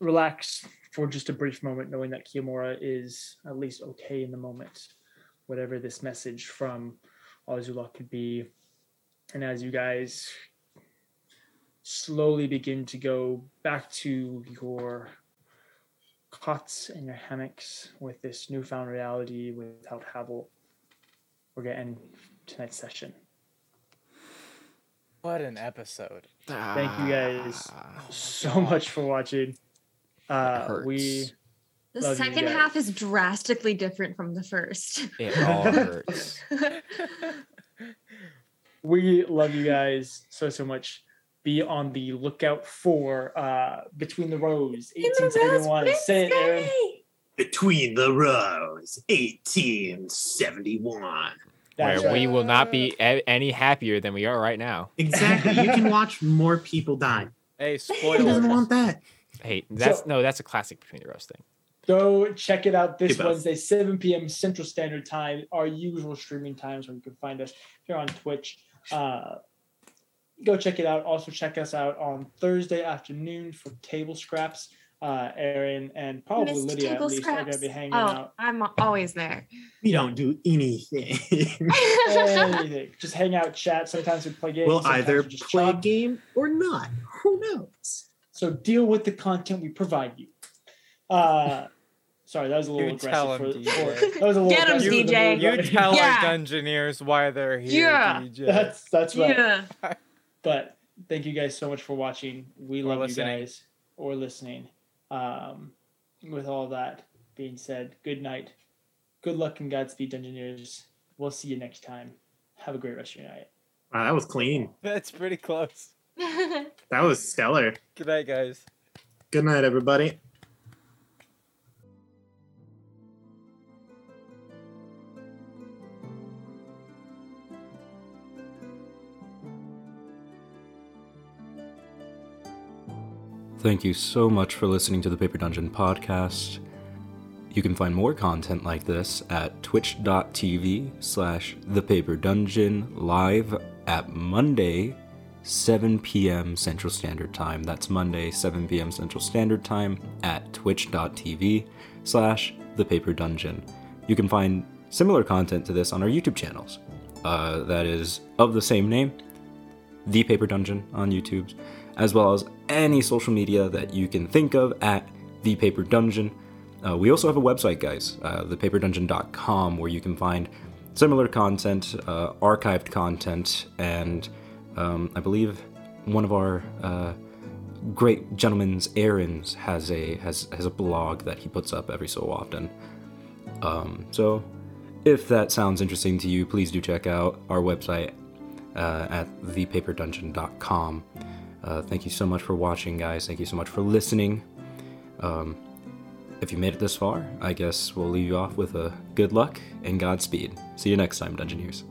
relax for just a brief moment, knowing that Kiyomura is at least okay in the moment, whatever this message from Azula could be. And as you guys slowly begin to go back to your cots and your hammocks with this newfound reality without Havel, we're going to end tonight's session. What an episode. Thank you guys Ah, so much for watching. Uh, hurts. we the Love you second guys. half is drastically different from the first. It all hurts. we love you guys so so much. Be on the lookout for uh, Between the Rows, 1871. Rose Say it, Aaron. Between the Rows, 1871. That's where right. we will not be a- any happier than we are right now. Exactly. you can watch more people die. Hey, Who doesn't want that? Hey, that's So- no, that's a classic between the Rows thing. Go check it out this Keep up. Wednesday, 7 p.m. Central Standard Time, our usual streaming times where you can find us here on Twitch. Uh, go check it out. Also, check us out on Thursday afternoon for Table Scraps. Uh, Aaron and probably Missed Lydia at Table least are going to be hanging Oh, out. I'm always there. We don't do anything. Anything. Just hang out, chat. Sometimes we play games. we'll either we just play a game or not. Who knows? So deal with the content we provide you. Uh, sorry, that was a little You aggressive. tell for, him, for- DJ. that was a little Get 'em, aggressive DJ. mood You tell now. Yeah. our dungeoneers why they're here, Yeah. DJ. That's that's right. Yeah. But thank you guys so much for watching. We Or love listening. you guys or listening. Um, with all that being said, good night. Good luck and Godspeed, Dungeoneers. We'll see you next time. Have a great rest of your night. Wow, that was clean. That's pretty close. That was stellar. Good night, guys. Good night, everybody. Thank you so much for listening to the Paper Dungeon podcast. You can find more content like this at twitch.tv slash the paper dungeon live at Monday, 7 p.m. Central Standard Time. That's Monday, 7 p.m. Central Standard Time at twitch.tv slash the paper dungeon. You can find similar content to this on our YouTube channels. Uh, that is of the same name, the Paper Dungeon on YouTube, as well as any social media that you can think of at The Paper Dungeon. Uh, we also have a website, guys, uh, thepaperdungeon.com, where you can find similar content, uh, archived content, and um, I believe one of our uh, great gentlemen's errands has a has has a blog that he puts up every so often. Um, so, if that sounds interesting to you, please do check out our website uh, at thepaperdungeon.com. Uh, thank you so much for watching, guys. Thank you so much for listening. Um, if you made it this far, I guess we'll leave you off with a good luck and Godspeed. See you next time, Dungeoneers.